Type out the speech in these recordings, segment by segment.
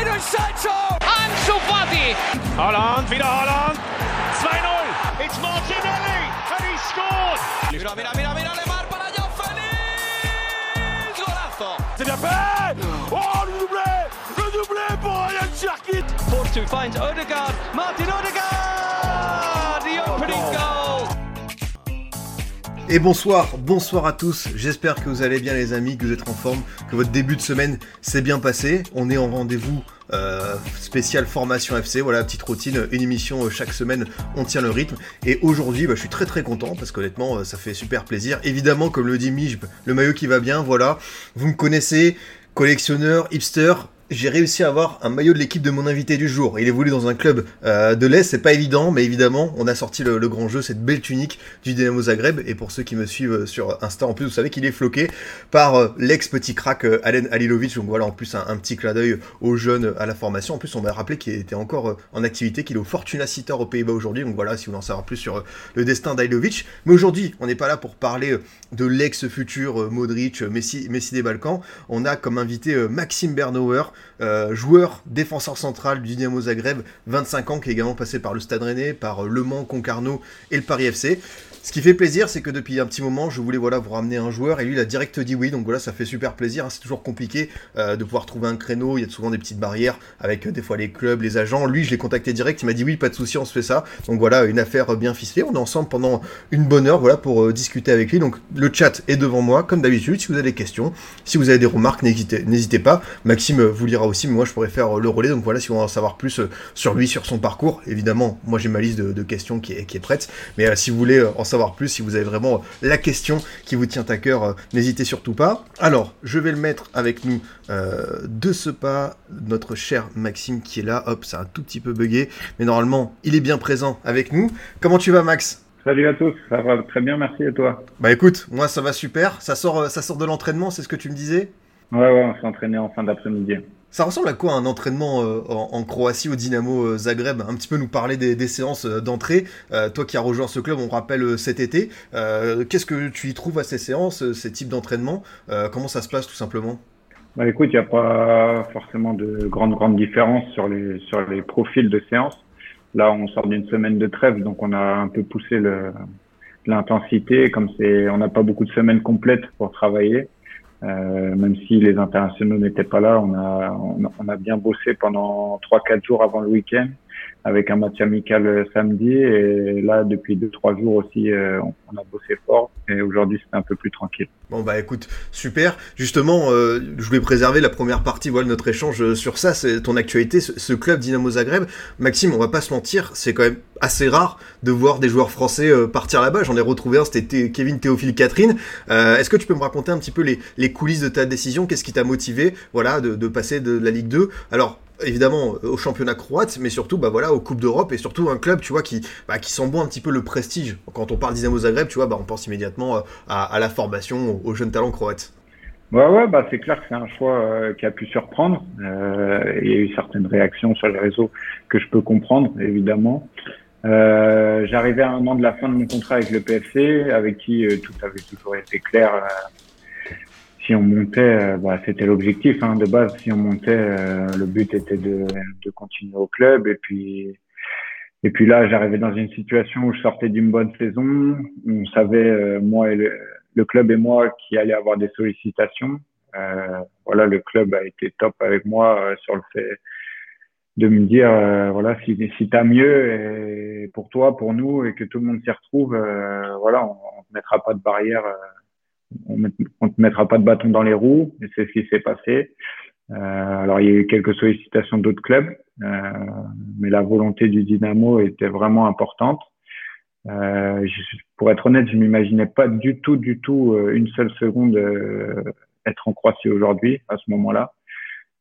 Jadon Sancho! Ansu Fati! Holland, wieder Holland! 2-0! It's Martinelli! And he scored! Mira, mira, mira, mira, Lemar para Joao Félix! Golazo! C'est bien fait! Oh, le doublé! Le doublé pour Ryan Cherkit! Force 2 finds Odegaard. Martin Odegaard! The opening goal! Et bonsoir, bonsoir à tous. J'espère que vous allez bien les amis, que vous êtes en forme, que votre début de semaine s'est bien passé. On est en rendez-vous euh, spécial formation FC. Voilà, petite routine, une émission euh, chaque semaine, on tient le rythme. Et aujourd'hui, bah, je suis très très content parce qu'honnêtement, euh, ça fait super plaisir. Évidemment, comme le dit Mijb, le maillot qui va bien, voilà. Vous me connaissez, collectionneur, hipster, j'ai réussi à avoir un maillot de l'équipe de mon invité du jour. Il évolue dans un club euh, de l'Est, c'est pas évident, mais évidemment, on a sorti le, le, grand jeu, cette belle tunique du Dynamo Zagreb. Et pour ceux qui me suivent euh, sur Insta, en plus, vous savez qu'il est floqué par euh, l'ex-petit crack euh, Alen Alilovic. Donc voilà, en plus, un, petit clin d'œil aux jeunes à la formation. En plus, on m'a rappelé qu'il était encore euh, en activité, qu'il est au Fortuna Sitter aux Pays-Bas aujourd'hui. Donc voilà, si vous voulez en savoir plus sur le destin d'Alilovic. Mais aujourd'hui, on n'est pas là pour parler de l'ex-futur Modric, Messi, Messi des Balkans. On a comme invité Maxime Bernauer, joueur défenseur central du Dynamo Zagreb, 25 ans, qui est également passé par le Stade Rennais, par Le Mans, Concarneau et le Paris FC. Ce qui fait plaisir, c'est que depuis un petit moment, je voulais voilà vous ramener un joueur et lui il a direct dit oui, donc voilà ça fait super plaisir. Hein. C'est toujours compliqué euh, de pouvoir trouver un créneau. Il y a souvent des petites barrières avec euh, des fois les clubs, les agents. Lui, je l'ai contacté direct, il m'a dit oui, pas de souci, on se fait ça. Donc voilà une affaire bien ficelée. On est ensemble pendant une bonne heure, voilà pour euh, discuter avec lui. Donc le chat est devant moi comme d'habitude. Si vous avez des questions, si vous avez des remarques, n'hésitez n'hésitez pas. Maxime vous lira aussi, mais moi je pourrais faire le relais. Donc voilà si vous voulez en savoir plus sur lui, sur son parcours. Évidemment, moi j'ai ma liste de, de, questions qui est, qui est prête. Mais si vous voulez en savoir plus, si vous avez vraiment la question qui vous tient à cœur, euh, n'hésitez surtout pas. Alors, je vais le mettre avec nous euh, de ce pas, notre cher Maxime qui est là. Hop, c'est un tout petit peu bugué, mais normalement, il est bien présent avec nous. Comment tu vas, Max? Salut à tous, ça va très bien, merci et toi? Bah écoute, moi ça va super. Ça sort, ça sort de l'entraînement, c'est ce que tu me disais? Ouais, ouais, on s'est entraîné en fin d'après-midi. Ça ressemble à quoi un entraînement euh, en, Croatie au Dynamo euh, Zagreb? Un petit peu nous parler des, séances euh, d'entrée. toi qui as rejoint ce club, on rappelle cet été. Qu'est-ce que tu y trouves à ces séances, ces types d'entraînement Comment ça se passe tout simplement? Bah écoute, il n'y a pas forcément de grande grande différence sur les sur les profils de séances. Là, on sort d'une semaine de trêve, donc on a un peu poussé l'intensité. Comme on n'a pas beaucoup de semaines complètes pour travailler. Euh, même si les internationaux n'étaient pas là, on a, on a bien bossé pendant trois quatre jours avant le week-end avec un match amical samedi. Et là depuis deux trois jours aussi euh, on a bossé fort. Et aujourd'hui c'est un peu plus tranquille. Bon bah écoute super. Justement euh, je voulais préserver la première partie voilà notre échange sur ça. C'est ton actualité ce, club Dynamo Zagreb. Maxime on va pas se mentir c'est quand même assez rare de voir des joueurs français euh, partir là-bas. J'en ai retrouvé un c'était Kevin Théophile Catherine. Euh, est-ce que tu peux me raconter un petit peu les, les coulisses de ta décision? Qu'est-ce qui t'a motivé voilà de, de passer de la Ligue 2 alors évidemment au championnat croate, mais surtout bah voilà aux coupes d'Europe et surtout un club tu vois qui bah, qui sent bon un petit peu le prestige. Quand on parle Dynamo Zagreb, tu vois, bah on pense immédiatement à, à la formation, aux jeunes talents croates. Ouais ouais bah c'est clair que c'est un choix euh, qui a pu surprendre. Euh, il y a eu certaines réactions sur les réseaux que je peux comprendre évidemment. Euh, J'arrivais à un an de la fin de mon contrat avec le PFC, avec qui euh, tout avait toujours été clair si on montait, bah, c'était l'objectif hein, de base. Si on montait, euh, le but était de, de, continuer au club. Et puis, et puis là, j'arrivais dans une situation où je sortais d'une bonne saison. On savait, euh, moi et le, club et moi, qui allait avoir des sollicitations. Euh, voilà, le club a été top avec moi sur le fait de me dire, voilà, si, si t'as mieux pour toi, pour nous, et que tout le monde s'y retrouve, voilà, on ne mettra pas de barrière on ne te mettra pas de bâton dans les roues, et c'est ce qui s'est passé. Euh, alors il y a eu quelques sollicitations d'autres clubs, euh, mais la volonté du Dynamo était vraiment importante. Euh, je, pour être honnête, je m'imaginais pas du tout, du tout euh, une seule seconde euh, être en Croatie aujourd'hui à ce moment-là.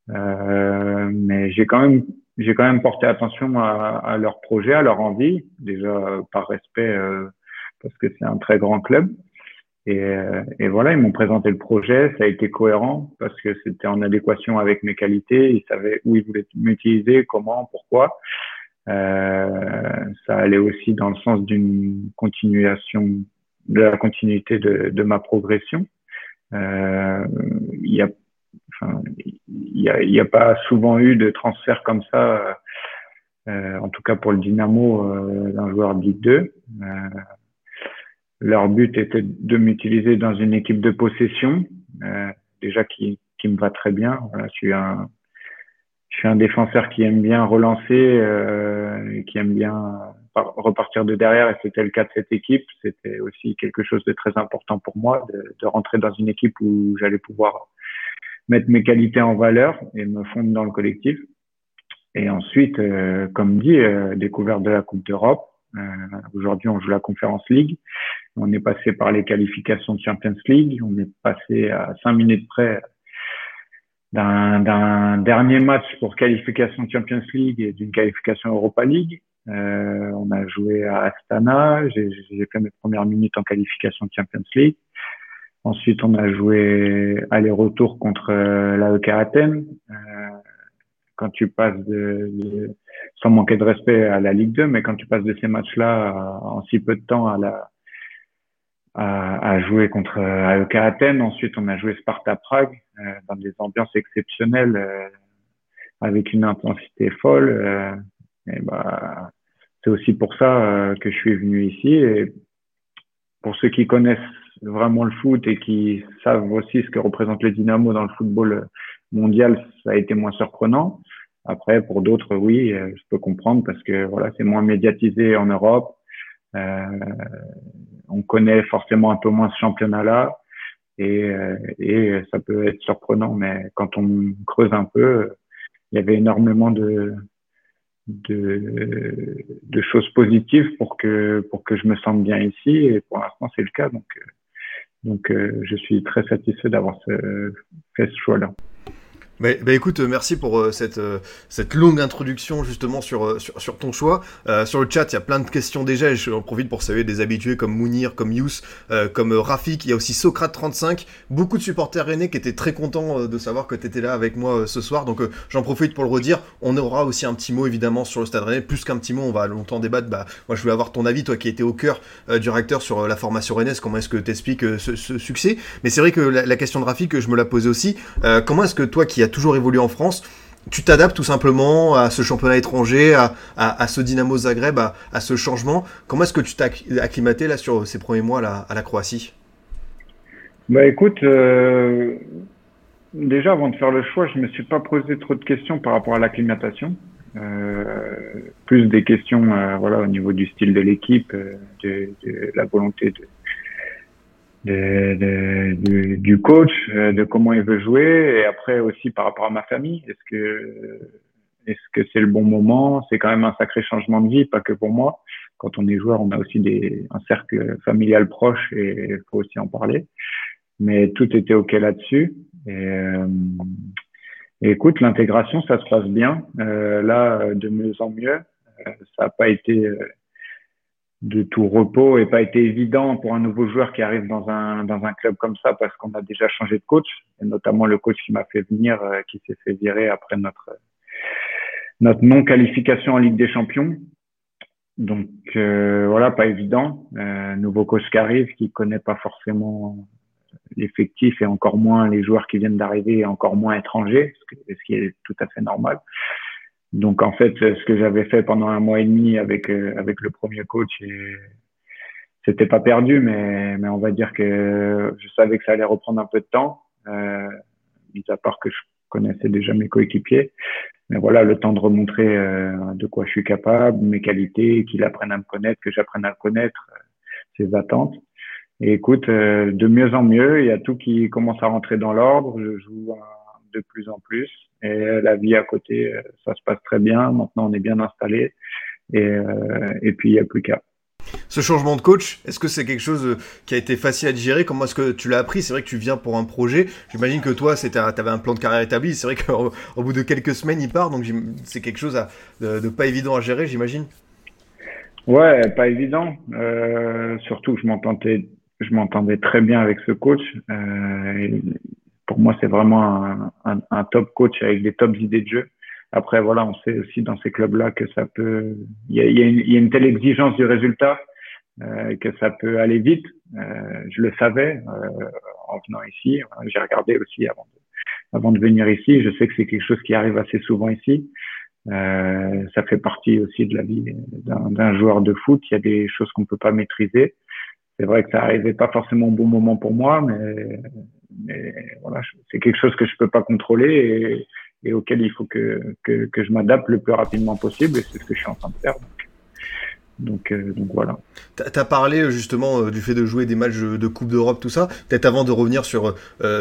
Euh, mais j'ai quand même, j'ai quand même porté attention à, à, leur projet, à leur envie, déjà par respect parce que c'est un très grand club. Et, et, voilà, ils m'ont présenté le projet, ça a été cohérent parce que c'était en adéquation avec mes qualités, ils savaient où ils voulaient m'utiliser, comment, pourquoi. Euh, ça allait aussi dans le sens d'une continuation, de la continuité de, ma progression. Euh, il n'y a, pas souvent eu de transfert comme ça, en tout cas pour le Dynamo, d'un joueur Ligue 2. Leur but était de m'utiliser dans une équipe de possession, déjà qui, qui me va très bien. Voilà, je suis un je suis un défenseur qui aime bien relancer, euh, qui aime bien repartir de derrière, et c'était le cas de cette équipe. C'était aussi quelque chose de très important pour moi, de, de rentrer dans une équipe où j'allais pouvoir mettre mes qualités en valeur et me fondre dans le collectif. Et ensuite, euh, comme dit, euh, découverte de la Coupe d'Europe. Euh, aujourd'hui, on joue la Conférence League. On est passé par les qualifications de Champions League. On est passé à cinq minutes près d'un dernier match pour qualification Champions League et d'une qualification Europa League. Euh, on a joué à Astana, j'ai fait mes premières minutes en qualification Champions League. Ensuite, on a joué aller-retour contre euh, l'AEK Athènes. Euh, quand tu passes de, de, sans manquer de respect à la Ligue 2, mais quand tu passes de ces matchs-là en si peu de temps à la à, à jouer contre AEK Athènes. Ensuite, on a joué Sparta Prague euh, dans des ambiances exceptionnelles euh, avec une intensité folle. Euh, et bah, c'est aussi pour ça que je suis venu ici. Et pour ceux qui connaissent vraiment le foot et qui savent aussi ce que représente le Dynamo dans le football mondial, ça a été moins surprenant. Après, pour d'autres, oui, je peux comprendre parce que voilà, c'est moins médiatisé en Europe. Euh, on connaît forcément un peu moins ce championnat-là. Et, euh, et ça peut être surprenant, mais quand on creuse un peu, il y avait énormément de, choses positives pour que pour que je me sente bien ici. Et pour l'instant c'est le cas. Donc donc je suis très satisfait d'avoir fait ce choix là. Bah, bah écoute, merci pour euh, cette, euh, cette longue introduction justement sur, euh, sur, ton choix. sur le chat, il y a plein de questions déjà et j'en profite pour saluer des habitués comme Mounir, comme Yous, comme Rafik. Il y a aussi Socrate35, beaucoup de supporters rennais qui étaient très contents de savoir que tu étais là avec moi ce soir. Donc j'en profite pour le redire. On aura aussi un petit mot évidemment sur le stade rennais. Plus qu'un petit mot, on va longtemps débattre. Bah, moi je voulais avoir ton avis, toi qui étais au cœur du réacteur sur la formation rennaise. Comment est-ce que tu expliques ce, ce, succès? Mais c'est vrai que la, question de Rafik, je me la posais aussi. comment est-ce que toi qui as toujours évolué en France, tu t'adaptes tout simplement à ce championnat étranger, à, ce Dynamo Zagreb, à, ce changement. Comment est-ce que tu t'as acclimaté là sur ces premiers mois à la Croatie? Bah écoute, euh, déjà avant de faire le choix, je me suis pas posé trop de questions par rapport à l'acclimatation. Euh, plus des questions euh, voilà au niveau du style de l'équipe, de, de, la volonté de, de, du, du, coach, euh, de comment il veut jouer, et après aussi par rapport à ma famille. Est-ce que est-ce que c'est le bon moment? C'est quand même un sacré changement de vie, pas que pour moi. Quand on est joueur, on a aussi des, un cercle familial proche et il faut aussi en parler. Mais tout était ok là-dessus. Et, euh, écoute, l'intégration, ça se passe bien. Euh, là, de mieux en mieux. Euh, ça n'a pas été de tout repos et pas été évident pour un nouveau joueur qui arrive dans un dans un club comme ça parce qu'on a déjà changé de coach. Et notamment le coach qui m'a fait venir euh, qui s'est fait virer après notre notre non qualification en Ligue des Champions. Donc euh, voilà pas évident. Euh, nouveau coach qui arrive qui connaît pas forcément l'effectif et encore moins les joueurs qui viennent d'arriver et encore moins étrangers ce qui est tout à fait normal donc en fait, ce que j'avais fait pendant un mois et demi avec euh, avec le premier coach, c'était pas perdu, mais mais on va dire que je savais que ça allait reprendre un peu de temps, euh, mis à part que je connaissais déjà mes coéquipiers. Mais voilà, le temps de remontrer euh, de quoi je suis capable, mes qualités, qu'il apprenne à me connaître, que j'apprenne à le connaître, euh, ses attentes. Et écoute, de mieux en mieux, il y a tout qui commence à rentrer dans l'ordre. Je joue de plus en plus. Et la vie à côté, euh, ça se passe très bien. Maintenant, on est bien installé. Et, euh, et puis, il n'y a plus qu'à. Ce changement de coach, est-ce que c'est quelque chose euh, qui a été facile à digérer? Comment est-ce que tu l'as appris? C'est vrai que tu viens pour un projet. J'imagine que toi, tu avais un plan de carrière établi. C'est vrai qu'au bout de quelques semaines, il part. Donc c'est quelque chose de, pas évident à gérer, j'imagine. Ouais, pas évident. Euh, surtout, je m'entendais, je m'entendais très bien avec ce coach. Euh, pour moi, c'est vraiment un, un, un, top coach avec des top idées de jeu. Après, voilà, on sait aussi dans ces clubs-là que ça peut, il y a, y, a y a, une telle exigence du résultat euh, que ça peut aller vite. Euh, je le savais euh, en venant ici. J'ai regardé aussi avant avant de venir ici. Je sais que c'est quelque chose qui arrive assez souvent ici. Euh, ça fait partie aussi de la vie d'un joueur de foot. Il y a des choses qu'on peut pas maîtriser. C'est vrai que ça arrivait pas forcément au bon moment pour moi, mais, mais voilà, c'est quelque chose que je peux pas contrôler et, auquel il faut que, je m'adapte le plus rapidement possible. Et c'est ce que je suis en train de faire. Euh, donc voilà. Tu as parlé euh, justement euh, du fait de jouer des matchs de Coupe d'Europe, tout ça. Peut-être avant de revenir sur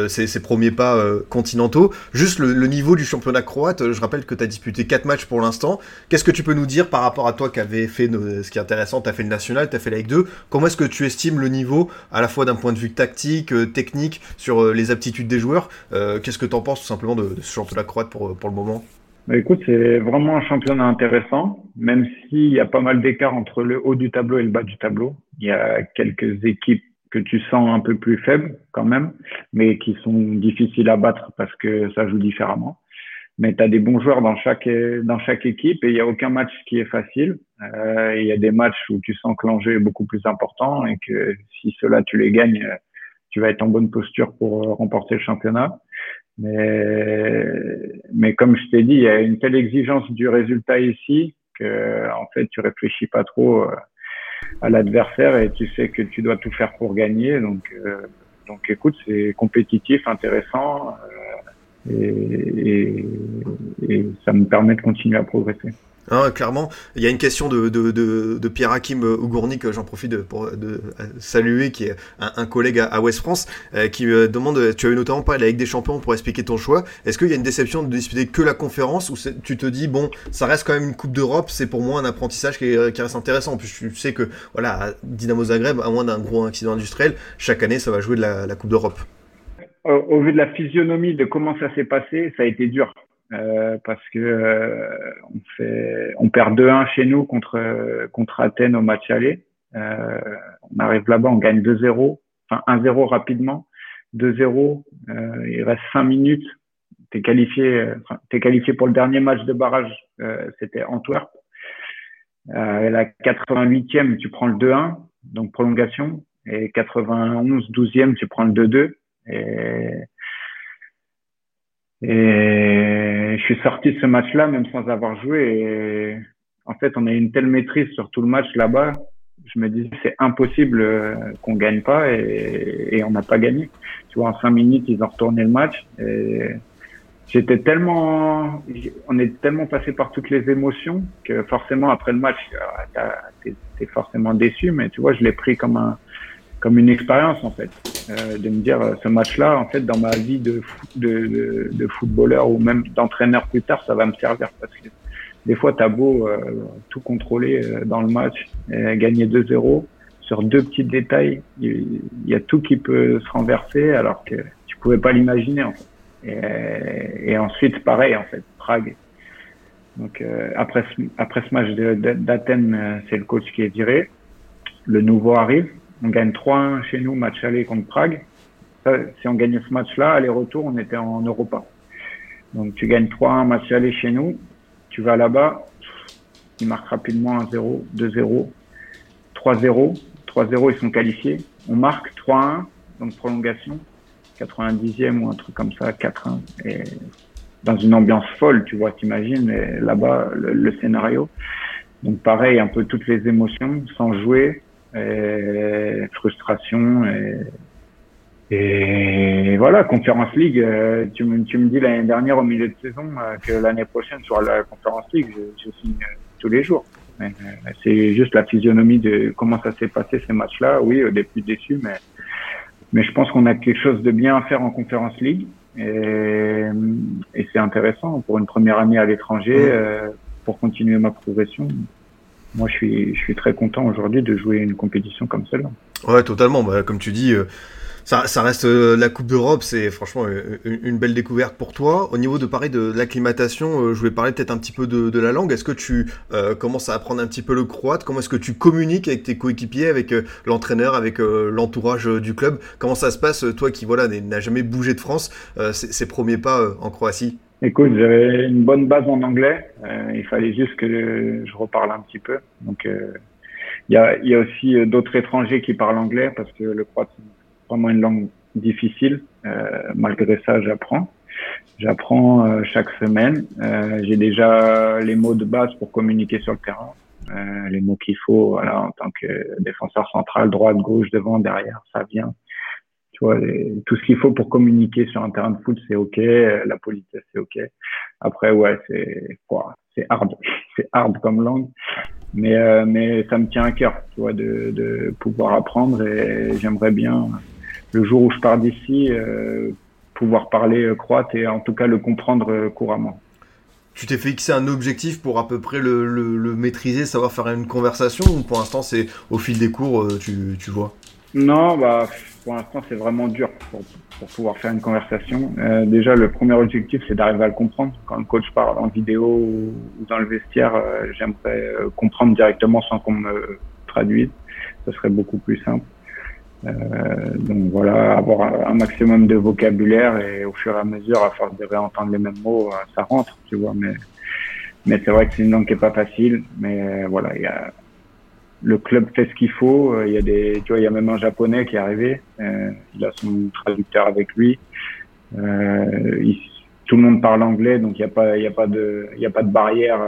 ces, premiers pas continentaux, juste le, niveau du championnat croate. Je rappelle que tu as disputé 4 matchs pour l'instant. Qu'est-ce que tu peux nous dire par rapport à toi qui avait fait ce qui est intéressant? Tu as fait le national, tu as fait la Ligue 2. Comment est-ce que tu estimes le niveau, à la fois d'un point de vue tactique, technique, sur les aptitudes des joueurs? Qu'est-ce que tu en penses tout simplement de, ce championnat croate pour, pour le moment? Bah, écoute, c'est vraiment un championnat intéressant, même s'il y a pas mal d'écart entre le haut du tableau et le bas du tableau. Il y a quelques équipes que tu sens un peu plus faibles quand même, mais qui sont difficiles à battre parce que ça joue différemment. Mais tu as des bons joueurs dans chaque, dans chaque équipe et il n'y a aucun match qui est facile. Euh, il y a des matchs où tu sens que l'enjeu est beaucoup plus important et que si cela tu les gagnes, tu vas être en bonne posture pour remporter le championnat. Mais, mais comme je t'ai dit, il y a une telle exigence du résultat ici que, en fait, tu réfléchis pas trop euh, à l'adversaire et tu sais que tu dois tout faire pour gagner. Donc, euh, donc écoute, c'est compétitif, intéressant euh, et, et, ça me permet de continuer à progresser. Hein, clairement, il y a une question de, de, de, de Pierre Hakim Ougourni que j'en profite de, pour de saluer, qui est un, collègue à, West France, euh, qui me demande, tu as eu notamment parlé avec des champions pour expliquer ton choix. Est-ce qu'il y a une déception de disputer que la conférence ou tu te dis, bon, ça reste quand même une Coupe d'Europe, c'est pour moi un apprentissage qui, reste intéressant. En plus, tu sais que voilà, Dynamo Zagreb, à moins d'un gros accident industriel, chaque année, ça va jouer de la, la Coupe d'Europe. Au vu de la physionomie de comment ça s'est passé, ça a été dur. Euh, parce que euh, on fait, on perd 2-1 chez nous contre contre Athènes au match aller. Euh, on arrive là-bas, on gagne 2-0, enfin 1-0 rapidement, 2-0. il reste 5 minutes. T'es qualifié, enfin, t'es qualifié pour le dernier match de barrage. C'était Antwerp. Euh, la 88e, tu prends le 2-1, donc prolongation, et 91, 12e, tu prends le 2-2. Et et je suis sorti de ce match-là, même sans avoir joué. En fait, on a une telle maîtrise sur tout le match là-bas. Je me disais, c'est impossible euh, qu'on gagne pas et, on n'a pas gagné. Tu vois, en cinq minutes, ils ont retourné le match. J'étais tellement, on est tellement passé par toutes les émotions que forcément, après le match, t'es es forcément déçu. Mais tu vois, je l'ai pris comme un, comme une expérience en fait, euh, de me dire euh, ce match-là, en fait, dans ma vie de, de, de, de footballeur ou même d'entraîneur plus tard, ça va me servir parce que des fois, t'as beau euh, tout contrôler euh, dans le match, et gagner 2-0 sur deux petits détails, il y, a tout qui peut se renverser alors que tu pouvais pas l'imaginer en fait. Et, ensuite, pareil en fait, Prague. Donc après ce, après ce match d'Athènes, c'est le coach qui est viré. Le nouveau arrive on gagne 3-1 chez nous, match aller contre Prague. si on gagnait ce match-là, aller-retour, on était en Europa. Donc tu gagnes 3-1 match aller chez nous, tu vas là-bas, ils marquent rapidement 1-0, 2-0, 3-0. 3-0, ils sont qualifiés. On marque 3-1, donc prolongation, 90e ou un truc comme ça, 4-1. Et dans une ambiance folle, tu vois, t'imagines, là-bas, le, scénario. Donc pareil, un peu toutes les émotions, sans jouer, et frustration et, et voilà, Conférence League, euh, tu me, tu me dis l'année dernière au milieu de saison euh, que l'année prochaine sur la Conférence League, je, je signe euh, tous les jours. C'est juste la physionomie de comment ça s'est passé ces matchs-là. Oui, au début déçu, mais mais je pense qu'on a quelque chose de bien à faire en Conférence League et, et c'est intéressant pour une première année à l'étranger pour continuer ma progression moi, je suis, très content aujourd'hui de jouer une compétition comme celle-là. Ouais, totalement. Bah, comme tu dis, euh, ça, reste euh, la Coupe d'Europe, c'est franchement euh, une, belle découverte pour toi. Au niveau de pareil de l'acclimatation, je voulais parler peut-être un petit peu de, la langue. Est-ce que tu commences à apprendre un petit peu le croate? Comment est-ce que tu communiques avec tes coéquipiers, avec l'entraîneur, avec l'entourage du club? Comment ça se passe, toi qui voilà n'a jamais bougé de France, ses premiers pas en Croatie? Écoute, j'avais une bonne base en anglais. Euh, il fallait juste que je reparle un petit peu. Donc, euh, il y, a, y, a, aussi euh, d'autres étrangers qui parlent anglais parce que le croate c'est vraiment une langue difficile. malgré ça, j'apprends. J'apprends euh, chaque semaine. Euh, j'ai déjà les mots de base pour communiquer sur le terrain. Euh, les mots qu'il faut voilà, en tant que défenseur central, droite, gauche, devant, derrière, ça vient. Tu vois, tout ce qu'il faut pour communiquer sur un terrain de foot, c'est OK. La politesse, c'est OK. Après, ouais, c'est c'est hard. c'est hard comme langue. Mais, mais ça me tient à cœur, tu vois, de, de pouvoir apprendre et j'aimerais bien, le jour où je pars d'ici, pouvoir parler euh, croate et en tout cas le comprendre euh, couramment. Tu t'es fixé un objectif pour à peu près le, le, maîtriser, savoir faire une conversation ou pour l'instant c'est au fil des cours, euh, tu, tu vois? Non, bah, pour l'instant c'est vraiment dur pour, pouvoir faire une conversation. déjà le premier objectif c'est d'arriver à le comprendre. Quand le coach parle en vidéo ou, dans le vestiaire, j'aimerais comprendre directement sans qu'on me traduise. Ce serait beaucoup plus simple. Euh, donc voilà, avoir un maximum de vocabulaire et au fur et à mesure, à force de réentendre les mêmes mots, euh, ça rentre, tu vois. Mais, mais c'est vrai que c'est une langue qui est pas facile. Mais euh, voilà, il y a, le club fait ce qu'il faut. Il y a des, tu vois, il y a même un japonais qui est arrivé. il a son traducteur avec lui. tout le monde parle anglais, donc il n'y a pas, il y a pas de, il y a pas de barrière,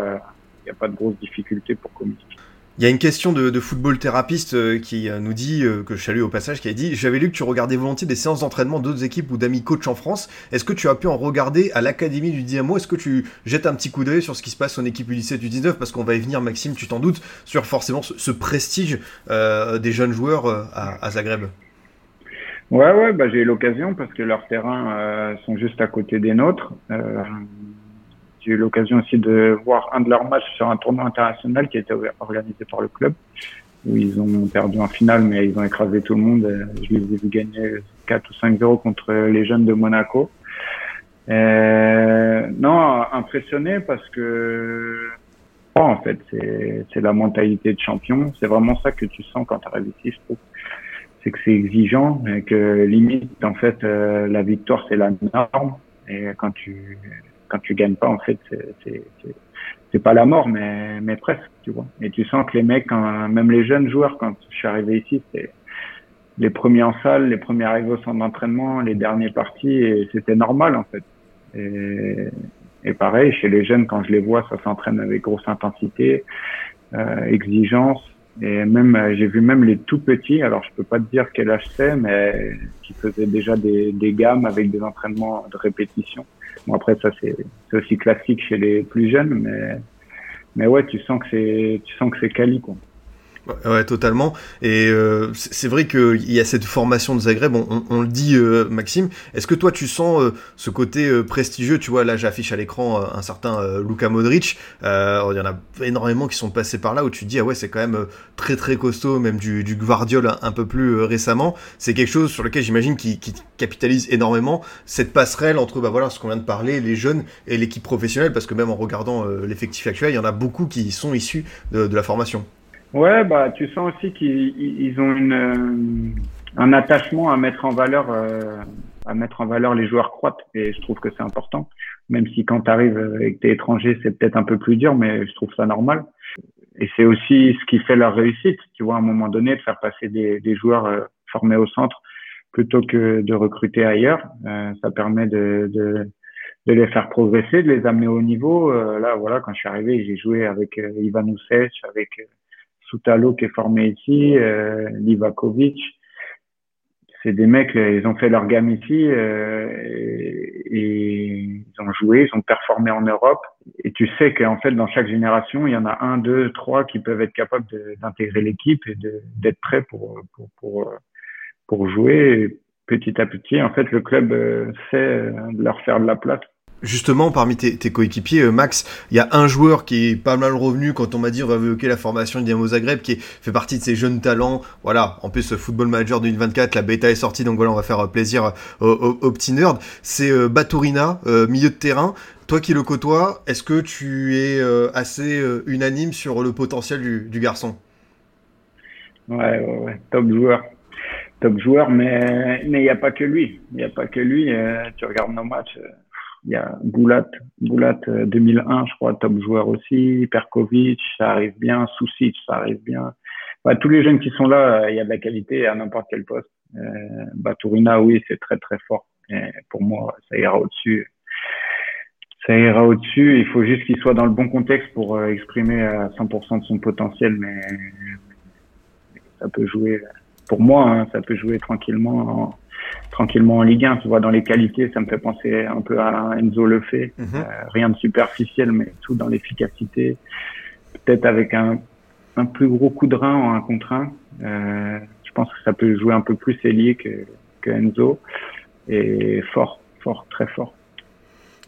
il n'y a pas de grosses difficultés pour communiquer. Il y a une question de, football thérapeute euh, qui euh, nous dit, euh, que je salue au passage, qui a dit J'avais lu que tu regardais volontiers des séances d'entraînement d'autres équipes ou d'amis coachs en France. Est-ce que tu as pu en regarder à l'Académie du Dynamo? Est-ce que tu jettes un petit coup d'œil sur ce qui se passe en équipe U17 du 19 Parce qu'on va y venir, Maxime, tu t'en doutes, sur forcément ce, prestige des jeunes joueurs à, Zagreb. Ouais, ouais, bah, j'ai eu l'occasion parce que leurs terrains sont juste à côté des nôtres. J'ai eu l'occasion aussi de voir un de leurs matchs sur un tournoi international qui a été organisé par le club, où ils ont perdu en finale, mais ils ont écrasé tout le monde. Je les ai vus gagner 4 ou 5-0 contre les jeunes de Monaco. Euh, non, impressionné parce que, oh, en fait, c'est la mentalité de champion. C'est vraiment ça que tu sens quand tu arrives ici, je trouve. C'est que c'est exigeant et que limite, en fait, euh, la victoire, c'est la norme. Et quand tu quand tu gagnes pas, en fait, c'est pas la mort, mais presque, tu vois. Et tu sens que les mecs, même les jeunes joueurs, quand je suis arrivé ici, c'est les premiers en salle, les premiers arrivés au centre d'entraînement, les derniers partis, et c'était normal en fait. Et, et, pareil, chez les jeunes, quand je les vois, ça s'entraîne avec grosse intensité, euh, exigence. Et même, j'ai vu même les tout petits, alors je peux pas te dire quel âge c'est, mais qui faisaient déjà des, des gammes avec des entraînements de répétition. Bon, après, ça, c'est aussi classique chez les plus jeunes, mais, mais ouais, tu sens que c'est, tu sens que c'est quali, quoi. Ouais, totalement. Et euh, c'est vrai qu'il y a cette formation de Zagreb, on, le dit, euh, Maxime. Est-ce que toi, tu sens euh, ce côté prestigieux? Tu vois, là, j'affiche à l'écran un certain Luka Modric. Il y en a énormément qui sont passés par là où tu te dis, ah ouais, c'est quand même très très costaud, même du, du Guardiol un, peu plus récemment. C'est quelque chose sur lequel j'imagine qui, capitalise énormément cette passerelle entre, bah voilà, ce qu'on vient de parler, les jeunes et l'équipe professionnelle, parce que même en regardant l'effectif actuel, il y en a beaucoup qui sont issus de la formation. Ouais, bah tu sens aussi qu'ils ont une, euh, un attachement à mettre en valeur euh, à mettre en valeur les joueurs croates et je trouve que c'est important. Même si quand tu arrives et que t'es étranger, c'est peut-être un peu plus dur, mais je trouve ça normal. Et c'est aussi ce qui fait leur réussite, tu vois, à un moment donné, de faire passer des, des joueurs euh, formés au centre plutôt que de recruter ailleurs. ça permet de, de, de, les faire progresser, de les amener au niveau. là, voilà, quand je suis arrivé, j'ai joué avec Ivan Oussech, avec Soutalo qui est formé ici, euh, Livakovic. C'est des mecs, ils ont fait leur gamme ici euh, et, ils ont joué, ils ont performé en Europe. Et tu sais qu'en fait, dans chaque génération, il y en a un, deux, trois qui peuvent être capables d'intégrer l'équipe et d'être prêts pour, pour, pour, pour jouer. petit à petit, en fait, le club euh, sait leur faire de la place. Justement, parmi tes, coéquipiers, euh, Max, il y a un joueur qui est pas mal revenu quand on m'a dit on va évoquer la formation de Dynamo Zagreb, qui fait partie de ces jeunes talents. Voilà, en plus, Football Manager 2024, la bêta est sortie, donc voilà, on va faire euh, plaisir aux, aux, petits nerds. C'est euh, Baturina, milieu de terrain. Toi qui le côtoies, est-ce que tu es assez unanime sur le potentiel du, garçon? Ouais, ouais, ouais, top joueur top joueur, mais mais il n'y a pas que lui. Il n'y a pas que lui. tu regardes nos matchs, il y a Boulat, Boulat 2001, euh, je crois, top joueur aussi. Perkovic, ça arrive bien. Soucic, ça arrive bien. Bah, tous les jeunes qui sont là, euh, il y a de la qualité à n'importe quel poste. Euh, Baturina, oui, c'est très très fort. Et pour moi, ça ira au-dessus. ça ira au-dessus. Il faut juste qu'il soit dans le bon contexte pour euh, exprimer à 100% de son potentiel, mais ça peut jouer. Pour moi, hein, ça peut jouer tranquillement, en, tranquillement en Ligue 1. Tu vois, dans les qualités, ça me fait penser un peu à Enzo Le fait. Mhm. Euh, rien de superficiel, mais tout dans l'efficacité. Peut-être avec un, un plus gros coup de rein en un contre un. Euh, je pense que ça peut jouer un peu plus que, que Enzo. Et fort, fort, très fort.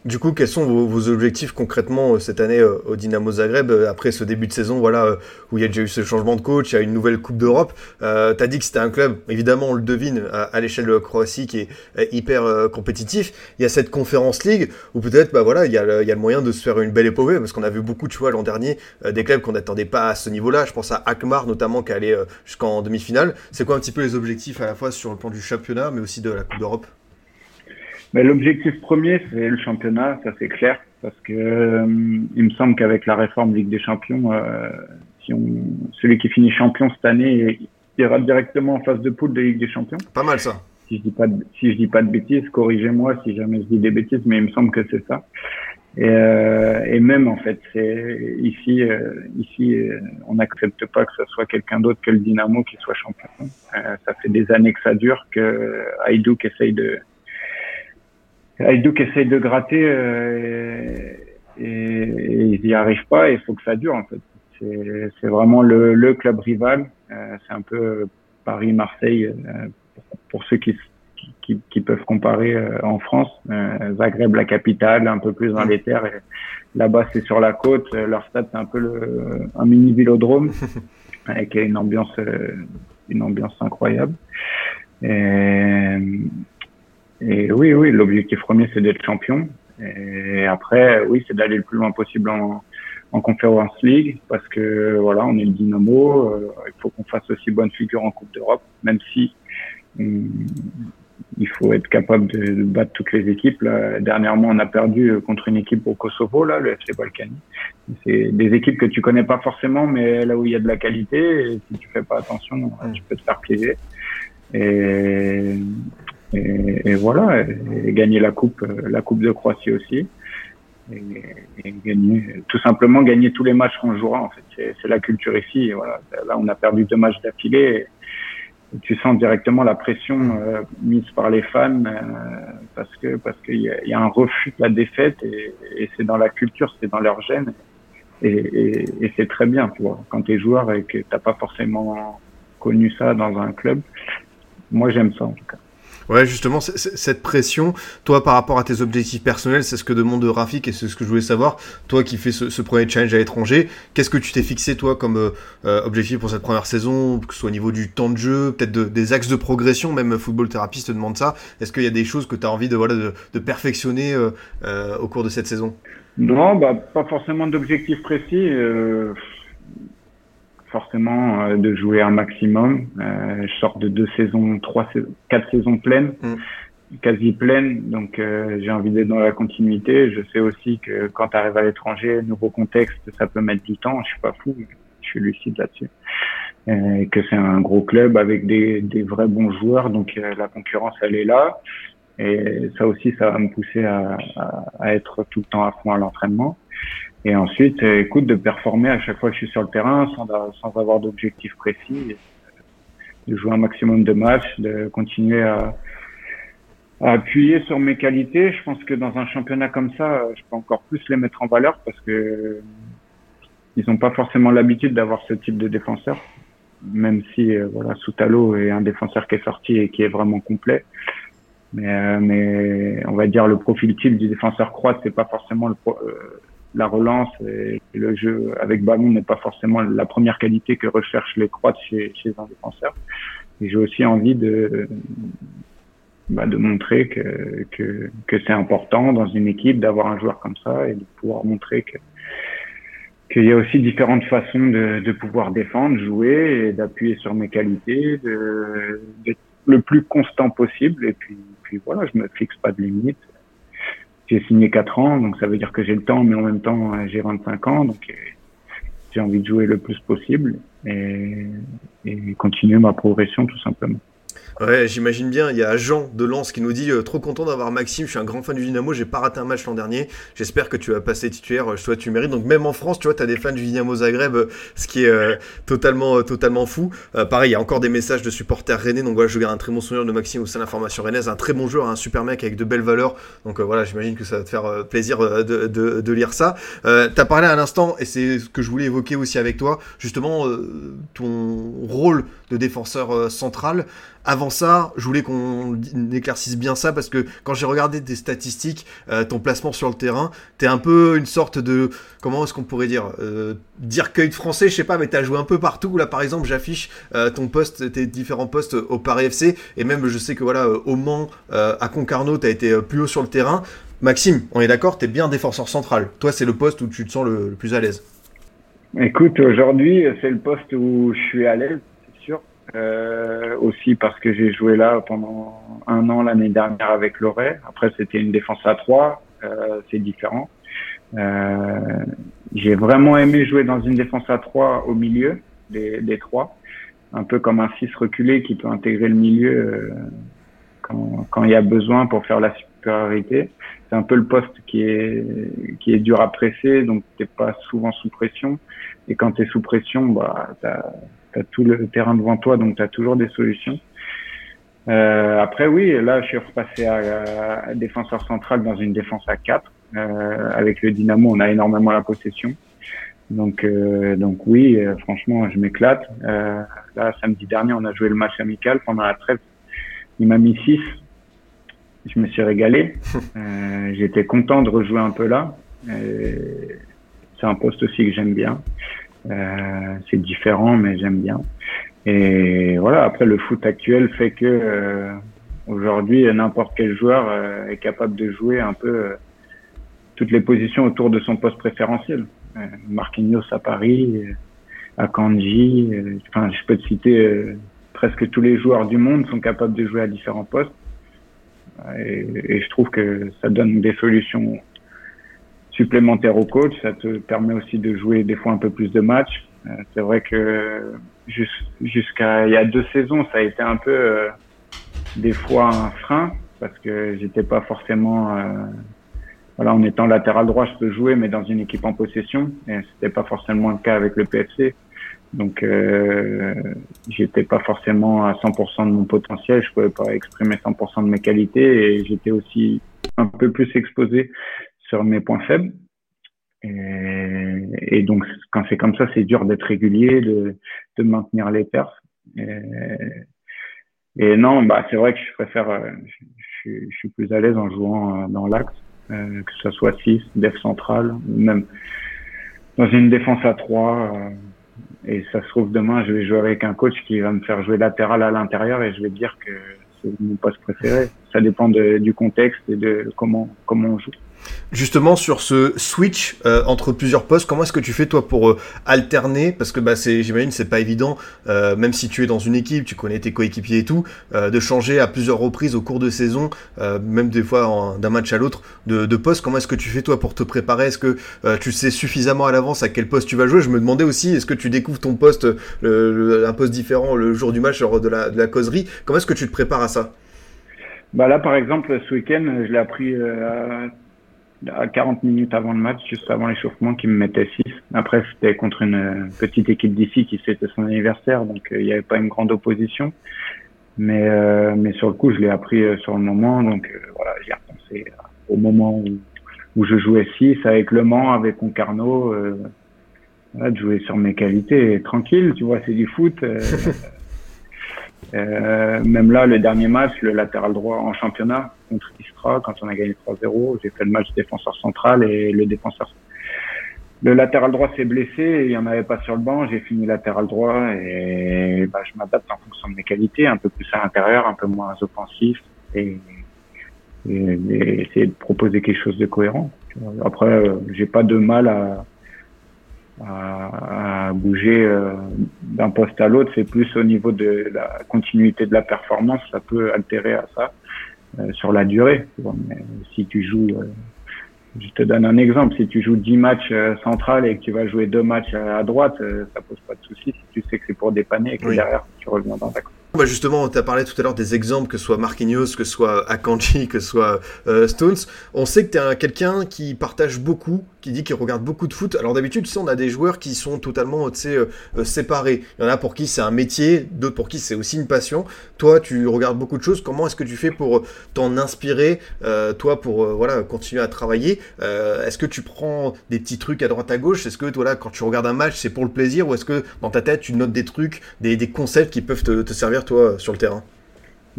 Du coup, quels sont vos, objectifs concrètement euh, cette année euh, au Dynamo Zagreb euh, après ce début de saison voilà, où il y a déjà eu ce changement de coach, il y a une nouvelle Coupe d'Europe euh, Tu as dit que c'était un club, évidemment on le devine, à, l'échelle de la Croatie qui est hyper compétitif. Il y a cette Conférence League où peut-être bah, voilà, il, y a le, moyen de se faire une belle épopée parce qu'on a vu beaucoup, tu vois, l'an dernier, des clubs qu'on n'attendait pas à ce niveau-là. Je pense à Akmar notamment qui allé jusqu'en demi-finale. C'est quoi un petit peu les objectifs à la fois sur le plan du championnat mais aussi de la Coupe d'Europe? Mais l'objectif premier, c'est le championnat, ça c'est clair, parce que euh, il me semble qu'avec la réforme Ligue des Champions, euh, si on, celui qui finit champion cette année ira directement en phase de poule de Ligue des Champions. Pas mal ça. Si je dis pas de, si je dis pas de bêtises, corrigez-moi si jamais je dis des bêtises, mais il me semble que c'est ça. Et, euh, et, même en fait, c'est ici, euh, ici, on n'accepte pas que ce soit quelqu'un d'autre que le Dynamo qui soit champion. ça fait des années que ça dure, que Haïdouk essaye de Aïdouk essaye de gratter euh, et, et, il n'y arrive pas et il faut que ça dure en fait. C'est vraiment le, le, club rival. Euh, c'est un peu Paris-Marseille euh, pour, ceux qui, qui, qui, peuvent comparer en France. Zagreb, la capitale, un peu plus dans les terres. Là-bas, c'est sur la côte. Leur stade, c'est un peu le, un mini vélodrome avec une ambiance, une ambiance incroyable. Et, et oui, oui, l'objectif premier, c'est d'être champion. Et après, oui, c'est d'aller le plus loin possible en, en Conference League parce que voilà, on est le Dynamo. Euh, il faut qu'on fasse aussi bonne figure en Coupe d'Europe, même si il faut être capable de, battre toutes les équipes. Là, dernièrement, on a perdu contre une équipe au Kosovo, là, le FC Balkany. C'est des équipes que tu connais pas forcément, mais là où il y a de la qualité, et si tu fais pas attention, tu peux te faire piéger. Et, et, voilà, et gagner la coupe, la coupe de Croatie aussi. Et, gagner, tout simplement gagner tous les matchs qu'on jouera. En fait, c'est la culture ici. Et voilà, là, on a perdu deux matchs d'affilée. Tu sens directement la pression euh, mise par les fans euh, parce que parce qu'il y, y, a un refus de la défaite et, et c'est dans la culture, c'est dans leur gène et, et c'est très bien, tu vois. Quand tu es joueur et que t'as pas forcément connu ça dans un club, moi j'aime ça en tout cas. Ouais, justement, cette pression, toi, par rapport à tes objectifs personnels, c'est ce que demande Rafik et c'est ce que je voulais savoir. Toi qui fais ce, premier challenge à l'étranger, qu'est-ce que tu t'es fixé, toi, comme euh, euh, objectif pour cette première saison, que ce soit au niveau du temps de jeu, peut-être des axes de progression, même Football Therapist te demande ça. Est-ce qu'il y a des choses que tu as envie de, voilà, de, perfectionner euh, au cours de cette saison? Non, bah, pas forcément d'objectifs précis forcément euh, de jouer un maximum. Euh, je sors de deux saisons, trois saisons, quatre saisons pleines, mm. quasi pleines, donc euh, j'ai envie d'être dans la continuité. Je sais aussi que quand tu arrives à l'étranger, nouveau contexte, ça peut mettre du temps. Je suis pas fou, je suis lucide là-dessus. Euh, que c'est un gros club avec des, des vrais bons joueurs, donc la concurrence elle est là. Et ça aussi, ça va me pousser à, à, à être tout le temps à fond à l'entraînement. Et ensuite, euh, écoute, de performer à chaque fois que je suis sur le terrain sans, sans avoir d'objectif précis, de jouer un maximum de matchs, de continuer à, appuyer sur mes qualités. Je pense que dans un championnat comme ça, je peux encore plus les mettre en valeur parce que ils n'ont pas forcément l'habitude d'avoir ce type de défenseur, même si euh, voilà, Soutalo est un défenseur qui est sorti et qui est vraiment complet. Mais, euh, mais on va dire le profil type du défenseur croate, c'est pas forcément le, la relance et le jeu avec ballon n'est pas forcément la première qualité que recherchent les Croates chez, chez un défenseur. J'ai aussi envie de, bah, de montrer que, que, que c'est important dans une équipe d'avoir un joueur comme ça et de pouvoir montrer que qu'il y a aussi différentes façons de, de pouvoir défendre, jouer et d'appuyer sur mes qualités, d'être le plus constant possible. Et puis, puis voilà, je me fixe pas de limite j'ai signé 4 ans, donc ça veut dire que j'ai le temps, mais en même temps, euh, j'ai 25 ans, donc euh, j'ai envie de jouer le plus possible et, et continuer ma progression tout simplement. Ouais, j'imagine bien. Il y a Jean de Lens qui nous dit euh, trop content d'avoir Maxime. Je suis un grand fan du Dynamo. J'ai pas raté un match l'an dernier. J'espère que tu vas passer titulaire. Je souhaite tu mérites. Donc même en France, tu vois, tu as des fans du Dynamo Zagreb, euh, ce qui est euh, totalement, totalement fou. pareil, il y a encore des messages de supporters rennais. Donc voilà, je garde un très bon souvenir de Maxime au sein de la formation rennaise. Un très bon joueur, un super mec avec de belles valeurs. Donc voilà, j'imagine que ça va te faire plaisir de, de, lire ça. Euh, tu as parlé à l'instant, et c'est ce que je voulais évoquer aussi avec toi, justement, ton rôle de défenseur central. Avant ça, je voulais qu'on éclaircisse bien ça parce que quand j'ai regardé tes statistiques, euh, ton placement sur le terrain, t'es un peu une sorte de comment est-ce qu'on pourrait dire euh, dire cueil de français, je sais pas, mais t'as joué un peu partout. Là, par exemple, j'affiche euh, ton poste, tes différents postes au Paris FC et même je sais que voilà au Mans, à Concarneau, t'as été plus haut sur le terrain. Maxime, on est d'accord, t'es bien défenseur central. Toi, c'est le poste où tu te sens le plus à l'aise. Écoute, aujourd'hui, c'est le poste où je suis à l'aise euh, aussi parce que j'ai joué là pendant un an l'année dernière avec Loret. Après, c'était une défense à trois, euh, c'est différent. Euh, j'ai vraiment aimé jouer dans une défense à trois au milieu des, des trois, un peu comme un 6 reculé qui peut intégrer le milieu euh, quand, quand il y a besoin pour faire la supériorité. C'est un peu le poste qui est qui est dur à presser, donc t'es pas souvent sous pression. Et quand tu es sous pression, bah tu as tout le terrain devant toi, donc tu as toujours des solutions. Euh, après, oui, là, je suis repassé à, défenseur central dans une défense à 4. Euh, avec le Dynamo, on a énormément la possession. Donc, euh, donc oui, euh, franchement, je m'éclate. Euh, là, samedi dernier, on a joué le match amical pendant la trêve. Il m'a mis 6. Je me suis régalé. J'étais content de rejouer un peu là. C'est un poste aussi que j'aime bien. Euh, c'est différent, mais j'aime bien. Et voilà, après le foot actuel fait que euh, aujourd'hui n'importe quel joueur euh, est capable de jouer un peu toutes les positions autour de son poste préférentiel. Marquinhos à Paris, à Kanji, enfin je peux te citer presque tous les joueurs du monde sont capables de jouer à différents postes. Et je trouve que ça donne des solutions supplémentaire au coach. Ça te permet aussi de jouer des fois un peu plus de matchs. Euh, c'est vrai que jusqu'à il y a deux saisons, ça a été un peu euh, des fois un frein parce que j'étais pas forcément euh, voilà en étant latéral droit je peux jouer mais dans une équipe en possession et c'était pas forcément le cas avec le PFC donc euh, j'étais pas forcément à 100% de mon potentiel je pouvais pas exprimer 100% de mes qualités et j'étais aussi un peu plus exposé sur mes points faibles. Et, donc, quand c'est comme ça, c'est dur d'être régulier, de, de maintenir les perfs. Et, non, bah, c'est vrai que je préfère, euh, je, suis plus à l'aise en jouant euh, dans l'axe, euh, que ce soit 6, def central, même dans une défense à 3. et ça se trouve, demain, je vais jouer avec un coach qui va me faire jouer latéral à l'intérieur et je vais dire que c'est mon poste préféré. Ça dépend de, du contexte et de comment, comment on joue. Justement sur ce switch euh, entre plusieurs postes, comment est-ce que tu fais toi pour euh, alterner? Parce que bah c'est, j'imagine c'est pas évident, euh, même si tu es dans une équipe, tu connais tes coéquipiers et tout, de changer à plusieurs reprises au cours de saison, même des fois d'un match à l'autre, de, de, poste. Comment est-ce que tu fais toi pour te préparer? Est-ce que tu sais suffisamment à l'avance à quel poste tu vas jouer? Je me demandais aussi, est-ce que tu découvres ton poste, un poste différent le jour du match lors de la, causerie? Comment est-ce que tu te prépares à ça? Bah là, par exemple, ce week-end, je l'ai appris à 40 minutes avant le match, juste avant l'échauffement, qui me mettait 6. Après, c'était contre une petite équipe d'ici qui fêtait son anniversaire, donc euh, il n'y avait pas une grande opposition. Mais, euh, mais sur le coup, je l'ai appris euh, sur le moment, donc voilà, j'y ai repensé au moment où, où je jouais 6 avec Le Mans, avec Concarneau, voilà, de jouer sur mes qualités, tranquille, tu vois, c'est du foot. Euh, même là, le dernier match, le latéral droit en championnat contre Istra, quand on a gagné 3-0, j'ai fait le match défenseur central et le défenseur. Le latéral droit s'est blessé, il n'y en avait pas sur le banc, j'ai fini latéral droit et bah, je m'adapte en fonction de mes qualités, un peu plus à l'intérieur, un peu moins offensif et, et, essayer de proposer quelque chose de cohérent. Après, euh, j'ai pas de mal à, à, bouger euh, d'un poste à l'autre. C'est plus au niveau de la continuité de la performance, ça peut altérer à ça euh, sur la durée. si tu joues, euh, je te donne un exemple, si tu joues 10 matchs central et que tu vas jouer deux matchs à droite, ça pose pas de souci si tu sais que c'est pour dépanner et que derrière tu reviens dans ta Bah justement, tu as parlé tout à l'heure des exemples, que ce soit Marquinhos, que ce soit Akanji, que ce soit euh, Stones. On sait que tu es quelqu'un qui partage beaucoup, qui dit qu'il regarde beaucoup de foot. Alors d'habitude, tu sais, on a des joueurs qui sont totalement tu sais, euh, euh, séparés. Il y en a pour qui c'est un métier, d'autres pour qui c'est aussi une passion. Toi, tu regardes beaucoup de choses. Comment est-ce que tu fais pour t'en inspirer, toi, pour voilà continuer à travailler? Est-ce que tu prends des petits trucs à droite à gauche? Est-ce que voilà, quand tu regardes un match, c'est pour le plaisir? Ou est-ce que dans ta tête, tu notes des trucs, des, concepts qui peuvent te, servir toi, sur le terrain?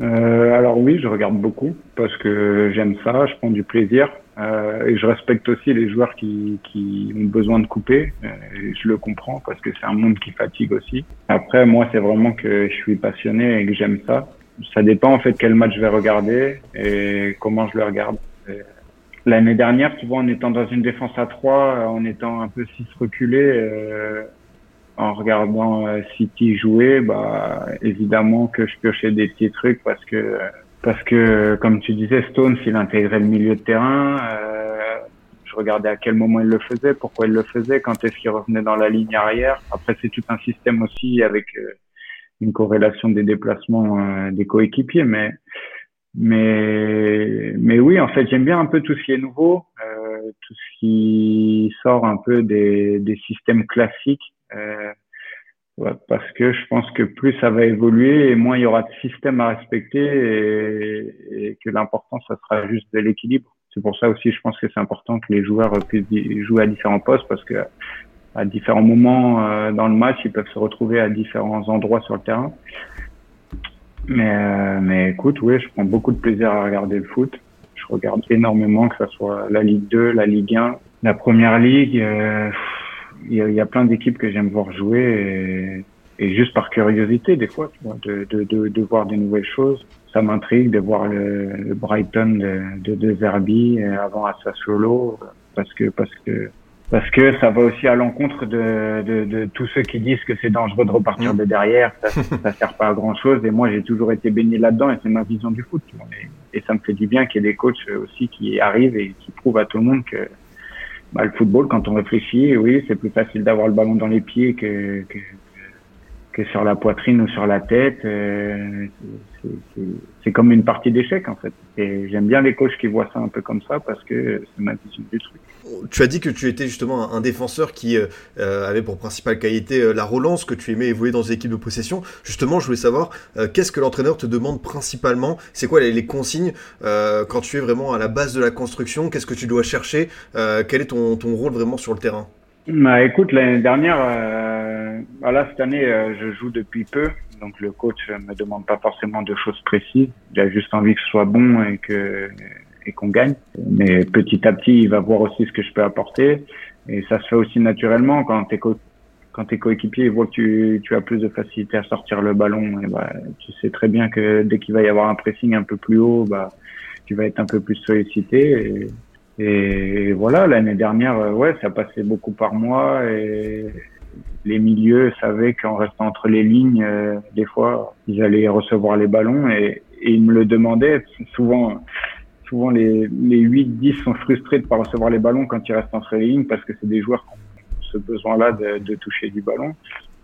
Euh, Alors oui, je regarde beaucoup parce que j'aime ça, je prends du plaisir. Euh, et je respecte aussi les joueurs qui, qui ont besoin de couper. Euh, et je le comprends parce que c'est un monde qui fatigue aussi. Après, moi, c'est vraiment que je suis passionné et que j'aime ça. Ça dépend en fait quel match je vais regarder et comment je le regarde. L'année dernière, vois, en étant dans une défense à 3, en étant un peu 6 reculé, euh, en regardant euh, City jouer, bah évidemment que je piochais des petits trucs parce que parce que comme tu disais, Stones il intégrait le milieu de terrain. Euh, je regardais à quel moment il le faisait, pourquoi il le faisait, quand est-ce qu'il revenait dans la ligne arrière. Après c'est tout un système aussi avec euh, une corrélation des déplacements des coéquipiers, mais mais mais oui en fait j'aime bien un peu tout ce qui est nouveau, tout ce qui sort un peu des des systèmes classiques euh, parce que je pense que plus ça va évoluer et moins il y aura de système à respecter et, que l'important, ça sera juste de l'équilibre. C'est pour ça aussi, je pense que c'est important que les joueurs puissent jouer à différents postes parce que à différents moments euh, dans le match, ils peuvent se retrouver à différents endroits sur le terrain. Mais, euh, mais écoute, oui, je prends beaucoup de plaisir à regarder le foot. Je regarde énormément, que ce soit la Ligue 2, la Ligue 1, la Première Ligue. Euh, il y, a, plein d'équipes que j'aime voir jouer et, juste par curiosité des fois, de, de, de, de, voir des nouvelles choses. Ça m'intrigue de voir le, Brighton de, de, Zerbi avant à Sassuolo parce que parce que parce que ça va aussi à l'encontre de, de, de, tous ceux qui disent que c'est dangereux de repartir mm. de derrière, ça, ça sert pas à grand chose. Et moi, j'ai toujours été baigné là-dedans et c'est ma vision du foot. Et, et ça me fait du bien qu'il y ait des coachs aussi qui arrivent et qui prouvent à tout le monde que bah, le football, quand on réfléchit, oui, c'est plus facile d'avoir le ballon dans les pieds que, que, sur la poitrine ou sur la tête. Euh, c'est comme une partie d'échec en fait. Et j'aime bien les coachs qui voient ça un peu comme ça parce que c'est ma vision du truc. Tu as dit que tu étais justement un défenseur qui euh, euh, avait pour principale qualité la relance, que tu aimais évoluer dans des équipes de possession. Justement, je voulais savoir qu'est-ce que l'entraîneur te demande principalement? C'est quoi les, consignes quand tu es vraiment à la base de la construction? Qu'est-ce que tu dois chercher? Quel est ton rôle vraiment sur le terrain? Bah, écoute, l'année dernière, euh, cette année, euh, je joue depuis peu, donc le coach me demande pas forcément de choses précises. Il a juste envie que ce soit bon et que et qu'on gagne. Mais petit à petit, il va voir aussi ce que je peux apporter, et ça se fait aussi naturellement quand tes co quand tes coéquipiers voient que tu, tu as plus de facilité à sortir le ballon, et bah, tu sais très bien que dès qu'il va y avoir un pressing un peu plus haut, bah, tu vas être un peu plus sollicité. Et, voilà, l'année dernière, euh, ouais, ça passait beaucoup par moi et les milieux savaient qu'en restant entre les lignes, euh, des fois, ils allaient recevoir les ballons et, et, ils me le demandaient. Souvent, souvent les, les 8-10 sont frustrés de pas recevoir les ballons quand ils restent entre les lignes parce que c'est des joueurs qui ont ce besoin-là de, de, toucher du ballon.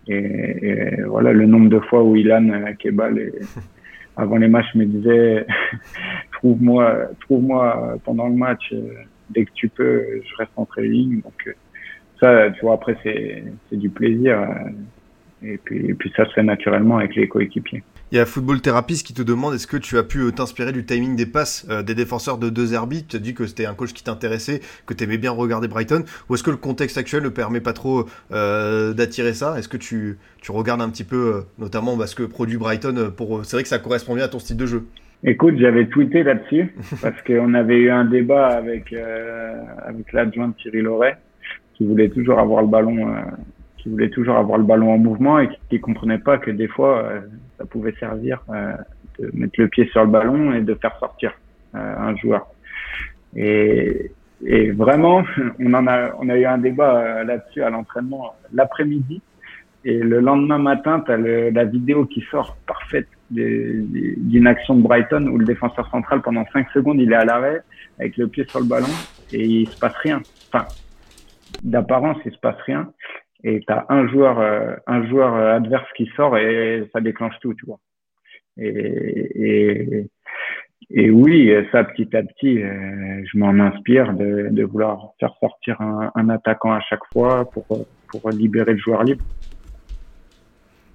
Et, et, voilà, le nombre de fois où Ilan Kebal avant les matchs, me disait trouve-moi, trouve-moi pendant le match euh, dès que tu peux, je reste les lignes. Donc euh, ça, tu vois, après c'est c'est du plaisir. Euh, et puis, puis ça se fait naturellement avec les coéquipiers. Il y a Football Therapist qui te demande est-ce que tu as pu t'inspirer du timing des passes des défenseurs de deux Zerbi Tu as dit que c'était un coach qui t'intéressait, que tu aimais bien regarder Brighton. Ou est-ce que le contexte actuel ne permet pas trop d'attirer ça? Est-ce que tu, tu, regardes un petit peu, notamment bah, ce que produit Brighton pour... C'est vrai que ça correspond bien à ton style de jeu. Écoute, j'avais tweeté là-dessus parce qu'on avait eu un débat avec, avec l'adjoint de Thierry Loret qui voulait toujours avoir le ballon qui voulait toujours avoir le ballon en mouvement et qui, comprenait pas que des fois euh, ça pouvait servir euh, de mettre le pied sur le ballon et de faire sortir euh, un joueur. Et, et, vraiment, on en a, on a eu un débat là-dessus à l'entraînement l'après-midi. Et le lendemain matin, tu as la vidéo qui sort parfaite d'une action de Brighton où le défenseur central, pendant 5 secondes, il est à l'arrêt avec le pied sur le ballon et il se passe rien. Enfin, d'apparence, il se passe rien et tu as un joueur, euh, un joueur euh, adverse qui sort et ça déclenche tout, tu vois. Et, et, oui, ça petit à petit, euh, je m'en inspire de, de, vouloir faire sortir un, un, attaquant à chaque fois pour, pour libérer le joueur libre.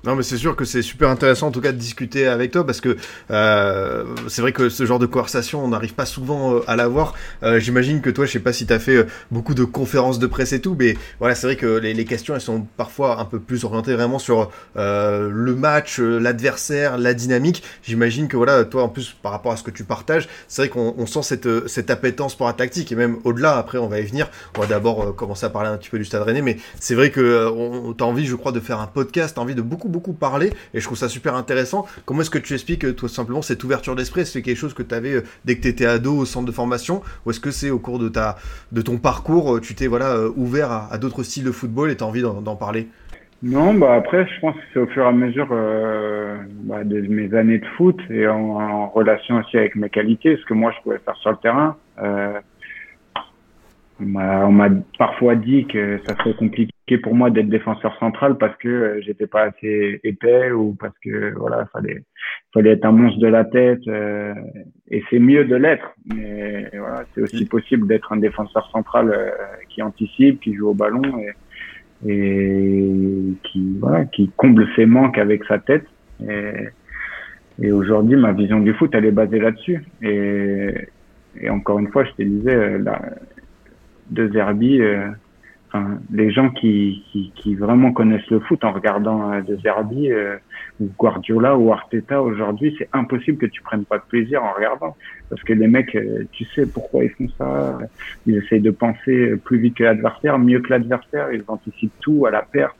Non, mais c'est sûr que c'est super intéressant en tout cas de discuter avec toi parce que euh, c'est vrai que ce genre de conversation, on n'arrive pas souvent euh, à l'avoir. Euh, J'imagine que toi, je sais pas si tu as fait beaucoup de conférences de presse et tout, mais voilà, c'est vrai que les, questions, elles sont parfois un peu plus orientées vraiment sur le match, l'adversaire, la dynamique. J'imagine que voilà, toi en plus par rapport à ce que tu partages, c'est vrai qu'on sent cette, cette appétence pour la tactique et même au-delà, après on va y venir. On va d'abord commencer à parler un petit peu du Stade Rennais, mais c'est vrai que tu as envie, je crois, de faire un podcast, tu envie de beaucoup beaucoup parler et je trouve ça super intéressant. Comment est-ce que tu expliques euh, tout simplement cette ouverture d'esprit? C'est quelque chose que tu avais euh, dès que tu étais ado au centre de formation? Ou est-ce que c'est au cours de, ta, de ton parcours, euh, tu t'es voilà, ouvert à, d'autres styles de football et tu as envie d'en parler? Non, bah après, je pense que c'est au fur et à mesure bah, de mes années de foot et en, relation aussi avec mes qualités, ce que moi je pouvais faire sur le terrain. On m'a parfois dit que ça serait compliqué pour moi d'être défenseur central parce que euh, j'étais pas assez épais ou parce que voilà fallait fallait être un monstre de la tête euh, et c'est mieux de l'être. Mais voilà c'est aussi possible d'être un défenseur central euh, qui anticipe qui joue au ballon et, et qui voilà qui comble ses manques avec sa tête. Et, et aujourd'hui ma vision du foot elle est basée là-dessus. Et, et encore une fois je te disais la, de Zerbi les gens qui, qui, qui, vraiment connaissent le foot en regardant euh, De Zerbi euh, ou Guardiola ou Arteta aujourd'hui, c'est impossible que tu prennes pas de plaisir en regardant. Parce que les mecs, euh, tu sais pourquoi ils font ça. Ils essayent de penser plus vite que l'adversaire, mieux que l'adversaire. Ils anticipent tout à la perte.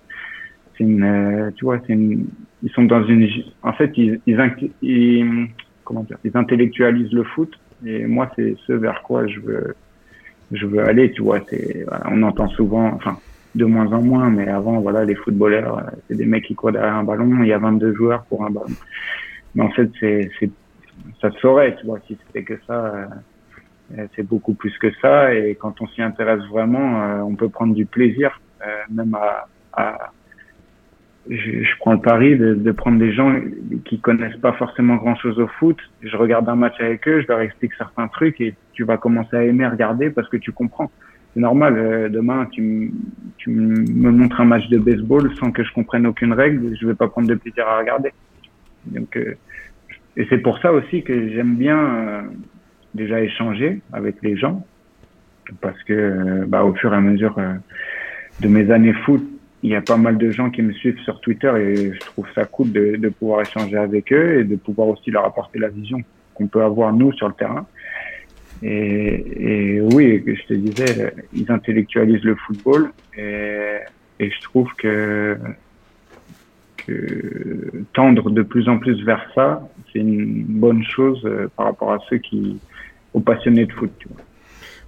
C'est une, tu vois, c'est une, ils sont dans une, en fait, ils, ils, ils, comment dire, ils intellectualisent le foot. Et moi, c'est ce vers quoi je veux, je veux aller, tu vois. C'est, on entend souvent, enfin, de moins en moins, mais avant, voilà, les footballeurs, euh, c'est des mecs qui courent derrière un ballon, il y a 22 joueurs pour un ballon. Mais en fait, c'est, c'est, ça se saurait, tu vois, si c'était que ça, euh, c'est beaucoup plus que ça. Et quand on s'y intéresse vraiment, euh, on peut prendre du plaisir, même à, à je, je, prends le pari de, de, prendre des gens qui connaissent pas forcément grand chose au foot. Je regarde un match avec eux, je leur explique certains trucs et tu vas commencer à aimer regarder parce que tu comprends. C'est normal. Euh, demain, tu, tu me montres un match de baseball sans que je comprenne aucune règle, je vais pas prendre de plaisir à regarder. Donc, euh, et c'est pour ça aussi que j'aime bien euh, déjà échanger avec les gens parce que, bah, au fur et à mesure de mes années foot, il y a pas mal de gens qui me suivent sur Twitter et je trouve ça cool de, de pouvoir échanger avec eux et de pouvoir aussi leur apporter la vision qu'on peut avoir nous sur le terrain. Et, et oui, je te disais, ils intellectualisent le football et, et je trouve que, que tendre de plus en plus vers ça, c'est une bonne chose euh, par rapport à ceux qui, aux passionnés de foot. Tu vois.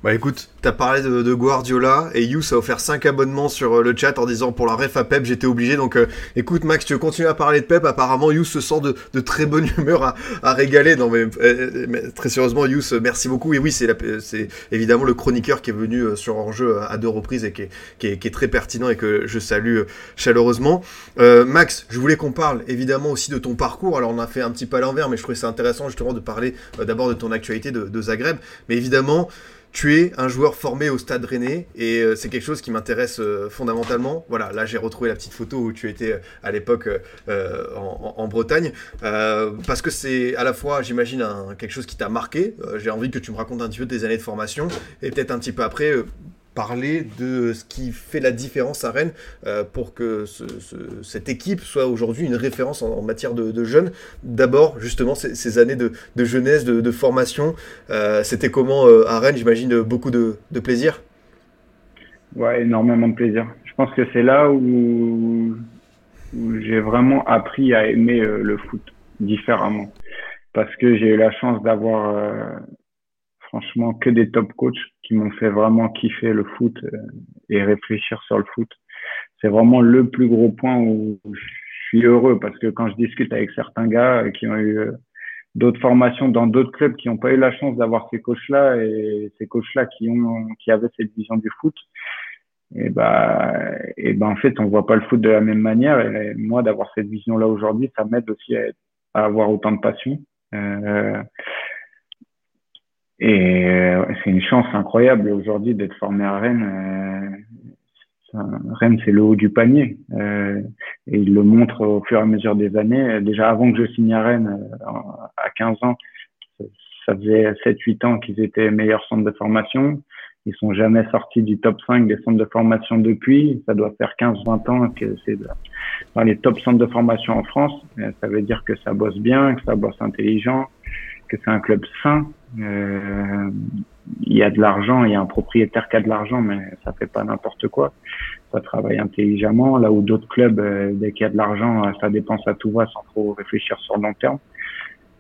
Bah écoute, t'as parlé de, Guardiola et Yous a offert 5 abonnements sur euh, le chat en disant pour la ref à Pep j'étais obligé. Donc euh, écoute Max tu veux continuer à parler de Pep. Apparemment Yous se sent de, de, très bonne humeur à, à régaler. Non mais, euh, très sérieusement Yous merci beaucoup. Et oui c'est évidemment le chroniqueur qui est venu sur Enjeu à deux reprises et qui est, très pertinent et que je salue chaleureusement. Max je voulais qu'on parle évidemment aussi de ton parcours. Alors on a fait un petit pas à l'envers mais je trouvais ça intéressant justement de parler d'abord de ton actualité de Zagreb. Mais évidemment tu es un joueur formé au Stade Rennais et euh, c'est quelque chose qui m'intéresse euh, fondamentalement. Voilà, là j'ai retrouvé la petite photo où tu étais euh, à l'époque en, Bretagne parce que c'est à la fois, j'imagine, quelque chose qui t'a marqué. j'ai envie que tu me racontes un petit peu tes années de formation et peut-être un petit peu après parler de ce qui fait la différence à Rennes euh, pour que ce, ce, cette équipe soit aujourd'hui une référence en, matière de, jeunes. D'abord, justement, ces, années de, jeunesse, de, formation, euh, c'était comment euh, à Rennes J'imagine beaucoup de, plaisir? Ouais, énormément de plaisir. Je pense que c'est là où, où j'ai vraiment appris à aimer le foot différemment. Parce que j'ai eu la chance d'avoir franchement que des top coachs qui m'ont fait vraiment kiffer le foot euh, et réfléchir sur le foot. C'est vraiment le plus gros point où je suis heureux parce que quand je discute avec certains gars qui ont eu euh, d'autres formations dans d'autres clubs qui n'ont pas eu la chance d'avoir ces coachs-là et ces coachs-là qui ont qui avaient cette vision du foot, et bah et ben en fait on voit pas le foot de la même manière et moi d'avoir cette vision là aujourd'hui ça m'aide aussi à, avoir autant de passion. Euh, et euh, c'est une chance incroyable aujourd'hui d'être formé à Rennes. Euh, Rennes, c'est le haut du panier. Euh, et il le montre au fur et à mesure des années. Déjà avant que je signe à Rennes, à 15 ans, ça faisait 7-8 ans qu'ils étaient meilleurs centres de formation. Ils sont jamais sortis du top 5 des centres de formation depuis. Ça doit faire 15-20 ans que c'est dans les top centres de formation en France. Ça veut dire que ça bosse bien, que ça bosse intelligent, que c'est un club sain. Euh, il y a de l'argent, il y a un propriétaire qui a de l'argent, mais ça fait pas n'importe quoi. Ça travaille intelligemment. Là où d'autres clubs, euh, dès qu'il y a de l'argent, euh, ça dépense à tout va sans trop réfléchir sur le long terme.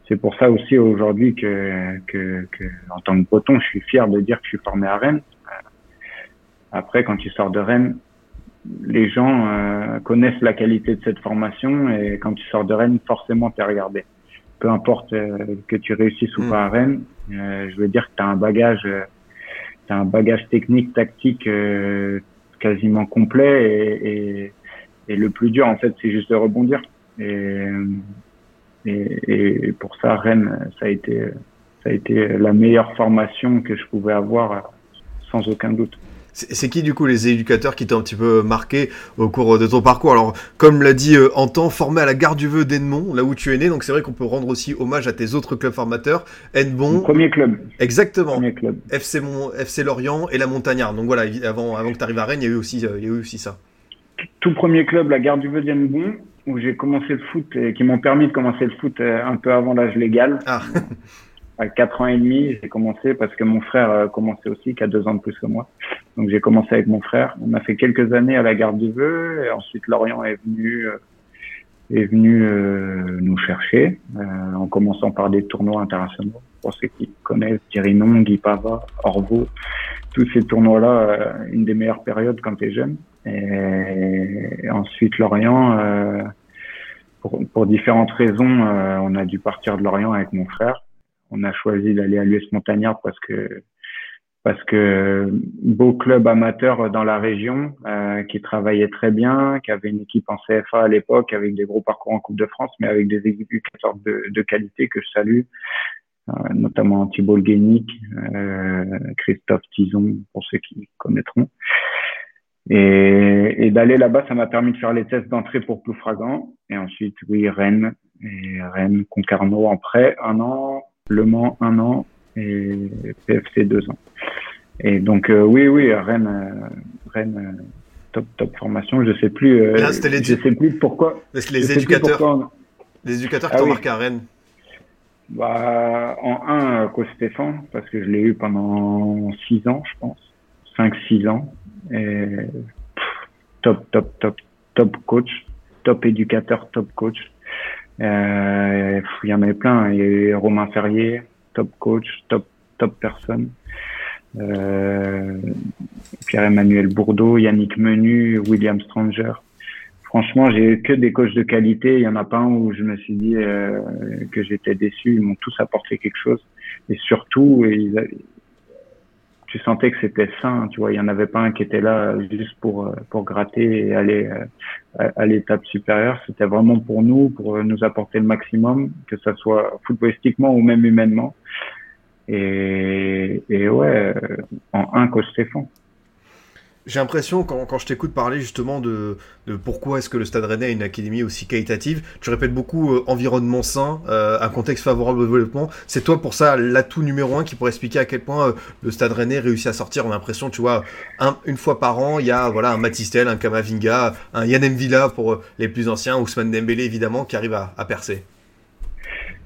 C'est pour ça aussi aujourd'hui que, que, que, en tant que breton, je suis fier de dire que je suis formé à Rennes. Après, quand tu sors de Rennes, les gens euh, connaissent la qualité de cette formation et quand tu sors de Rennes, forcément, tu es regardé peu importe euh, que tu réussisses ou mm. pas à Rennes, euh, je veux dire que tu as un bagage, euh, as un bagage technique, tactique quasiment complet et, et, et, le plus dur en fait, c'est juste de rebondir. Et, et, pour ça, Rennes, ça a été, ça a été la meilleure formation que je pouvais avoir sans aucun doute. C'est qui du coup les éducateurs qui t'ont un petit peu marqué au cours de ton parcours? Alors, comme l'a dit euh, Antan, formé à la gare du Vœu d'Ennemont, là où tu es né, donc c'est vrai qu'on peut rendre aussi hommage à tes autres clubs formateurs. Ennemont. Premier club. Exactement. Premier club. FC, FC Lorient et la Montagnard. Donc voilà, avant, avant que tu arrives à Rennes, il y a eu aussi, euh, il y a eu aussi ça. Tout premier club, la gare du Vœu d'Ennemont, où j'ai commencé le foot et qui m'ont permis de commencer le foot euh, un peu avant l'âge légal. Ah. à 4 ans et demi, j'ai commencé parce que mon frère a commencé aussi, qui a deux ans de plus que moi. Donc j'ai commencé avec mon frère. On a fait quelques années à la Garde du Vœu et ensuite Lorient est venu euh, est venu euh, nous chercher euh, en commençant par des tournois internationaux. Pour ceux qui connaissent Thierry Non, Guy Pava, Orvaux, tous ces tournois-là, une des meilleures périodes quand tu es jeune. Et, ensuite Lorient, pour, pour différentes raisons, on a dû partir de Lorient avec mon frère on a choisi d'aller à l'US Montagnard parce que parce que beau club amateur dans la région euh, qui travaillait très bien, qui avait une équipe en CFA à l'époque avec des gros parcours en Coupe de France, mais avec des éducateurs de, de qualité que je salue, euh, notamment Thibault Guénic, euh, Christophe Tison, pour ceux qui connaîtront. Et, d'aller là-bas, ça m'a permis de faire les tests d'entrée pour Ploufragan. Et ensuite, oui, Rennes. Et Rennes, Concarneau en prêt, un an. Le Mans un an et PFC deux ans. Et donc euh, oui, oui, Rennes, euh, Rennes, euh, top, top formation. Je sais plus. Ah, les... Je sais plus pourquoi. les éducateurs. Les éducateurs qui ah, t'ont marqué à Rennes. Bah, en un, coach Stéphane, parce que je l'ai eu pendant six ans, je pense, cinq, six ans. Et top, top, top, top coach, top éducateur, top coach. Euh, il y en avait plein. Il y a eu Romain Ferrier, top coach, top top personne. Euh, Pierre-Emmanuel Bourdeau, Yannick Menu, William Stranger. Franchement, j'ai eu que des coachs de qualité. Il y en a pas un où je me suis dit euh, que j'étais déçu. Ils m'ont tous apporté quelque chose. Et surtout, ils, tu sentais que c'était sain, tu vois, il y en avait pas un qui était là juste pour euh, pour gratter et aller euh, à, l'étape supérieure. C'était vraiment pour nous, pour nous apporter le maximum, que ça soit footballistiquement ou même humainement. Et, et ouais, en un coach Stéphane. J'ai l'impression, quand, quand, je t'écoute parler justement de, de pourquoi est-ce que le Stade Rennais a une académie aussi qualitative, tu répètes beaucoup euh, environnement sain, euh, un contexte favorable au développement. C'est toi pour ça l'atout numéro un qui pourrait expliquer à quel point euh, le Stade Rennais réussit à sortir. On a l'impression, tu vois, un, une fois par an, il y a voilà un Matistel, un Kamavinga, un Yann Villa pour les plus anciens, Ousmane Dembélé évidemment, qui arrive à, à percer.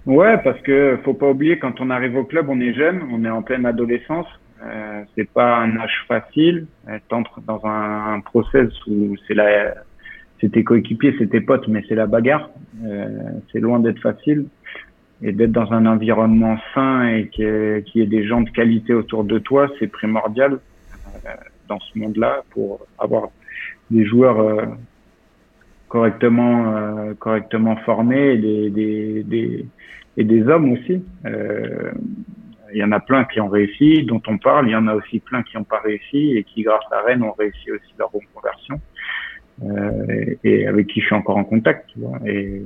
Ouais, parce que faut pas oublier quand on arrive au club, on est jeune, on est en pleine adolescence. Euh, c'est pas un âge facile. Euh, T'entres dans un, process où c'est la, c'est tes coéquipiers, c'est tes potes, mais c'est la bagarre. Euh, c'est loin d'être facile. Et d'être dans un environnement sain et qu'il y, ait des gens de qualité autour de toi, c'est primordial dans ce monde-là pour avoir des joueurs correctement, correctement formés et des hommes aussi. Il y en a plein qui ont réussi, dont on parle. Il y en a aussi plein qui n'ont pas réussi et qui, grâce à Rennes, ont réussi aussi leur reconversion. Euh, et, avec qui je suis encore en contact. Tu vois. Et,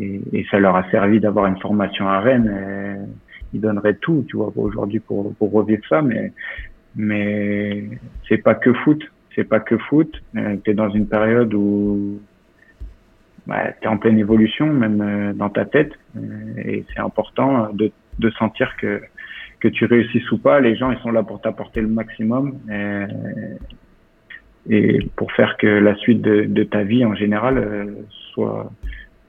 et, ça leur a servi d'avoir une formation à Rennes. ils donneraient tout, tu vois, aujourd'hui pour, pour revivre ça, mais mais c'est pas que foot, c'est pas que foot. Euh, tu es dans une période où bah, tu es en pleine évolution, même euh, dans ta tête, euh, et c'est important de, de sentir que que tu réussisses ou pas, les gens ils sont là pour t'apporter le maximum et, et, pour faire que la suite de, de ta vie en général soit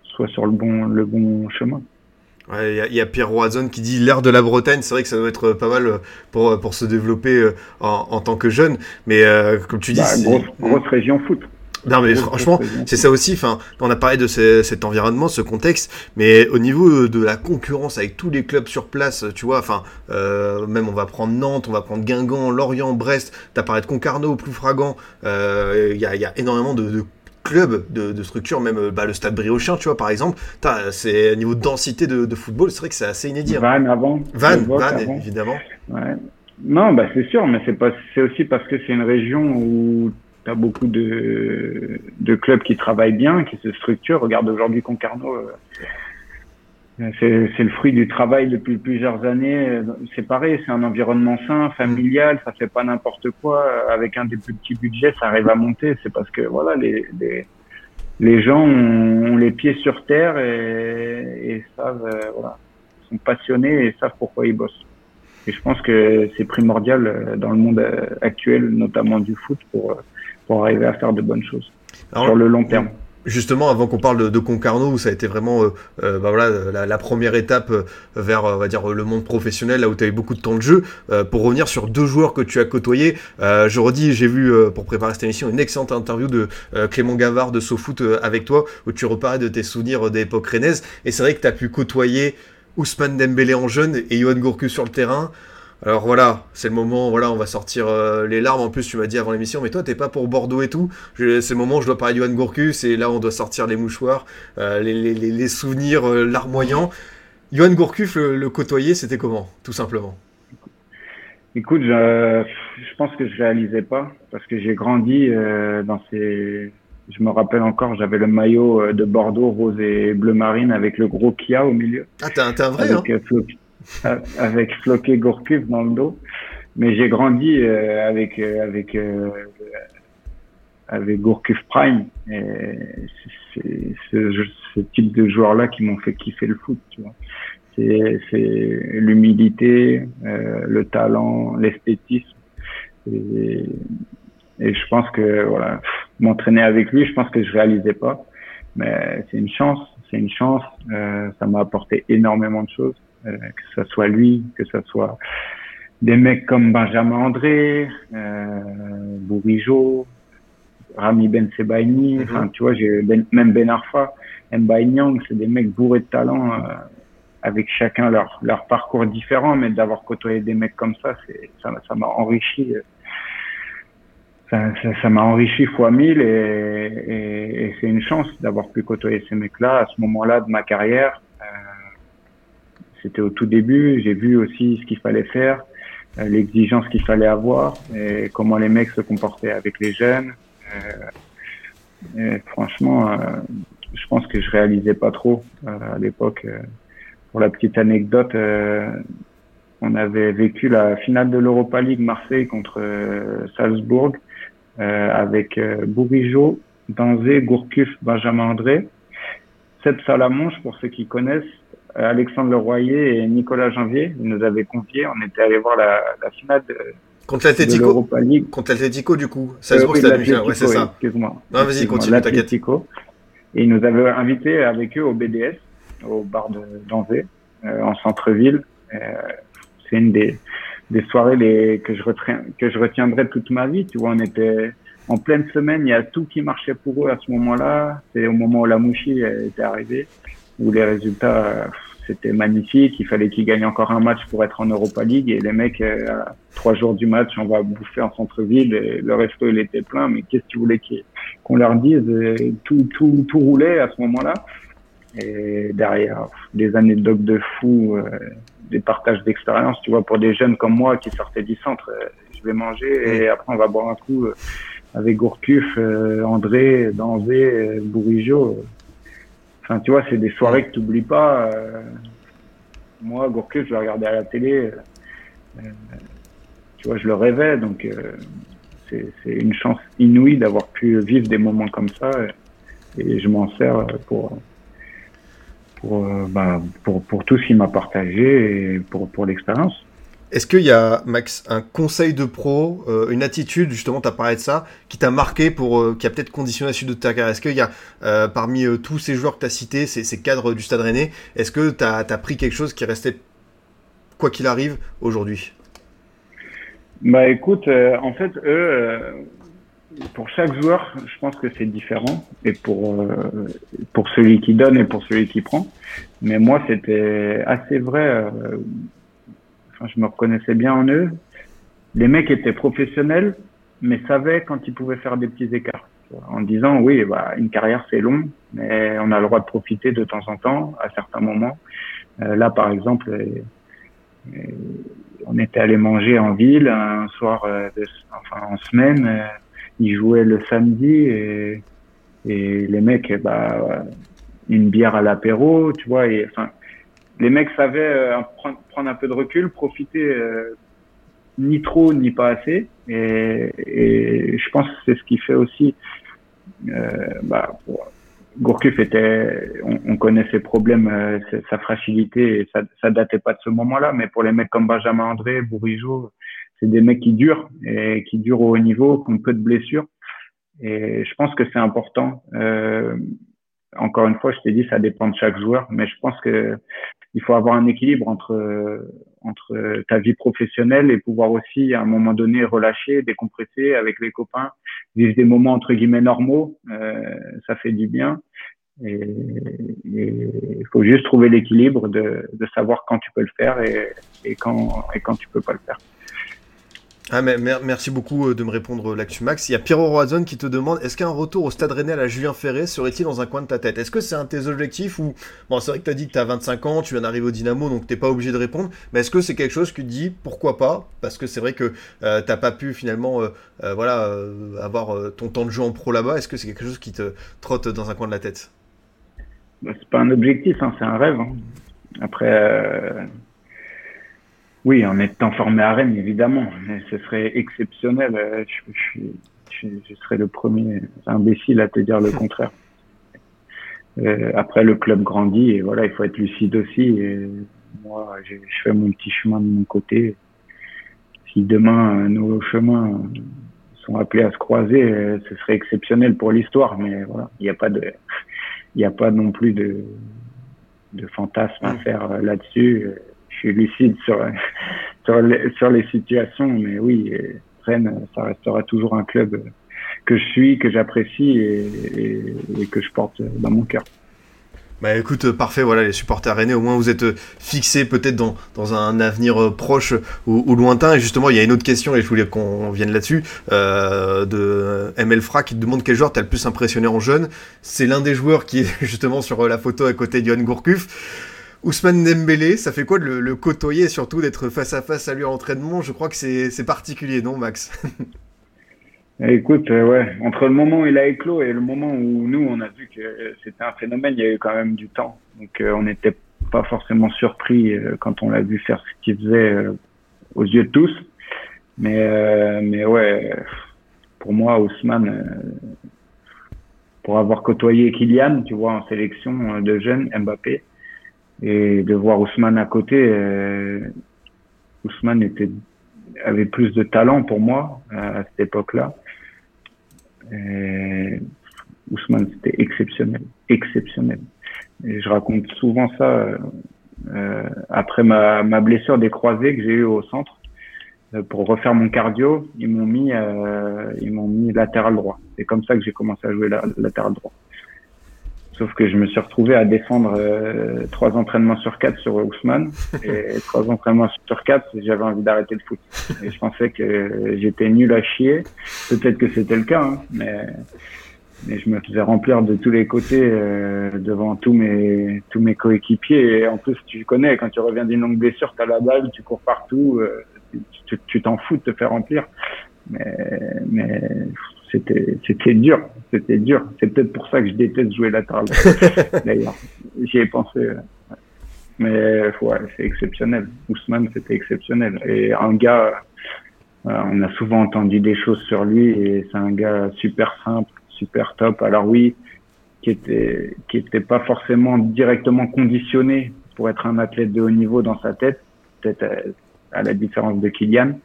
soit sur le bon le bon chemin. Il y, a Pierre Roazon qui dit l'ère de la Bretagne. C'est vrai que ça doit être pas mal pour, pour se développer euh, en, en tant que jeune. Mais euh, comme tu dis, bah, grosse, grosse région foot. Non mais franchement, c'est ça aussi. Enfin, on a parlé de cet environnement, ce contexte, mais au niveau de la concurrence avec tous les clubs sur place, tu vois, enfin, euh, même on va prendre Nantes, on va prendre Guingamp, Lorient, Brest. T'as parlé de Concarneau, plus fragant. Il y, a, y, a, énormément de, de club de, de structure, même euh, bah, le stade Briochin, tu vois, par exemple, c'est niveau de densité de, football, c'est vrai que c'est assez inédit. Hein. Van avant. Van, Van évidemment. Ouais. Non, bah c'est sûr, mais c'est pas, c'est aussi parce que c'est une région où tu as beaucoup de, de clubs qui travaillent bien, qui se structurent. Regarde aujourd'hui Concarneau, euh, c'est le fruit du travail depuis plusieurs années. C'est pareil, c'est un environnement sain, familial, ça fait pas n'importe quoi. Avec un des plus petits budgets, ça arrive à monter. C'est parce que voilà, les, les, les gens ont, les pieds sur terre et, et savent, euh, voilà, sont passionnés et savent pourquoi ils bossent. Et je pense que c'est primordial euh, dans le monde euh, actuel, notamment du foot, pour, pour arriver à faire de bonnes choses sur le long terme. Justement, avant qu'on parle de, Concarneau, où ça a été vraiment euh, euh, bah voilà, la, première étape euh, vers on va dire, le monde professionnel, là où tu as eu beaucoup de temps de jeu, pour revenir sur deux joueurs que tu as côtoyés, je redis, j'ai vu pour préparer cette émission une excellente interview de Clément Gavard de SoFoot avec toi, où tu reparais de tes souvenirs d'époque rennaise, et c'est vrai que tu as pu côtoyer Ousmane Dembélé en jeune et Johan Gourcuff sur le terrain. Alors voilà, c'est le moment, voilà, on va sortir euh, les larmes. En plus, tu m'as dit avant l'émission, mais toi, t'es pas pour Bordeaux et tout. C'est le moment où je dois parler de Johan Gourcus et là, on doit sortir les mouchoirs, euh, les, souvenirs euh, larmoyants. Johan Gourcuff, le, côtoyer, c'était comment, tout simplement? Écoute, je, je, pense que je réalisais pas parce que j'ai grandi dans ces. Je me rappelle encore, j'avais le maillot de Bordeaux rose et bleu marine avec le gros Kia au milieu. Ah, t'es un, vrai, hein? Avec Floqué Gourcuff dans le dos. Mais j'ai grandi euh, avec euh, avec euh, avec Gourcuff Prime. Et c'est ce, type de joueurs-là qui m'ont fait kiffer le foot. Tu vois. C'est, c'est l'humilité, le talent, l'esthétisme. Et, et, je pense que voilà, m'entraîner avec lui, je pense que je réalisais pas. Mais c'est une chance, c'est une chance. ça m'a apporté énormément de choses. Euh, que ce soit lui, que ce soit des mecs comme Benjamin André, euh, Bourigeau, Rami Ben Sebaini, mhm. enfin tu vois, j'ai ben, même Ben Arfa, Nyang, c'est des mecs bourrés de talent euh, avec chacun leur leur parcours différent, mais d'avoir côtoyé des mecs comme ça, c'est ça ça m'a enrichi. Ça, ça, m'a enrichi fois mille et, et, et c'est une chance d'avoir pu côtoyer ces mecs-là à ce moment-là de ma carrière c'était au tout début. J'ai vu aussi ce qu'il fallait faire, euh, l'exigence qu'il fallait avoir et comment les mecs se comportaient avec les jeunes. Euh, et franchement, euh, je pense que je réalisais pas trop à l'époque. pour la petite anecdote, on avait vécu la finale de l'Europa League Marseille contre Salzbourg avec Bourigeau, Danzé, Gourcuff, Benjamin André. Seb Salamonche, pour ceux qui connaissent, Alexandre Leroyer et Nicolas Janvier. Ils nous avaient confié. On était allé voir la, la finale de, contre l'Atletico. Contre l'Atletico, du coup. Salzbourg, euh, oui, ouais, c'est ça. Excuse-moi. Non, vas-y, continue, t'inquiète. Et ils nous avaient invités avec eux au BDS, au bar de d'Anvers, euh, en centre-ville. Euh, c'est une des, des soirées les, que, je retiens, que je retiendrai toute ma vie. Tu vois, on était en pleine semaine, il y a tout qui marchait pour eux à ce moment-là. C'est au moment où la Mouchi était arrivée où les résultats c'était magnifique. Il fallait qu'ils gagnent encore un match pour être en Europa League et les mecs euh, trois jours du match, on va bouffer en centre-ville. Et le resto il était plein, mais qu'est-ce qu'ils voulaient qu'on leur dise? Tout tout tout roulait à ce moment-là. Et derrière des de doc de fou, euh, des partages d'expérience, tu vois, pour des jeunes comme moi qui sortaient du centre, euh, je vais manger et après on va boire un coup avec Gourcuff, André, Danzé, Bourigeau enfin, tu vois, c'est des soirées que tu n'oublies pas. Euh, moi, Gourcuff, je le regardais à la télé. Euh, tu vois, je le rêvais. Donc, c'est une chance inouïe d'avoir pu vivre des moments comme ça. Et, je m'en sers pour, pour, bah, pour, pour tout ce qu'il m'a partagé et pour, pour l'expérience. Est-ce qu'il y a, Max, un conseil de pro, euh, une attitude, justement, tu as parlé de ça, qui t'a marqué, pour, euh, qui a peut-être conditionné la suite de ta carrière? Est-ce qu'il y a, euh, parmi tous ces joueurs que tu as cités, ces, cadres du Stade Rennais, est-ce que tu as, pris quelque chose qui restait, quoi qu'il arrive, aujourd'hui? Bah écoute, en fait, eux, pour chaque joueur, je pense que c'est différent, et pour, pour celui qui donne et pour celui qui prend. Mais moi, c'était assez vrai je me reconnaissais bien en eux. Les mecs étaient professionnels, mais savaient quand ils pouvaient faire des petits écarts. En disant, oui, bah, une carrière c'est long, mais on a le droit de profiter de temps en temps, à certains moments. Euh, là, par exemple, euh, euh, on était allé manger en ville un soir, enfin en semaine. ils jouaient le samedi et, les mecs, bah, une bière à l'apéro, tu vois. Et, les mecs savaient euh, prendre, prendre, un peu de recul, profiter euh, ni trop ni pas assez. Et, et je pense que c'est ce qui fait aussi. Euh, bah, Gourcuff était, on, on, connaît ses problèmes, euh, sa fragilité, et ça, ça datait pas de ce moment-là. Mais pour les mecs comme Benjamin André, Bourigeau, c'est des mecs qui durent et qui durent au haut niveau, qui ont peu de blessures. Et je pense que c'est important. Euh, encore une fois, je t'ai dit, ça dépend de chaque joueur, mais je pense que il faut avoir un équilibre entre entre ta vie professionnelle et pouvoir aussi à un moment donné relâcher, décompresser avec les copains, vivre des moments entre guillemets normaux, euh, ça fait du bien. Et il faut juste trouver l'équilibre de, de savoir quand tu peux le faire et, et quand et quand tu peux pas le faire. Ah, mais merci beaucoup euh, de me répondre là-dessus, Max. Il y a Pierrot Roazon qui te demande est-ce qu'un retour au stade rennais à la Julien Ferré serait-il dans un coin de ta tête? Est-ce que c'est un de tes objectifs ou. Bon, c'est vrai que tu as dit que tu as 25 ans, tu viens d'arriver au Dynamo, donc t'es pas obligé de répondre. Mais est-ce que c'est quelque chose que tu dis pourquoi pas? Parce que c'est vrai que euh, t'as pas pu finalement euh, voilà, avoir ton temps de jeu en pro là-bas. Est-ce que c'est quelque chose qui te trotte dans un coin de la tête? Bah, C'est pas un objectif, hein, c'est un rêve. Hein. Après oui, en étant formé à Rennes, évidemment. Mais ce serait exceptionnel. Euh, je, je, je, serais le premier imbécile à te dire le contraire. Euh, après, le club grandit et voilà, il faut être lucide aussi. Et moi, je, fais mon petit chemin de mon côté. Si demain nos chemins sont appelés à se croiser, euh, ce serait exceptionnel pour l'histoire. Mais voilà, il n'y a pas de, il n'y a pas non plus de, de fantasme à mm. faire là-dessus je suis lucide sur, les, situations, mais oui, Rennes, ça restera toujours un club que je suis, que j'apprécie et, que je porte dans mon cœur. Bah écoute, parfait, voilà, les supporters rennais, au moins vous êtes fixés peut-être dans, un avenir proche ou, lointain. Et justement, il y a une autre question, et je voulais qu'on vienne là-dessus, euh, de ML Fra qui te demande quel joueur t'as le plus impressionné en jeune. C'est l'un des joueurs qui est justement sur la photo à côté d'Yohan Gourcuff. Ousmane Dembélé, ça fait quoi de le, côtoyer surtout d'être face à face à lui en entraînement Je crois que c'est particulier, non, Max? Écoute, euh, ouais, entre le moment où il a éclos et le moment où nous, on a vu que c'était un phénomène, il y a eu quand même du temps. Donc, euh, on n'était pas forcément surpris euh, quand on l'a vu faire ce qu'il faisait aux yeux de tous. Mais, mais ouais, pour moi, Ousmane, pour avoir côtoyé Kylian, tu vois, en sélection de jeunes, Mbappé, et de voir Ousmane à côté, euh, Ousmane était, avait plus de talent pour moi à, cette époque-là. Ousmane, c'était exceptionnel, exceptionnel. Et je raconte souvent ça euh, après ma, ma blessure des croisés que j'ai eu au centre. Euh, pour refaire mon cardio, ils m'ont mis, euh, ils m'ont mis latéral droit. C'est comme ça que j'ai commencé à jouer la, latéral droit. Sauf que je me suis retrouvé à défendre euh, trois entraînements sur quatre sur Ousmane et trois entraînements sur quatre, j'avais envie d'arrêter le foot. Et je pensais que j'étais nul à chier. Peut-être que c'était le cas, hein, mais mais je me faisais remplir de tous les côtés euh, devant tous mes tous mes coéquipiers. Et en plus, tu connais, quand tu reviens d'une longue blessure, t'as la balle, tu cours partout, euh, tu t'en fous de te faire remplir. Mais mais c'était c'était dur, c'était dur. C'est peut-être pour ça que je déteste jouer latéral. D'ailleurs, j'y ai pensé. Mais ouais, c'est exceptionnel. Ousmane, c'était exceptionnel. Et un gars, euh, on a souvent entendu des choses sur lui et c'est un gars super simple, super top. Alors oui, qui était qui était pas forcément directement conditionné pour être un athlète de haut niveau dans sa tête, peut-être à, la différence de Kylian,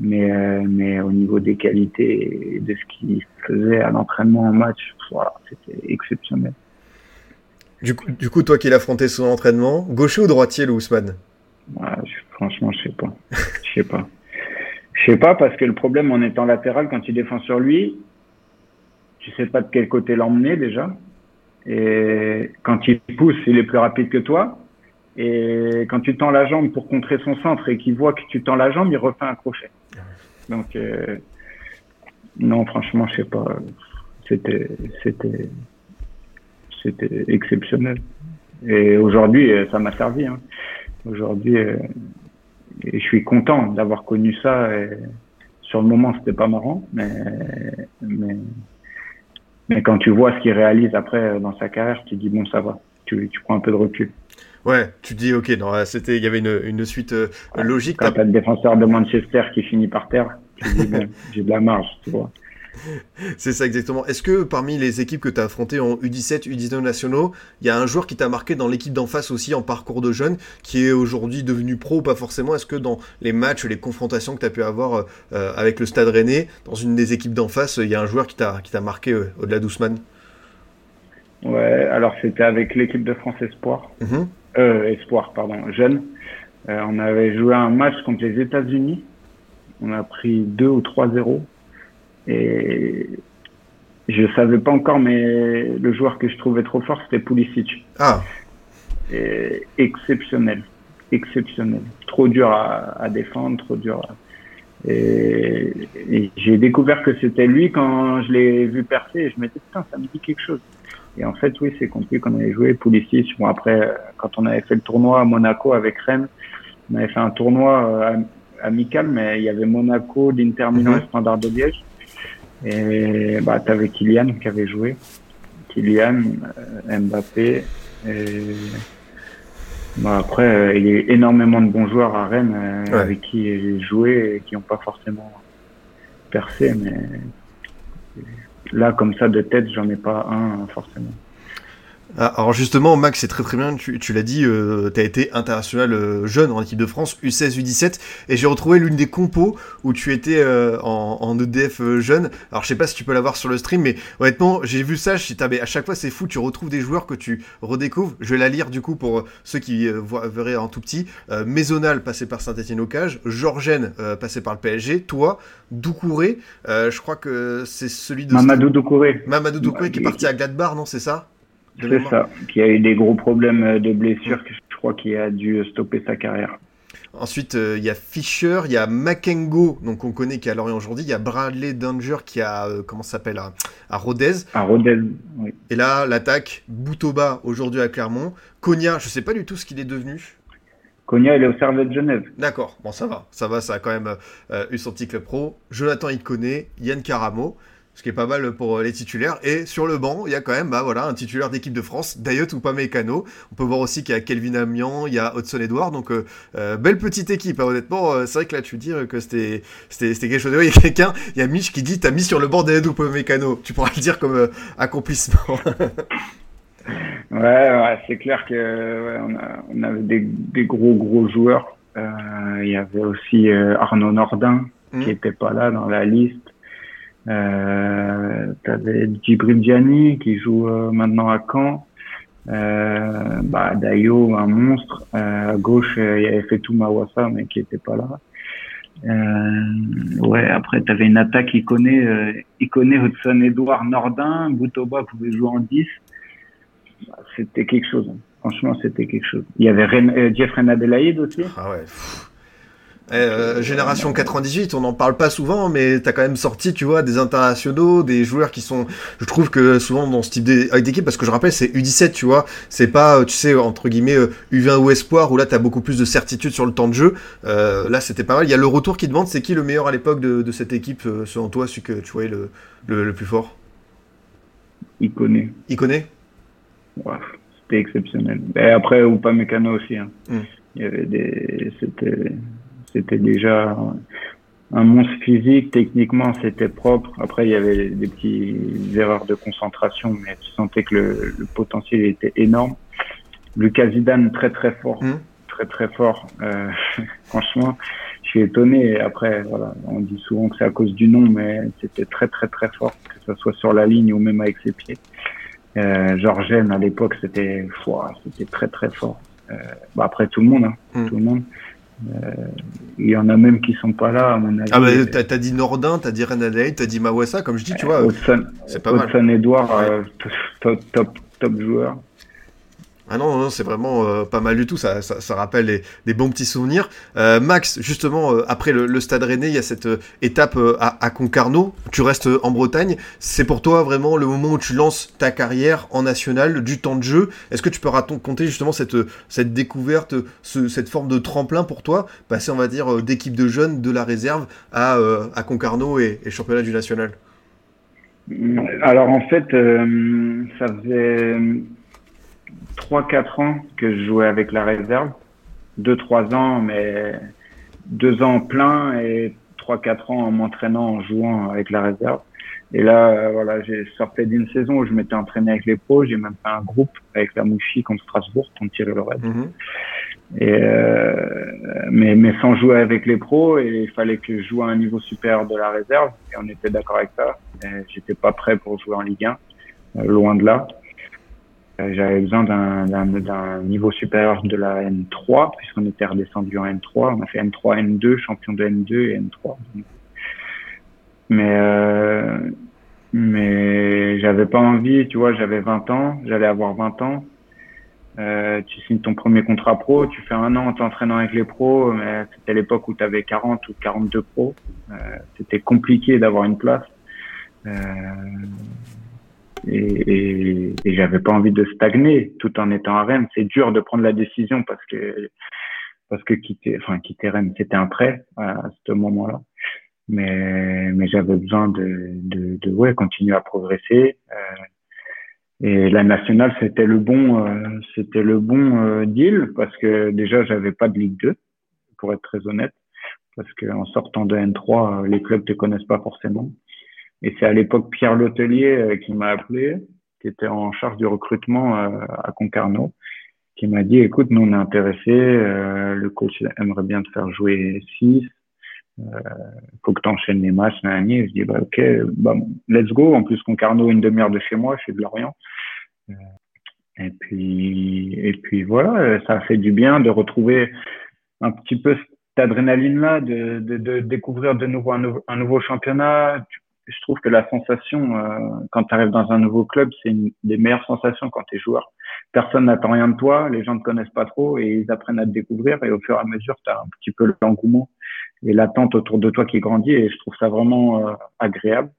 mais euh, mais au niveau des qualités et de ce qu'il faisait à l'entraînement en match, voilà, c'était exceptionnel. Du coup, du coup, toi qui l'affrontais son entraînement, gaucher ou droitier le Ousmane? Franchement, je sais pas. Je sais pas. Je sais pas parce que le problème en étant latéral, quand tu défends sur lui, tu sais pas de quel côté l'emmener déjà. Et quand il pousse, il est plus rapide que toi. Et quand tu tends la jambe pour contrer son centre et qu'il voit que tu tends la jambe, il refait un crochet. Donc euh, non, franchement, je sais pas. C'était c'était c'était exceptionnel. Et aujourd'hui, ça m'a servi. Hein. Aujourd'hui, euh, je suis content d'avoir connu ça. Sur le moment, c'était pas marrant, mais, quand tu vois ce qu'il réalise après dans sa carrière, tu dis bon, ça va. Tu prends un peu de recul. Ouais, tu dis ok, non, c'était, il y avait une, une suite euh, logique. Quand t'as le défenseur de Manchester qui finit par terre, tu dis bon, j'ai de la marge, tu vois. C'est ça exactement. Est-ce que parmi les équipes que tu as affrontées en U17, U19 nationaux, il y a un joueur qui t'a marqué dans l'équipe d'en face aussi en parcours de jeune, qui est aujourd'hui devenu pro ou pas forcément? Est-ce que dans les matchs, les confrontations que tu as pu avoir euh, avec le Stade Rennais, dans une des équipes d'en face, il y a un joueur qui t'a marqué euh, au-delà d'Ousmane? Ouais, alors c'était avec l'équipe de France Espoir. Mm-hmm. Euh, Espoir, pardon, jeune. on avait joué un match contre les États-Unis. On a pris 2 ou 3-0 et je savais pas encore, mais le joueur que je trouvais trop fort, c'était Pulisic. Ah. Et exceptionnel, exceptionnel. Trop dur à, à défendre, trop dur. À... Et, et j'ai découvert que c'était lui quand je l'ai vu percer. Et je me dit putain, ça me dit quelque chose. Et en fait, oui, c'est contre lui qu'on avait joué Pulisic. Bon après, quand on avait fait le tournoi à Monaco avec Rennes, on avait fait un tournoi euh, amical, mais il y avait Monaco, l'Inter Milan et Standard de Liège. Et bah, tu avais Kylian qui avait joué. Kylian, euh, Mbappé. Et... Bah, après, euh, il y a eu énormément de bons joueurs à Rennes euh, ouais. avec qui j'ai joué et qui n'ont pas forcément percé. Mais là, comme ça, de tête, j'en ai pas un forcément. Ah, alors justement, Max, c'est très très bien, tu, tu l'as dit, euh, tu as été international euh, jeune en équipe de France, U16, U17, et j'ai retrouvé l'une des compos où tu étais euh, en, en, EDF euh, jeune. Alors je sais pas si tu peux l'avoir sur le stream, mais honnêtement, j'ai vu ça, je à chaque fois c'est fou, tu retrouves des joueurs que tu redécouvres. Je vais la lire du coup pour ceux qui voient, verraient en tout petit. Maisonal, passé par Saint-Etienne au cage, Georgène, passé par le PSG, toi, Doucouré, je crois que c'est celui de... Mamadou Doucouré. Mamadou Doucouré qui est parti à Gladbar, non, c'est ça? C'est ça, qui a eu des gros problèmes de blessures, que je crois qu'il a dû stopper sa carrière. Ensuite, il euh, y a Fischer, il y a Makengo, donc on connaît qui est à Lorient aujourd'hui. Il y a Bradley Danger qui a, euh, comment s'appelle, à, à, Rodez. À Rodez, oui. Et là, l'attaque, Boutoba aujourd'hui à Clermont. Cogna, je sais pas du tout ce qu'il est devenu. Cogna, il est au Servette de Genève. D'accord, bon ça va, ça va, ça a quand même euh, eu son petit club pro. Jonathan connaît, Yann Caramo ce qui est pas mal pour euh, les titulaires. Et sur le banc, il y a quand même bah, voilà, un titulaire d'équipe de France, Dayot ou pas Mécano. On peut voir aussi qu'il y a Kelvin Amian, il y a Hudson Edouard. Donc, euh, euh, belle petite équipe, hein, honnêtement. C'est vrai que là, tu dis que c'était quelque chose. Il y a quelqu'un, il y a Mich qui dit T'as mis sur le banc Dayot ou pas Mécano. Tu pourras le dire comme accomplissement. ouais, ouais c'est clair que ouais, on, a, on, avait des, des, gros, gros joueurs. Il y avait aussi Arnaud Nordin mmh. qui était pas là dans la liste. Euh, T'avais Djibril Diani qui joue euh, maintenant à Caen. Euh, bah, Dayo, un monstre. Euh, à gauche, euh, il y avait fait tout Mawassa, mais qui était pas là. Euh, ouais, après, tu avais une attaque connaît, euh, il connaît Hudson Edouard Nordin, Boutoba pouvait jouer en 10. Bah, c'était quelque chose. Hein. Franchement, c'était quelque chose. Il y avait Ren Jeff Renadelaide aussi. Ah ouais. Euh, génération 98, on n'en parle pas souvent, mais t'as quand même sorti, tu vois, des internationaux, des joueurs qui sont, je trouve que souvent dans ce type d'équipe, parce que je rappelle, c'est U17, tu vois, c'est pas, euh, tu sais, entre guillemets, U20 euh, ou Espoir, où là t'as beaucoup plus de certitude sur le temps de jeu. là, c'était pas mal. Il y a le retour qui demande, c'est qui le meilleur à l'époque de, cette équipe, selon toi, celui que tu voyais le, le, plus fort? Il connaît. Il connaît C'était exceptionnel. Et après, ou pas Mécano aussi. Hein. Hmm. Il y avait des, c'était c'était déjà un monstre physique. Techniquement, c'était propre. Après, il y avait des petites erreurs de concentration, mais tu sentais que le, potentiel était énorme. Lucas Zidane, très très fort. Mmh. Très très fort. Euh, franchement, je suis étonné. Après, voilà, on dit souvent que c'est à cause du nom, mais c'était très très très fort, que ce soit sur la ligne ou même avec ses pieds. Euh, Georgène, à l'époque, c'était c'était très très fort. Euh, bah après, tout le monde, hein, mmh. tout le monde. Euh, il y en a même qui sont pas là, à mon avis. Ah, bah, t'as, dit Nordin, t'as dit Renadei, t'as dit Mawassa, comme je dis, tu vois. c'est pas mal. Edouard, euh, top, top, top joueur. Ah non, non c'est vraiment euh, pas mal du tout, ça, rappelle des bons petits souvenirs. Euh, Max, justement, euh, après le, Stade Rennais, il y a cette étape à, Concarneau, tu restes en Bretagne, c'est pour toi vraiment le moment où tu lances ta carrière en national, du temps de jeu. Est-ce que tu peux raconter justement cette, découverte, cette forme de tremplin pour toi, passer on va dire d'équipe de jeunes de la réserve à, Concarneau et championnat du national alors en fait, ça faisait 3-4 ans que je jouais avec la réserve. 2-3 ans, mais 2 ans plein et 3-4 ans en m'entraînant, en jouant avec la réserve. Et là, voilà, j'ai sorti d'une saison où je m'étais entraîné avec les pros. J'ai même fait un groupe avec la Mouchi contre Strasbourg, contre Thierry. Mm Et euh, mais, mais sans jouer avec les pros, et il fallait que je joue à un niveau supérieur de la réserve. Et on était d'accord avec ça. J'étais pas prêt pour jouer en Ligue 1, euh, loin de là. Euh, j'avais besoin d'un niveau supérieur de la N3, puisqu'on était redescendu en N3. On a fait N3, N2, champion de N2 et N3. Mais, euh, mais j'avais pas envie, tu vois, j'avais 20 ans, j'allais avoir 20 ans. Euh, tu signes ton premier contrat pro, tu fais un an en t'entraînant avec les pros, mais c'était l'époque où tu avais 40 ou 42 pros. Euh, c'était compliqué d'avoir une place. Euh, et, et, j'avais pas envie de stagner tout en étant à Rennes. C'est dur de prendre la décision parce que parce que quitter, enfin quitter Rennes, c'était un prêt à ce moment-là. Mais mais j'avais besoin de, de, de ouais continuer à progresser. Euh, et la nationale, c'était le bon, euh, c'était le bon euh, deal parce que déjà j'avais pas de Ligue 2, pour être très honnête, parce qu'en sortant de N3, les clubs te connaissent pas forcément. Et c'est à l'époque Pierre Lotelier euh, qui m'a appelé, qui était en charge du recrutement euh, à Concarneau, qui m'a dit, écoute, nous on est intéressés, euh, le coach aimerait bien te faire jouer 6, euh, faut que tu enchaînes les matchs, Je dis, bah, ok, bah, let's go. En plus, Concarneau, une demi-heure de chez moi, je suis de Lorient. et puis, et puis voilà, ça fait du bien de retrouver un petit peu cette adrénaline-là, de, de, découvrir de nouveau, un nouveau championnat je trouve que la sensation, euh, quand tu arrives dans un nouveau club, c'est une des meilleures sensations quand tu es joueur. Personne n'attend rien de toi, les gens ne te connaissent pas trop et ils apprennent à te découvrir et au fur et à mesure, tu as un petit peu l'engouement et l'attente autour de toi qui grandit et je trouve ça vraiment euh, agréable.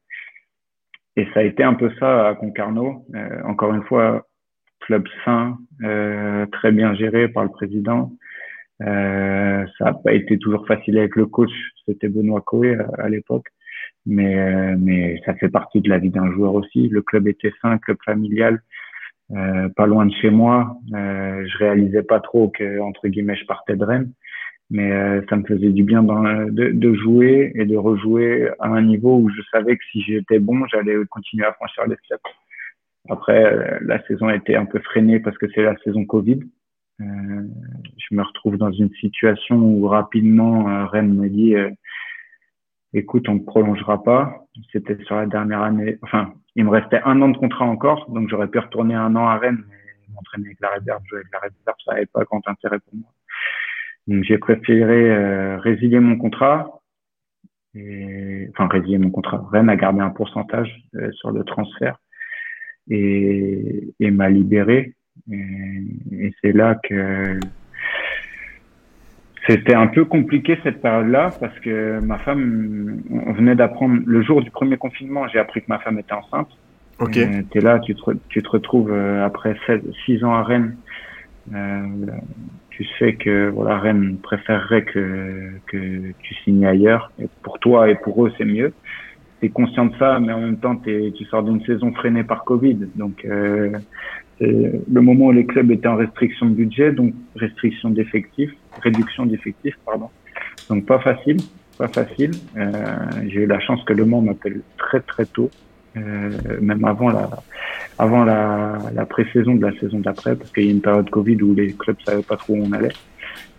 Et ça a été un peu ça à Concarneau. Euh, encore une fois, club sain, très bien géré par le président. ça n'a pas été toujours facile avec le coach, c'était Benoît Coé à l'époque mais, euh, mais ça fait partie de la vie d'un joueur aussi. Le club était sain, club familial, euh, pas loin de chez moi. Euh, je réalisais pas trop que entre guillemets je partais de Rennes, mais euh, ça me faisait du bien dans, de, de, jouer et de rejouer à un niveau où je savais que si j'étais bon, j'allais continuer à franchir les steps. Après, la saison a été un peu freinée parce que c'est la saison Covid. Euh, je me retrouve dans une situation où rapidement Rennes me dit écoute, on ne prolongera pas. C'était sur la dernière année. Enfin, il me restait un an de contrat encore, donc j'aurais pu retourner un an à Rennes, mais m'entraîner avec la réserve, jouer avec la réserve, ça n'avait pas grand intérêt pour moi. Donc j'ai préféré euh, résilier mon contrat. Enfin, résilier mon contrat. Rennes a gardé un pourcentage euh, sur le transfert et, m'a libéré. Et c'est là que C'était un peu compliqué cette période-là parce que ma femme, on venait d'apprendre le jour du premier confinement, j'ai appris que ma femme était enceinte. Ok. Tu es là, tu te, tu te retrouves euh, après 6 ans à Rennes. Euh, tu sais que voilà, Rennes préférerait que, que tu signes ailleurs. Et pour toi et pour eux, c'est mieux. Tu es conscient de ça, mais en même temps, tu sors d'une saison freinée par Covid. Donc, euh, le moment où les clubs étaient en restriction de budget, donc restriction d'effectifs, réduction d'effectifs, pardon. Donc pas facile, pas facile. Euh, j'ai eu la chance que Le Mans m'appelle très très tôt, euh, même avant la avant la, la pré-saison de la saison d'après, parce qu'il y a une période Covid où les clubs savaient pas trop où on allait.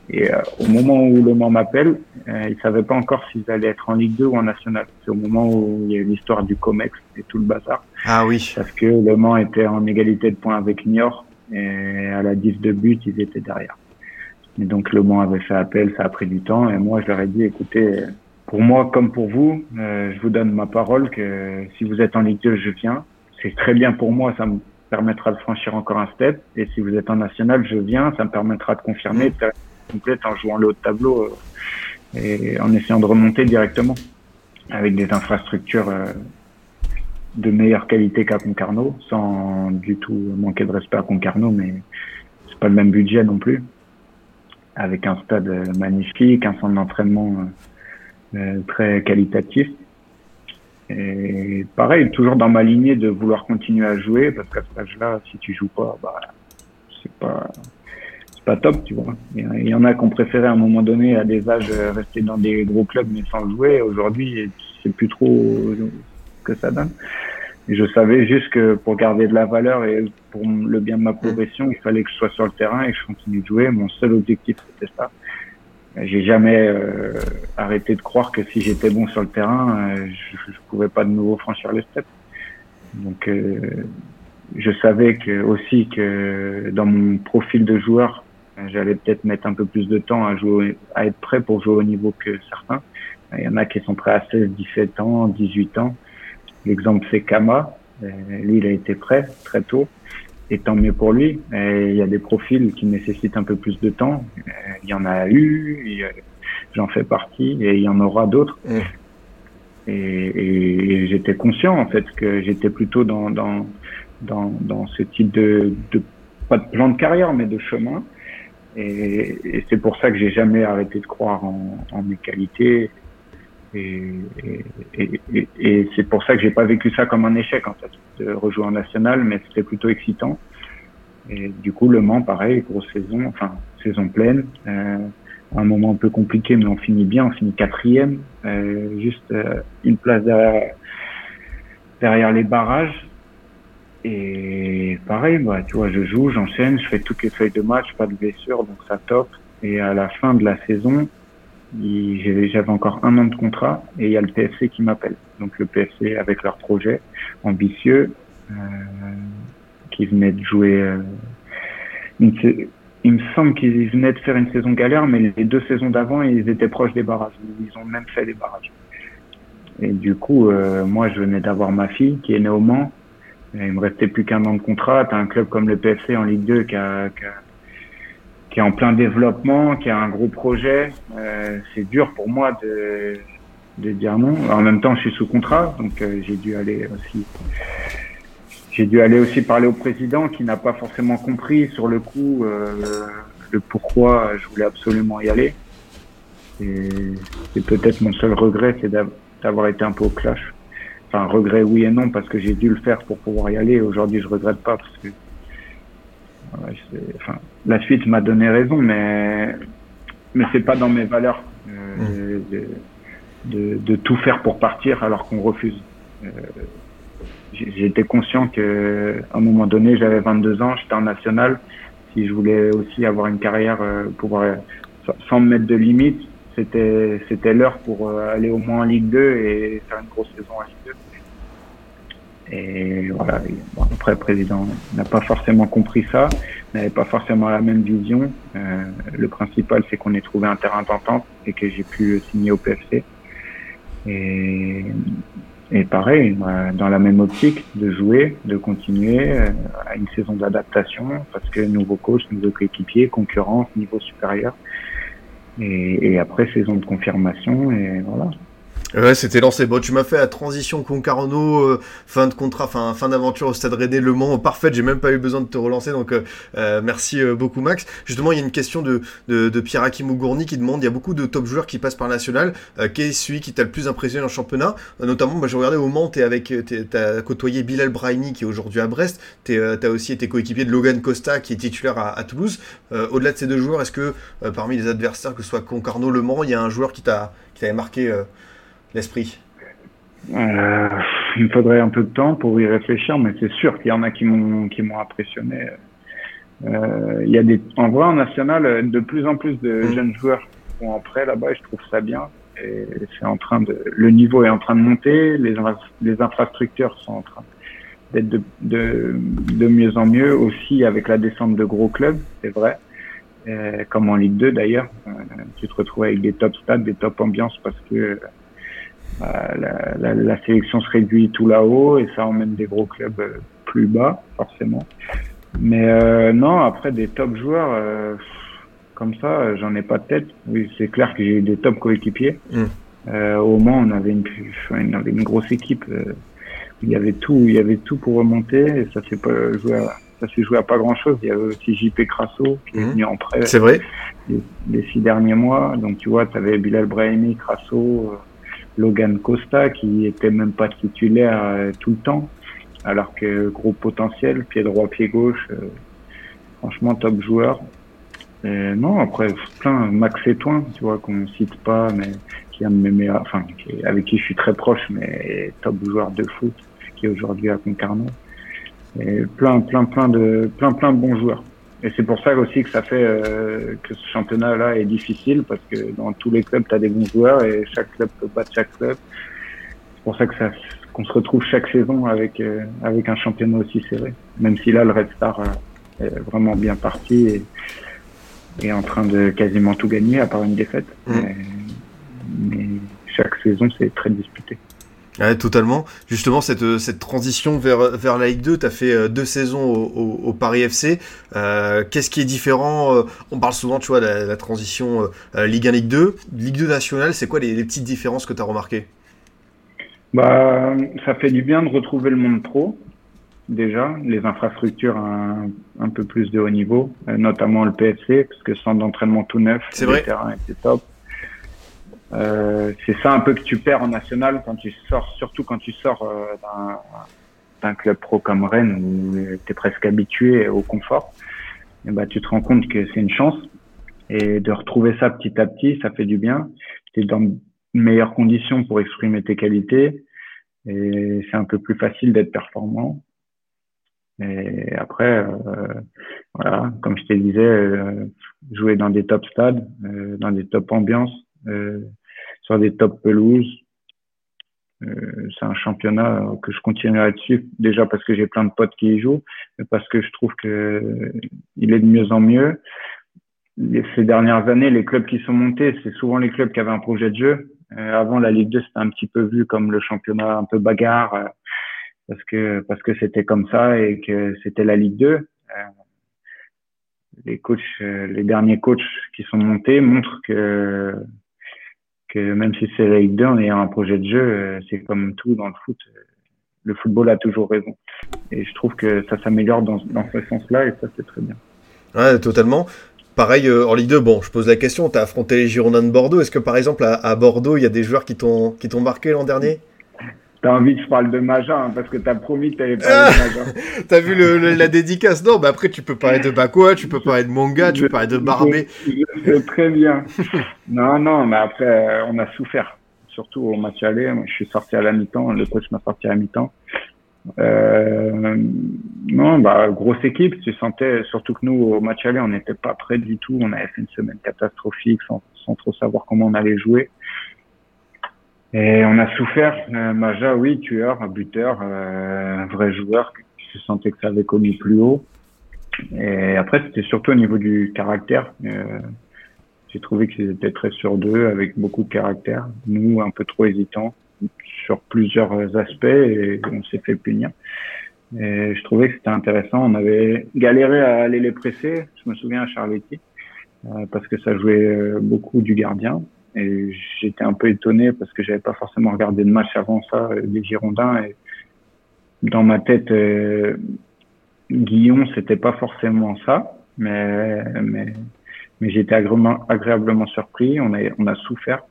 Et euh, au moment où Le Mans m'appelle, euh, ils savaient pas encore s'ils allaient être en Ligue 2 ou en National. C'est au moment où il y a eu l'histoire du Comex et tout le bazar. Ah oui. Parce que Le Mans était en égalité de points avec Niort et à la 10 de but, ils étaient derrière. Et donc Le Mans avait fait appel, ça a pris du temps et moi je leur ai dit écoutez, pour moi comme pour vous, euh, je vous donne ma parole que si vous êtes en Ligue 2, je viens. C'est très bien pour moi, ça me permettra de franchir encore un step. Et si vous êtes en national, je viens, ça me permettra de confirmer, faire complète en jouant le haut de tableau euh, et en essayant de remonter directement avec des infrastructures euh, de meilleure qualité qu'à Concarneau, sans du tout manquer de respect à Concarneau, mais c'est pas le même budget non plus. Avec un stade magnifique, un centre d'entraînement euh, très qualitatif. Et pareil, toujours dans ma lignée de vouloir continuer à jouer, parce qu'à cet âge-là, si tu joues pas, bah, c'est pas, pas top, tu vois. Il y en a qui ont préféré à un moment donné, à des âges, rester dans des gros clubs mais sans jouer. Aujourd'hui, c'est plus trop que ça donne. Je savais juste que pour garder de la valeur et pour le bien de ma progression, il fallait que je sois sur le terrain et que je continue de jouer. Mon seul objectif, c'était ça. J'ai jamais euh, arrêté de croire que si j'étais bon sur le terrain, euh, je, pouvais pas de nouveau franchir les steps. Donc, euh, je savais que aussi que dans mon profil de joueur, j'allais peut-être mettre un peu plus de temps à jouer, à être prêt pour jouer au niveau que certains. Il y en a qui sont prêts à 16, 17 ans, 18 ans. L'exemple, c'est Kama. Lui, il a été prêt très tôt. Et tant mieux pour lui. Et il y a des profils qui nécessitent un peu plus de temps. Il y en a eu, j'en fais partie, et il y en aura d'autres. Mmh. Et, et j'étais conscient, en fait, que j'étais plutôt dans, dans, dans, dans ce type de, de, pas de plan de carrière, mais de chemin. Et, et c'est pour ça que j'ai jamais arrêté de croire en, en mes qualités. Et, et, et, c'est pour ça que j'ai pas vécu ça comme un échec en fait de rejouer en national, mais c'était plutôt excitant. Et du coup, Le Mans, pareil, grosse saison, enfin saison pleine, euh, un moment un peu compliqué, mais on finit bien, on finit quatrième, euh, juste euh, une place derrière derrière les barrages. Et pareil, bah, tu vois, je joue, j'enchaîne, je fais toutes les feuilles de match, pas de blessure, donc ça top. Et à la fin de la saison, j'avais encore un an de contrat et il y a le PFC qui m'appelle. Donc le PFC avec leur projet ambitieux euh, qui venait de jouer. Euh, il me semble qu'ils venaient de faire une saison galère, mais les deux saisons d'avant, ils étaient proches des barrages. Ils ont même fait des barrages. Et du coup, euh, moi, je venais d'avoir ma fille qui est née au Mans. Et il me restait plus qu'un an de contrat. T'as un club comme le PFC en Ligue 2 qui a, qui a qui est en plein développement, qui a un gros projet. Euh, c'est dur pour moi de, de dire non. En même temps, je suis sous contrat, donc euh, j'ai dû aller aussi. J'ai dû aller aussi parler au président qui n'a pas forcément compris sur le coup euh, le pourquoi je voulais absolument y aller. Et c'est peut-être mon seul regret, c'est d'avoir été un peu au clash. Enfin, regret oui et non parce que j'ai dû le faire pour pouvoir y aller. Aujourd'hui, je regrette pas parce que enfin, la suite m'a donné raison, mais mais c'est pas dans mes valeurs euh, de, de, de, tout faire pour partir alors qu'on refuse. Euh, J'étais conscient que à un moment donné, j'avais 22 ans, j'étais en national. Si je voulais aussi avoir une carrière, euh, pouvoir sans me mettre de limites, c'était c'était l'heure pour euh, aller au moins en Ligue 2 et faire une grosse saison en Ligue 2. Et voilà, après le président n'a pas forcément compris ça, n'avait pas forcément la même vision. Euh, le principal, c'est qu'on ait trouvé un terrain d'entente et que j'ai pu signer au PFC. Et, et pareil, dans la même optique de jouer, de continuer euh, à une saison d'adaptation, parce que nouveau coach, nouveau coéquipier, concurrence, niveau supérieur. Et, et après, saison de confirmation, et voilà. Ouais, c'était lancé. Bon, tu m'as fait la transition Concarneau, euh, fin de contrat, fin, fin d'aventure au Stade Rennais Le Mans, parfaite. J'ai même pas eu besoin de te relancer, donc euh, euh merci euh, beaucoup Max. Justement, il y a une question de, de, de Pierre Akimougourni qui demande, il y a beaucoup de top joueurs qui passent par national. quel est celui qui t'a le plus impressionné en championnat? Notamment, moi, j'ai regardé au Mans, t'es avec, t'as côtoyé Bilal Brahimi qui est aujourd'hui à Brest. T'as aussi été coéquipier de Logan Costa qui est titulaire à, Toulouse. Au-delà de ces deux joueurs, est-ce que parmi les adversaires, que ce soit Concarneau, Le Mans, il y a un joueur qui t'a qui t'avait marqué euh, Il me faudrait un peu de temps pour y réfléchir, mais c'est sûr qu'il y en a qui m'ont qui m'ont impressionné. Euh, il y a des, en vrai, en national, de plus en plus de mm. jeunes joueurs sont en prêt là-bas et je trouve ça bien. Et c'est en train de, le niveau est en train de monter, les, les infrastructures sont en train d'être de, de, de, mieux en mieux aussi avec la descente de gros clubs, c'est vrai. Euh, comme en Ligue 2 d'ailleurs, tu te retrouves avec des top stades, des top ambiances parce que la, la, la, sélection se réduit tout là-haut et ça emmène des gros clubs euh, plus bas, forcément. Mais euh, non, après des top joueurs, euh, comme ça, j'en ai pas de tête. Oui, c'est clair que j'ai eu des top coéquipiers. Mm. Euh, au Mans, on avait une, on avait une grosse équipe. il y avait tout, il y avait tout pour remonter et ça s'est pas joué à, ça s'est joué à pas grand chose. Il y avait aussi JP Crasso qui est mm. venu en prêt. C'est vrai. Les, les, six derniers mois. Donc tu vois, tu avais Bilal Brahimi, Crasso, Logan Costa qui était même pas titulaire euh, tout le temps, alors que gros potentiel, pied droit, pied gauche, euh, franchement top joueur. Et non, après plein Max Etouin, tu vois qu'on cite pas, mais qui est un de mes meilleurs, enfin avec qui je suis très proche, mais top joueur de foot, qui est aujourd'hui à Concarneau. Et plein, plein, plein de, plein, plein de bons joueurs. Et c'est pour ça aussi que ça fait euh, que ce championnat-là est difficile parce que dans tous les clubs, tu as des bons joueurs et chaque club peut battre chaque club. C'est pour ça que ça qu'on se retrouve chaque saison avec euh, avec un championnat aussi serré. Même si là, le Red Star euh, est vraiment bien parti et est en train de quasiment tout gagner à part une défaite. Mmh. mais chaque saison, c'est très disputé. Ouais, totalement. Justement, cette, euh, cette transition vers, vers la Ligue 2, tu as fait euh, deux saisons au, au, Paris FC. Euh, Qu'est-ce qui est différent euh, On parle souvent, tu vois, de la, la transition Ligue 1, Ligue 2. Ligue 2 nationale, c'est quoi les, les, petites différences que tu as remarquées? Bah, Ça fait du bien de retrouver le monde pro, déjà. Les infrastructures un, un peu plus de haut niveau, notamment le PFC, parce que centre d'entraînement tout neuf, le terrain était top. Euh, c'est ça un peu que tu perds en national quand tu sors, surtout quand tu sors euh, d'un club pro comme Rennes où tu es presque habitué au confort. Et bah, tu te rends compte que c'est une chance. Et de retrouver ça petit à petit, ça fait du bien. Tu es dans de meilleures conditions pour exprimer tes qualités. Et c'est un peu plus facile d'être performant. Et après, euh, voilà, comme je te disais, euh, jouer dans des top stades, euh, dans des top ambiances, sur des top pelouses. Euh, c'est un championnat que je continuerai dessus déjà parce que j'ai plein de potes qui y jouent, parce que je trouve que il est de mieux en mieux. ces dernières années, les clubs qui sont montés, c'est souvent les clubs qui avaient un projet de jeu. Euh, avant la Ligue 2, c'était un petit peu vu comme le championnat un peu bagarre euh, parce que parce que c'était comme ça et que c'était la Ligue 2. Euh, les coachs, les derniers coachs qui sont montés montrent que même si c'est la Ligue 2, en ayant un projet de jeu, euh, c'est comme tout dans le foot. Euh, le football a toujours raison. Et je trouve que ça s'améliore dans, dans ce sens-là et ça, c'est très bien. Ouais, totalement. Pareil, euh, en Ligue 2, bon, je pose la question, tu as affronté les Girondins de Bordeaux. Est-ce que par exemple à, à Bordeaux, il y a des joueurs qui t'ont marqué l'an dernier? T'as envie que je parle de Maja, hein, parce que t'as promis que t'allais parler de Maja. t'as vu le, le, la dédicace Non, mais après tu peux parler de Bakwa, tu peux parler de Manga, tu peux parler de Barbé. C'est très bien. non, non, mais après, euh, on a souffert. Surtout au match aller. Moi, je suis sorti à la mi-temps, le coach m'a sorti à la mi-temps. Euh, non, bah, grosse équipe. Tu sentais, surtout que nous, au match aller, on n'était pas prêts du tout. On avait fait une semaine catastrophique sans, sans trop savoir comment on allait jouer. Et on a souffert. Euh, Maja, oui, tueur, buteur, euh, vrai joueur qui se sentait que ça avait commis plus haut. Et après, c'était surtout au niveau du caractère. Euh, J'ai trouvé qu'ils étaient très sur d'eux, avec beaucoup de caractère. Nous, un peu trop hésitants sur plusieurs aspects, et on s'est fait punir. Et je trouvais que c'était intéressant. On avait galéré à aller les presser. Je me souviens à Charletti. parce que ça jouait beaucoup du gardien. Et j'étais un peu étonné parce que j'avais pas forcément regardé de match avant ça des Girondins. Et dans ma tête, Guillon, c'était pas forcément ça, mais mais mais j'étais agréablement, surpris. On a on a souffert.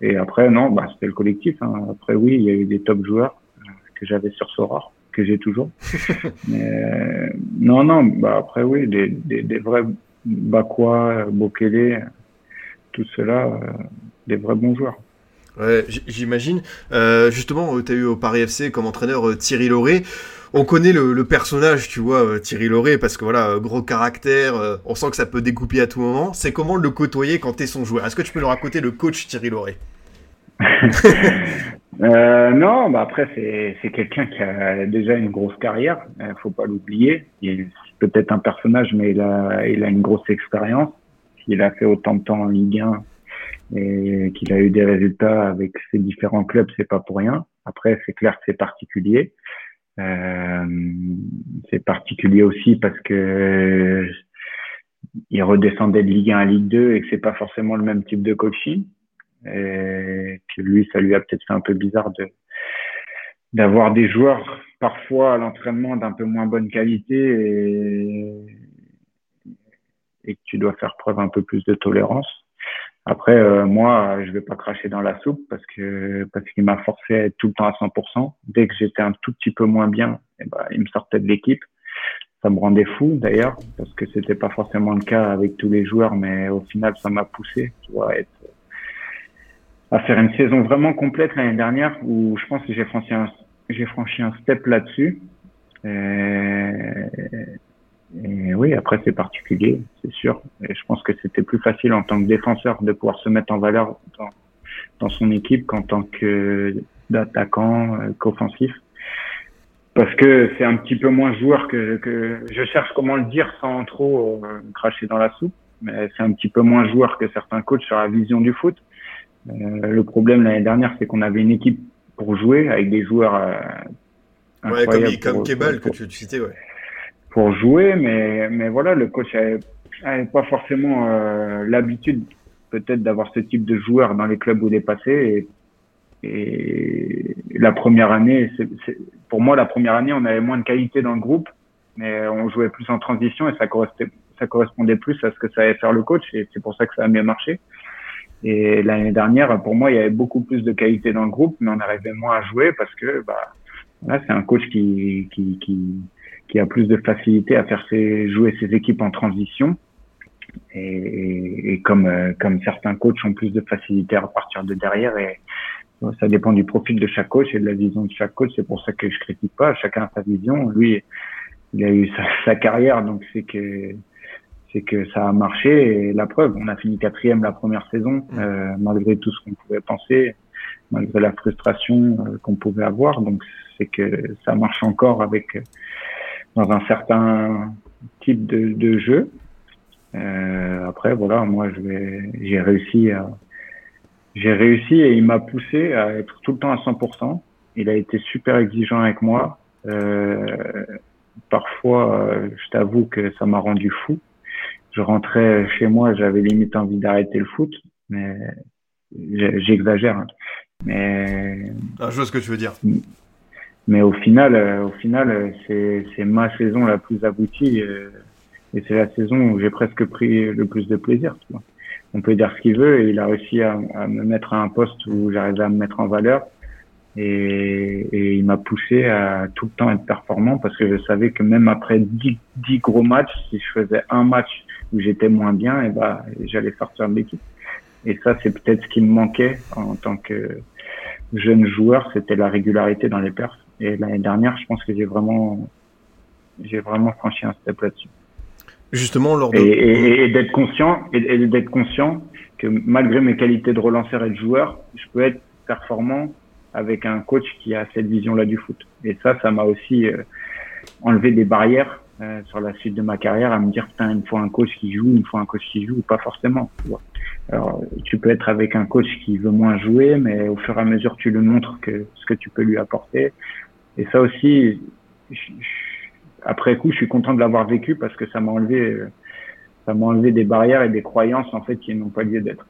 Et après non, bah c'était le collectif. Hein. Après oui, il y a eu des top joueurs euh, que j'avais sur Sora, que j'ai toujours. mais non non, bah après oui, des des, des vrais Bakwa, Bokele, tout cela, euh, des vrais bons joueurs. Ouais, j'imagine. Euh, justement, tu as eu au Paris FC comme entraîneur Thierry Lauré on connaît le, personnage, tu vois, euh, Thierry Lauré, parce que voilà, euh, gros caractère, euh, on sent que ça peut découper à tout moment. C'est comment le côtoyer quand t'es son joueur? Est-ce que tu peux nous raconter le coach Thierry Lauré? Non, bah après c'est quelqu'un qui a déjà une grosse carrière, il faut pas l'oublier. Il est peut-être un personnage, mais il a il a une grosse expérience. Il a fait autant de temps en Ligue 1 et qu'il a eu des résultats avec ses différents clubs, c'est pas pour rien. Après, c'est clair que c'est particulier. Euh, c'est particulier aussi parce que il redescendait de Ligue 1 à Ligue 2 et que c'est pas forcément le même type de coaching. Et que lui, ça lui a peut-être fait un peu bizarre de d'avoir des joueurs parfois à l'entraînement d'un peu moins bonne qualité et que tu dois faire preuve un peu plus de tolérance. Après, euh, moi, je vais pas cracher dans la soupe parce que parce qu'il m'a forcé à être tout le temps à 100%. Dès que j'étais un tout petit peu moins bien, eh ben, il me sortait de l'équipe. Ça me rendait fou d'ailleurs parce que c'était pas forcément le cas avec tous les joueurs, mais au final, ça m'a poussé, tu vois, être, à faire une saison vraiment complète l'année dernière où je pense que j'ai franchi un j'ai franchi un step là-dessus. Et oui, après c'est particulier, c'est sûr. Et je pense que c'était plus facile en tant que défenseur de pouvoir se mettre en valeur dans, dans son équipe qu'en tant que d'attaquant, euh, qu'offensif. Parce que c'est un petit peu moins joueur que, que je cherche comment le dire sans trop euh, cracher dans la soupe. Mais c'est un petit peu moins joueur que certains coachs sur la vision du foot. Euh, le problème l'année dernière, c'est qu'on avait une équipe pour jouer avec des joueurs. Euh, ouais, comme, comme Kebal que tu citais, ouais pour jouer, mais, mais voilà, le coach avait, pas forcément euh, l'habitude peut-être d'avoir ce type de joueur dans les clubs où il est passé. Et, et la première année, c'est, pour moi, la première année, on avait moins de qualité dans le groupe, mais on jouait plus en transition et ça correspondait, ça correspondait plus à ce que ça allait faire le coach et c'est pour ça que ça a mieux marché. Et l'année dernière, pour moi, il y avait beaucoup plus de qualité dans le groupe, mais on arrivait moins à jouer parce que bah, là, c'est un coach qui, qui, qui, qui a plus de facilité à faire ses, jouer ses équipes en transition. Et, et, comme, euh, comme certains coachs ont plus de facilité à partir de derrière et ça dépend du profil de chaque coach et de la vision de chaque coach. C'est pour ça que je critique pas. Chacun a sa vision. Lui, il a eu sa, carrière, donc c'est que c'est que ça a marché. Et la preuve, on a fini quatrième la première saison, euh, malgré tout ce qu'on pouvait penser, malgré la frustration euh, qu'on pouvait avoir. Donc c'est que ça marche encore avec dans un certain type de, de jeu. Euh, après, voilà, moi, j'ai réussi à, j'ai réussi et il m'a poussé à être tout le temps à 100%. Il a été super exigeant avec moi. Euh, parfois, euh, je t'avoue que ça m'a rendu fou. Je rentrais chez moi, j'avais limite envie d'arrêter le foot, mais j'exagère. Hein. Mais ah, je vois ce que tu veux dire. Mais au final, euh, au final, euh, c'est ma saison la plus aboutie euh, et c'est la saison où j'ai presque pris le plus de plaisir. Tu vois. On peut dire ce qu'il veut et il a réussi à, à me mettre à un poste où j'arrivais à me mettre en valeur et, et il m'a poussé à tout le temps être performant parce que je savais que même après dix, dix gros matchs, si je faisais un match où j'étais moins bien, et ben j'allais sortir de l'équipe. Et ça, c'est peut-être ce qui me manquait en tant que jeune joueur, c'était la régularité dans les perfs. Et l'année dernière, je pense que j'ai vraiment, j'ai vraiment franchi un step là-dessus. Justement, lors de... Et, et, d'être conscient, et, d'être conscient que malgré mes qualités de relanceur et de joueur, je peux être performant avec un coach qui a cette vision-là du foot. Et ça, ça m'a aussi euh, enlevé des barrières euh, sur la suite de ma carrière à me dire, putain, une fois un coach qui joue, une fois un coach qui joue, pas forcément. Tu vois. Alors, tu peux être avec un coach qui veut moins jouer, mais au fur et à mesure, tu lui montres que ce que tu peux lui apporter. Et ça aussi, après coup, je suis content de l'avoir vécu parce que ça m'a enlevé, ça m'a enlevé des barrières et des croyances en fait qui n'ont pas lieu d'être.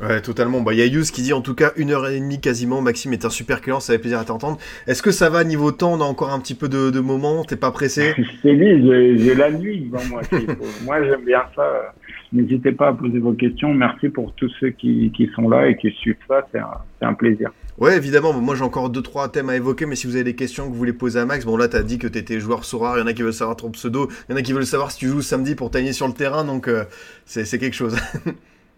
Ouais, totalement. Bah, il y a Yous qui dit en tout cas une heure et demie quasiment. Maxime est un super client, ça fait plaisir à t'entendre. Est-ce que ça va niveau temps On a encore un petit peu de, de moments T'es pas pressé? Je t'ai dit, j'ai la nuit devant moi. moi, j'aime bien ça. N'hésitez pas à poser vos questions. Merci pour tous ceux qui, qui sont là et qui suivent ça. C'est un, un, plaisir. Ouais, évidemment. Moi, j'ai encore deux trois thèmes à évoquer, mais si vous avez des questions que vous voulez poser à Max, bon là, t'as dit que t'étais joueur rare. Il y en a qui veulent savoir ton pseudo. Il y en a qui veulent savoir si tu joues samedi pour t'aligner sur le terrain. Donc, euh, c'est quelque chose.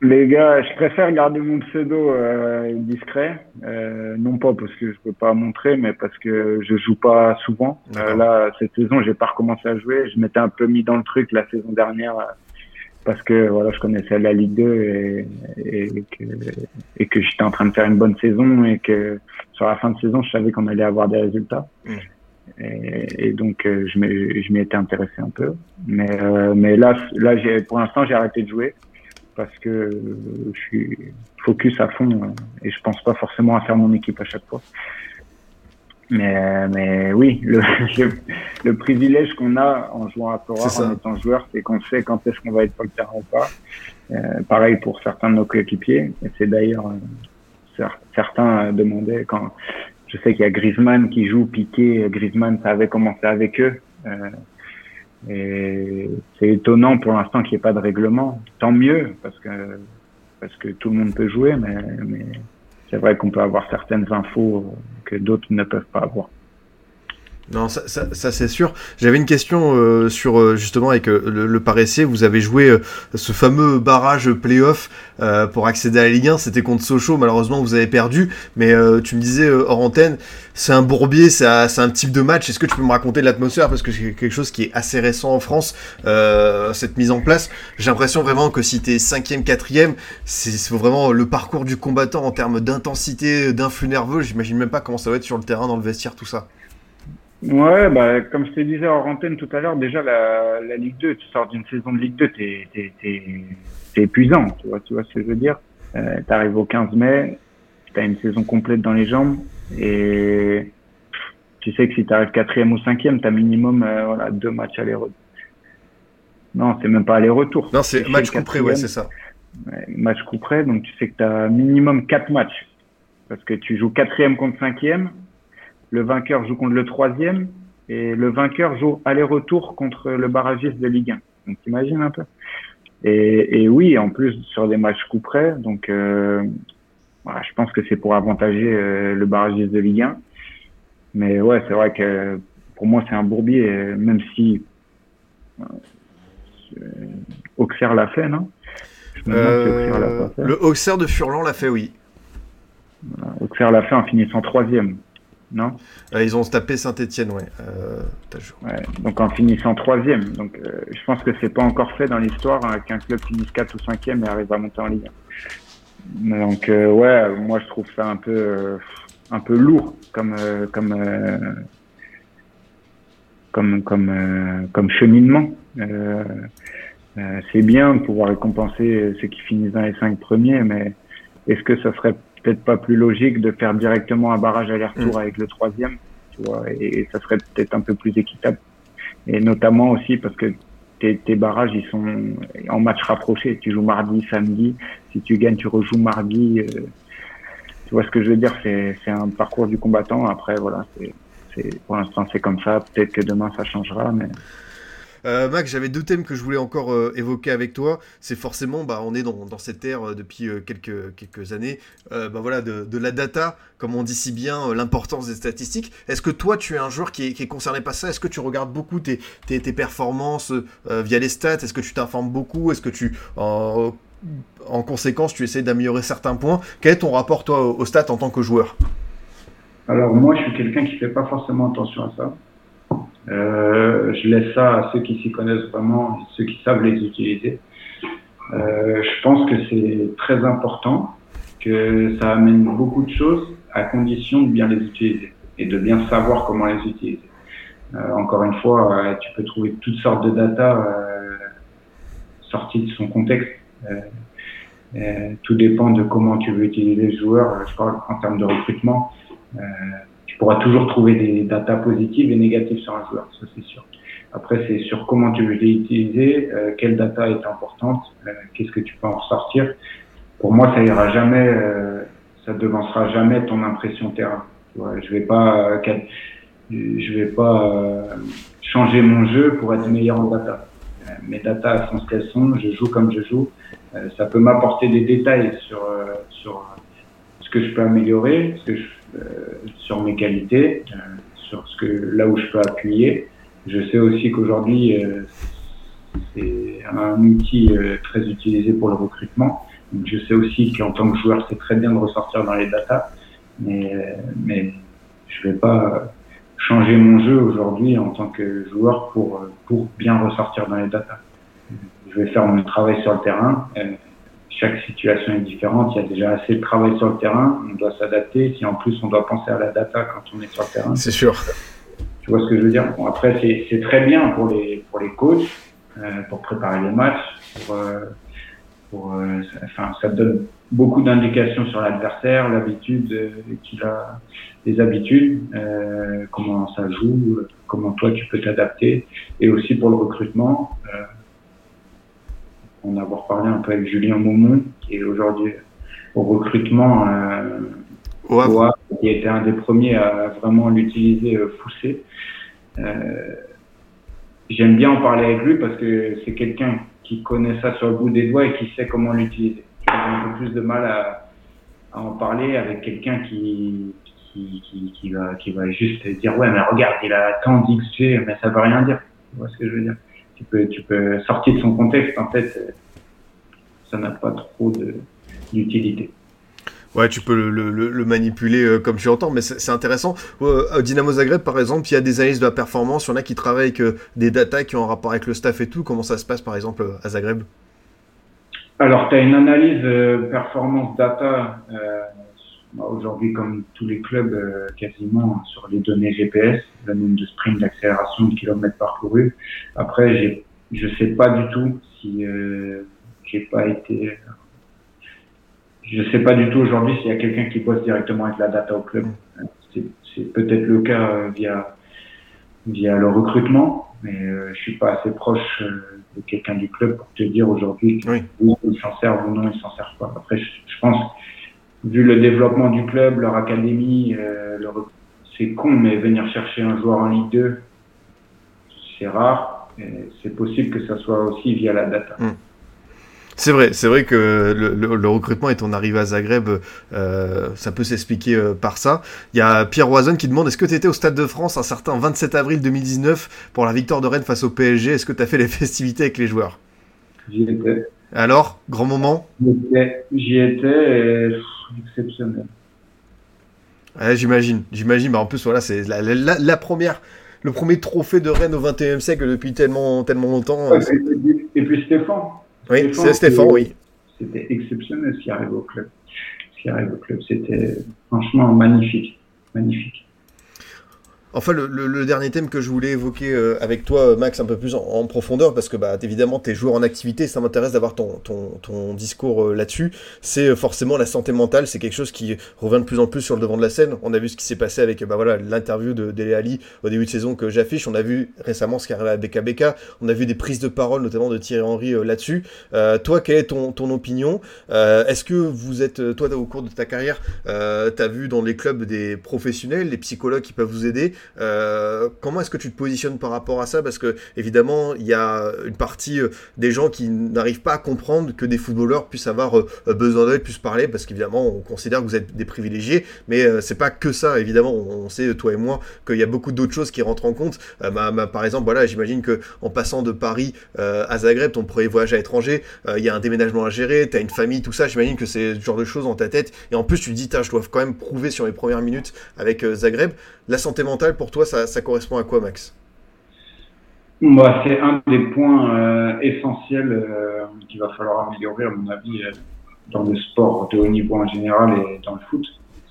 Les gars, je préfère garder mon pseudo euh, discret, euh, non pas parce que je peux pas montrer, mais parce que je joue pas souvent. Euh, là, cette saison, j'ai pas recommencé à jouer. Je m'étais un peu mis dans le truc la saison dernière parce que voilà, je connaissais la Ligue 2 et, et que, et que j'étais en train de faire une bonne saison et que sur la fin de saison, je savais qu'on allait avoir des résultats. Mmh. Et, et, donc, euh, je m'y étais intéressé un peu. Mais, mais là, là, pour l'instant, j'ai arrêté de jouer parce que je suis focus à fond euh, et je pense pas forcément à faire mon équipe à chaque fois. Mais, mais oui, le, le, privilège qu'on a en jouant à Torah, en étant joueur, c'est qu'on sait quand est-ce qu'on va être sur le terrain ou pas. Euh, pareil pour certains de nos coéquipiers. Et c'est d'ailleurs, euh, certains demandaient quand, je sais qu'il y a Griezmann qui joue, Piqué, Griezmann, ça avait commencé avec eux. Euh, et c'est étonnant pour l'instant qu'il n'y ait pas de règlement. Tant mieux, parce que, parce que tout le monde peut jouer, mais, mais c'est vrai qu'on peut avoir certaines infos que d'autres ne peuvent pas avoir. Non, ça, ça, ça c'est sûr. J'avais une question euh, sur euh, justement avec euh, le, le. Vous avez joué euh, ce fameux barrage playoff euh, pour accéder à la Ligue 1. C'était contre Sochaux. Malheureusement, vous avez perdu. Mais tu me disais hors antenne, c'est un bourbier, c'est un, type de match. Est-ce que tu peux me raconter l'atmosphère? Parce que c'est quelque chose qui est assez récent en France cette mise en place. J'ai l'impression vraiment que si t'es cinquième, quatrième, c'est vraiment le parcours du combattant en termes d'intensité, d'influx nerveux. J'imagine même pas comment ça va être sur le terrain, dans le vestiaire, tout ça. Ouais, bah, comme je te disais en antenne tout à l'heure, déjà la, la Ligue 2, tu sors d'une saison de Ligue 2, t'es, t'es, t'es, t'es épuisant, tu vois, tu vois ce que je veux dire. Euh, t'arrives au 15 mai, t'as une saison complète dans les jambes et tu sais que si t'arrives quatrième ou cinquième, t'as minimum euh, voilà deux matchs aller-retour. Non, c'est même pas aller-retour. Non, c'est match couperé, ouais, c'est ça. Ouais, match couperé, donc tu sais que t'as minimum quatre matchs parce que tu joues quatrième contre cinquième le vainqueur joue contre le troisième et le vainqueur joue aller-retour contre le barragiste de Ligue 1. Donc t'imagines un peu. Et, et, oui, en plus sur des matchs coup près, donc euh, voilà, je pense que c'est pour avantager euh, le barragiste de Ligue 1. Mais ouais, c'est vrai que pour moi c'est un bourbier, même si euh, Auxerre l'a fait, non? Euh, si fait. Le Auxerre de Furlan l'a fait, oui. Auxerre l'a fait en finissant troisième non euh, Ils ont tapé Saint-Etienne, ouais. Euh, ouais. Donc en finissant troisième. Donc euh, je pense que c'est pas encore fait dans l'histoire hein, qu'un club finisse 4 ou 5e et arrive à monter en Ligue 1. Donc ouais, moi je trouve ça un peu un peu lourd comme comme comme comme comme cheminement. c'est bien de pouvoir récompenser ceux qui finissent dans les cinq premiers, mais est-ce que ça serait peut-être pas plus logique de faire directement un barrage aller-retour mm. avec le troisième, tu vois, et, ça serait peut-être un peu plus équitable. Et notamment aussi parce que tes, tes, barrages, ils sont en match rapproché. Tu joues mardi, samedi. Si tu gagnes, tu rejoues mardi. Euh, tu vois ce que je veux dire? C'est un parcours du combattant. Après, voilà, c'est pour l'instant c'est comme ça. Peut-être que demain ça changera, mais euh, Max, j'avais deux thèmes que je voulais encore euh, évoquer avec toi. C'est forcément, bah, on est dans, cette ère euh, depuis euh, quelques, années, bah, voilà, de, la data, comme on dit si bien, l'importance des statistiques. Est-ce que toi, tu es un joueur qui est, concerné par ça? Est-ce que tu regardes beaucoup tes, performances via les stats? Est-ce que tu t'informes beaucoup? Est-ce que tu, en, en conséquence, tu essaies d'améliorer certains points? Quel est ton rapport, toi, aux stats en tant que joueur? Alors, moi, je suis quelqu'un qui fait pas forcément attention à ça. Euh, je laisse ça à ceux qui s'y connaissent vraiment, ceux qui savent les utiliser. Euh, je pense que c'est très important, que ça amène beaucoup de choses à condition de bien les utiliser et de bien savoir comment les utiliser. Euh, encore une fois, euh, tu peux trouver toutes sortes de data euh, sorties de son contexte. Tout dépend de comment tu veux utiliser le joueur. Je parle en termes de recrutement pourra toujours trouver des datas positives et négatives sur un joueur, ça c'est sûr. Après, c'est sur comment tu veux l'utiliser, euh, quelle data est importante, euh, qu'est-ce que tu peux en ressortir. Pour moi, ça ira jamais, euh, ça devancera jamais ton impression terrain. Tu je vais pas, je vais pas changer mon jeu pour être meilleur en data. Mes data sont ce qu'elles sont, je joue comme je joue. ça peut m'apporter des détails sur sur ce que je peux améliorer, ce que je, sur mes qualités, sur ce que là où je peux appuyer. Je sais aussi qu'aujourd'hui, euh, c'est un outil euh, très utilisé pour le recrutement. Donc, je sais aussi qu'en tant que joueur, c'est très bien de ressortir dans les datas, mais, euh, mais je vais pas changer mon jeu aujourd'hui en tant que joueur pour, pour bien ressortir dans les datas. Je vais faire mon travail sur le terrain. Chaque situation est différente. Il y a déjà assez de travail sur le terrain. On doit s'adapter. Si en plus on doit penser à la data quand on est sur le terrain. C'est sûr. Tu vois ce que je veux dire? Bon, Après, c'est très bien pour les, pour les coachs, euh, pour préparer les matchs. Pour, euh, pour, euh, enfin, ça donne beaucoup d'indications sur l'adversaire, l'habitude euh, qu'il a, les habitudes, euh, comment ça joue, comment toi tu peux t'adapter, et aussi pour le recrutement. On a avoir parlé un peu avec Julien Maumont, qui est aujourd'hui au recrutement. Ouais. qui était un des premiers à vraiment l'utiliser poussé. Euh, j'aime bien en parler avec lui parce que c'est quelqu'un qui connaît ça sur le bout des doigts et qui sait comment l'utiliser. J'ai un peu plus de mal à, en parler avec quelqu'un qui, qui, qui, va, qui va juste dire ouais mais regarde il a tant d'XG mais ça veut rien dire. Tu vois ce que je veux dire? Tu peux, tu peux sortir de son contexte en fait ça n'a pas trop d'utilité. Ouais, tu peux le, manipuler euh, comme tu entends, mais c'est intéressant. Euh, Dynamo Zagreb, par exemple, il y a des analyses de la performance, il y en a qui travaillent avec euh, des datas qui ont un rapport avec le staff et tout. Comment ça se passe, par exemple, à Zagreb? Alors, tu as une analyse performance data, aujourd'hui, comme tous les clubs, quasiment sur les données GPS, le nombre de sprints, d'accélération, de kilomètres parcourus. Après, je sais pas du tout si j'ai pas été je ne sais pas du tout aujourd'hui s'il y a quelqu'un qui bosse directement avec la data au club. C'est peut-être le cas euh, via, via le recrutement, mais euh, je suis pas assez proche euh, de quelqu'un du club pour te dire aujourd'hui oui. ils s'en servent ou non, ils s'en servent pas. Après, je, pense, vu le développement du club, leur académie, euh, c'est con, mais venir chercher un joueur en Ligue 2, c'est rare. C'est possible que ça soit aussi via la data. Mm. C'est vrai, c'est vrai que le, recrutement et ton arrivée à Zagreb, euh, ça peut s'expliquer euh, par ça. Il y a Pierre Roison qui demande est-ce que tu étais au Stade de France un certain 27 avril 2019 pour la victoire de Rennes face au PSG Est-ce que tu as fait les festivités avec les joueurs? J'y étais. Alors, grand moment? J'y étais, exceptionnel. j'imagine, j'imagine. Bah, en plus, voilà, c'est la, première, le premier trophée de Rennes au 21e siècle depuis tellement, tellement longtemps. et puis Stéphane. Oui, c'est Stéphane, oui. C'était exceptionnel ce qui arrive au club. Ce qui arrive au club, c'était franchement magnifique. Magnifique. Enfin, le, dernier thème que je voulais évoquer euh, avec toi, Max, un peu plus en, profondeur, parce que bah, évidemment, tu es joueur en activité, ça m'intéresse d'avoir ton, ton, discours euh, là-dessus, c'est euh, forcément la santé mentale, c'est quelque chose qui revient de plus en plus sur le devant de la scène. On a vu ce qui s'est passé avec bah, voilà, l'interview de Dele Ali au début de saison que j'affiche, on a vu récemment ce qui arrivait à BKBK, on a vu des prises de parole, notamment de Thierry Henry là-dessus. toi, quelle est ton, ton opinion? Est-ce que vous êtes, toi, au cours de ta carrière, tu as vu dans les clubs des professionnels, des psychologues qui peuvent vous aider? Euh, comment est-ce que tu te positionnes par rapport à ça? Parce que évidemment, il y a une partie euh, des gens qui n'arrivent pas à comprendre que des footballeurs puissent avoir euh, besoin d'aide, puissent parler, parce qu'évidemment, on considère que vous êtes des privilégiés, mais c'est pas que ça. Évidemment, on sait toi et moi qu'il y a beaucoup d'autres choses qui rentrent en compte. par exemple, voilà, j'imagine que en passant de Paris à Zagreb, ton premier voyage à l'étranger, il y a un déménagement à gérer, tu as une famille, tout ça. J'imagine que c'est ce genre de choses dans ta tête. Et en plus, tu te dis, je dois quand même prouver sur mes premières minutes avec Zagreb. La santé mentale pour toi, ça, correspond à quoi, Max? Bah, C'est un des points euh, essentiels euh, qu'il va falloir améliorer, à mon avis, euh, dans le sport de haut niveau en général et dans le foot.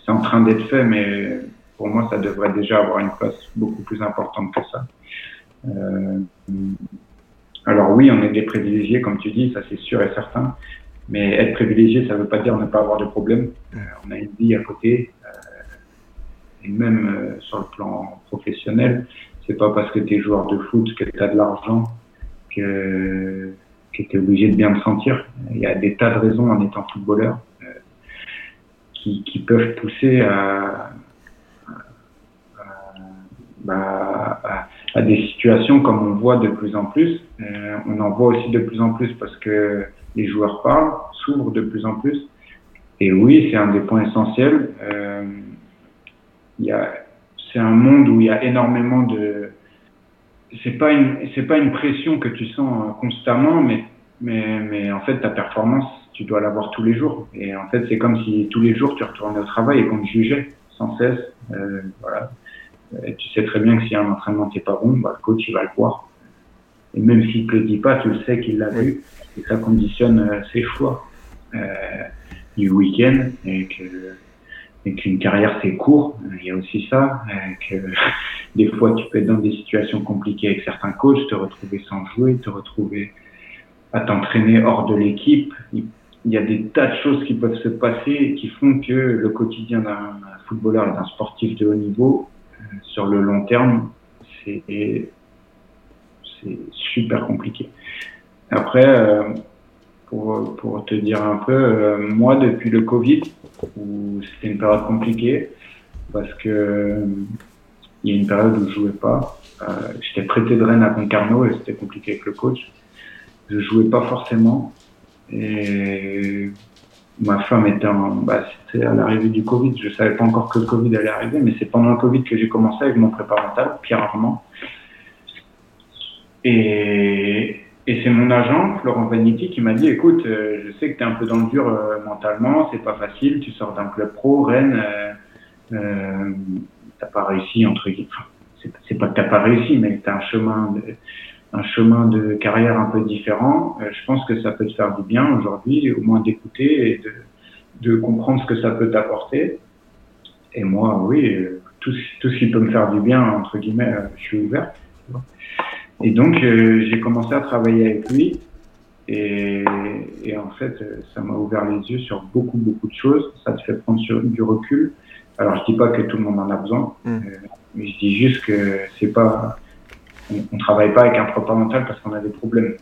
C'est en train d'être fait, mais pour moi, ça devrait déjà avoir une place beaucoup plus importante que ça. alors oui, on est des privilégiés, comme tu dis, ça c'est sûr et certain. Mais être privilégié, ça ne veut pas dire ne pas avoir de problème. on a une vie à côté, et même euh, sur le plan professionnel, c'est pas parce que tu es joueur de foot que tu as de l'argent que, que tu es obligé de bien te sentir. Il y a des tas de raisons en étant footballeur euh, qui, qui, peuvent pousser à, à, des situations comme on voit de plus en plus. Euh, on en voit aussi de plus en plus parce que les joueurs parlent, s'ouvrent de plus en plus. Et oui, c'est un des points essentiels. Euh, c'est un monde où il y a énormément de. C'est pas une, c'est pas une pression que tu sens constamment, mais, mais, mais en fait, ta performance, tu dois l'avoir tous les jours. Et en fait, c'est comme si tous les jours tu retournais au travail et qu'on te jugeait sans cesse. Euh, voilà. Et tu sais très bien que si un entraînement n'est pas bon, bah, le coach il va le voir. Et même s'il te le dit pas, tu le sais qu'il l'a vu et ça conditionne euh, ses choix euh, du week-end et que et qu'une carrière c'est court. Il y a aussi ça, euh, que des fois tu peux être dans des situations compliquées avec certains coachs, te retrouver sans jouer, te retrouver à t'entraîner hors de l'équipe. Il y a des tas de choses qui peuvent se passer qui font que le quotidien d'un footballeur et d'un sportif de haut niveau, euh, sur le long terme, c'est super compliqué. Après, euh, pour, pour te dire un peu, moi, depuis le Covid, c'était une période compliquée, parce que il y a une période où je jouais pas. Euh, J'étais prêté de Rennes à Concarneau et c'était compliqué avec le coach. Je jouais pas forcément. Et ma femme était en, bah, c'était à l'arrivée du Covid. Je savais pas encore que le Covid allait arriver, mais c'est pendant le Covid que j'ai commencé avec mon prépa mental, Pierre. Et, et c'est mon agent, Florent Vanity, qui m'a dit, écoute, euh, je sais que tu es un peu dans le dur euh, mentalement, c'est pas facile, tu sors d'un club pro, Rennes, euh, euh t'as pas réussi, entre guillemets, c'est pas que t'as pas réussi, mais t'as un chemin un chemin de carrière un peu différent. je pense que ça peut te faire du bien aujourd'hui, au moins d'écouter et de, comprendre ce que ça peut t'apporter. Et moi, oui, tout ce qui peut me faire du bien, entre guillemets, je suis ouvert. Et donc, euh, j'ai commencé à travailler avec lui. Et, et en fait, ça m'a ouvert les yeux sur beaucoup, beaucoup de choses. Ça te fait prendre sur, du recul. Alors, je dis pas que tout le monde en a besoin, mm. euh, mais je dis juste que c'est pas, on, on, travaille pas avec un propre mental parce qu'on a des problèmes.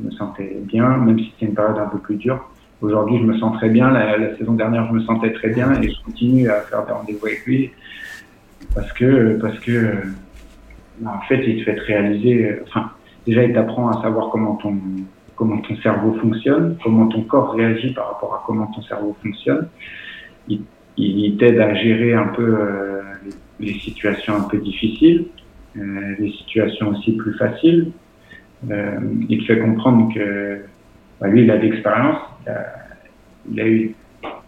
Je me sentais bien, même si c'était une période un peu plus dure. Aujourd'hui, je me sens très bien. La, la, saison dernière, je me sentais très bien et je continue à faire des rendez-vous avec lui parce que, parce que en fait, il te fait réaliser, euh, enfin, déjà, il t'apprend à savoir comment ton, comment ton cerveau fonctionne, comment ton corps réagit par rapport à comment ton cerveau fonctionne. Il, il t'aide à gérer un peu euh, les, situations un peu difficiles, euh, les situations aussi plus faciles. Euh, il te fait comprendre que bah, lui, il a d'expérience, il, il, a eu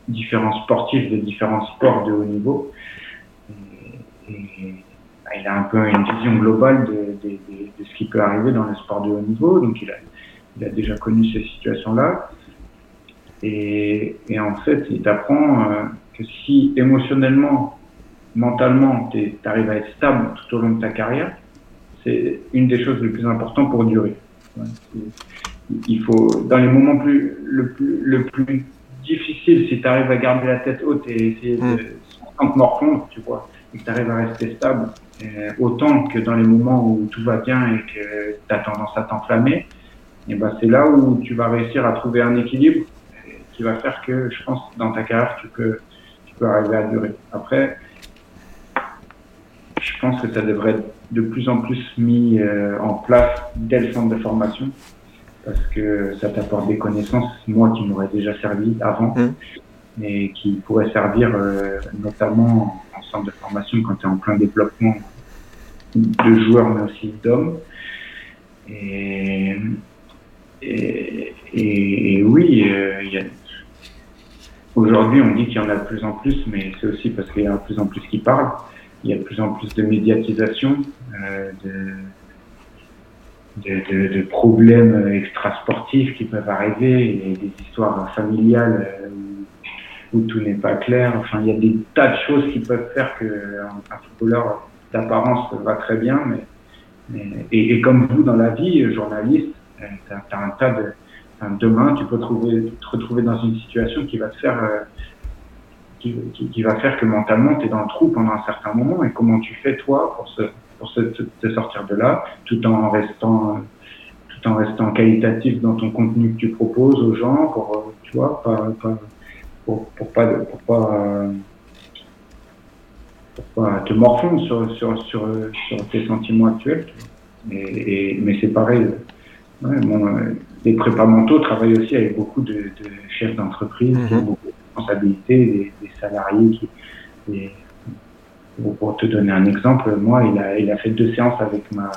différents sportifs de différents sports de haut niveau. Et, et il a un peu une vision globale de, de, de, de, ce qui peut arriver dans le sport de haut niveau, donc il a, il a déjà connu ces situations-là. Et, et, en fait, il t'apprend euh, que si émotionnellement, mentalement, tu arrives à être stable tout au long de ta carrière, c'est une des choses les plus importantes pour durer. Il faut, dans les moments plus, le plus, le plus difficile, si tu arrives à garder la tête haute et essayer de, mm. sans morfond, tu vois, et que tu arrives à rester stable, euh, autant que dans les moments où tout va bien et que tu as tendance à t'enflammer, et ben c'est là où tu vas réussir à trouver un équilibre qui va faire que, je pense, dans ta carrière, tu peux, tu peux arriver à durer. Après, je pense que ça devrait être de plus en plus mis euh, en place dès le centre de formation parce que ça t'apporte des connaissances, moi qui m'aurais déjà servi avant, mmh. Et qui pourraient servir euh, notamment en centre de formation quand tu es en plein développement de joueurs, mais aussi d'hommes. Et, et, et, oui, euh, aujourd'hui on dit qu'il y en a de plus en plus, mais c'est aussi parce qu'il y a de plus en plus qui parlent. Il y a de plus en plus de médiatisation, euh, de, de, de, de, problèmes extrasportifs qui peuvent arriver, et des histoires familiales euh, où tout n'est pas clair. Enfin, il y a des tas de choses qui peuvent faire qu'un un footballeur d'apparence va très bien, mais, et, comme vous dans la vie, journaliste, euh, tu un tas de. demain, tu peux trouver, te retrouver dans une situation qui va te faire. Euh, qui, va faire que mentalement, tu es dans le trou pendant un certain moment. Et comment tu fais, toi, pour, se, pour se, te sortir de là, tout en restant en restant qualitatif dans ton contenu que tu proposes aux gens, pour tu vois, pas pour, pour pas pour pas pour pas te morfondre sur, sur, sur, sur tes sentiments actuels. Et, et mais c'est pareil. Ouais, bon, les prépas mentaux travaillent aussi avec beaucoup de, de chefs d'entreprise qui ont beaucoup de responsabilités, des, des salariés qui. Des, pour te donner un exemple, moi, il a, il a fait deux séances avec ma,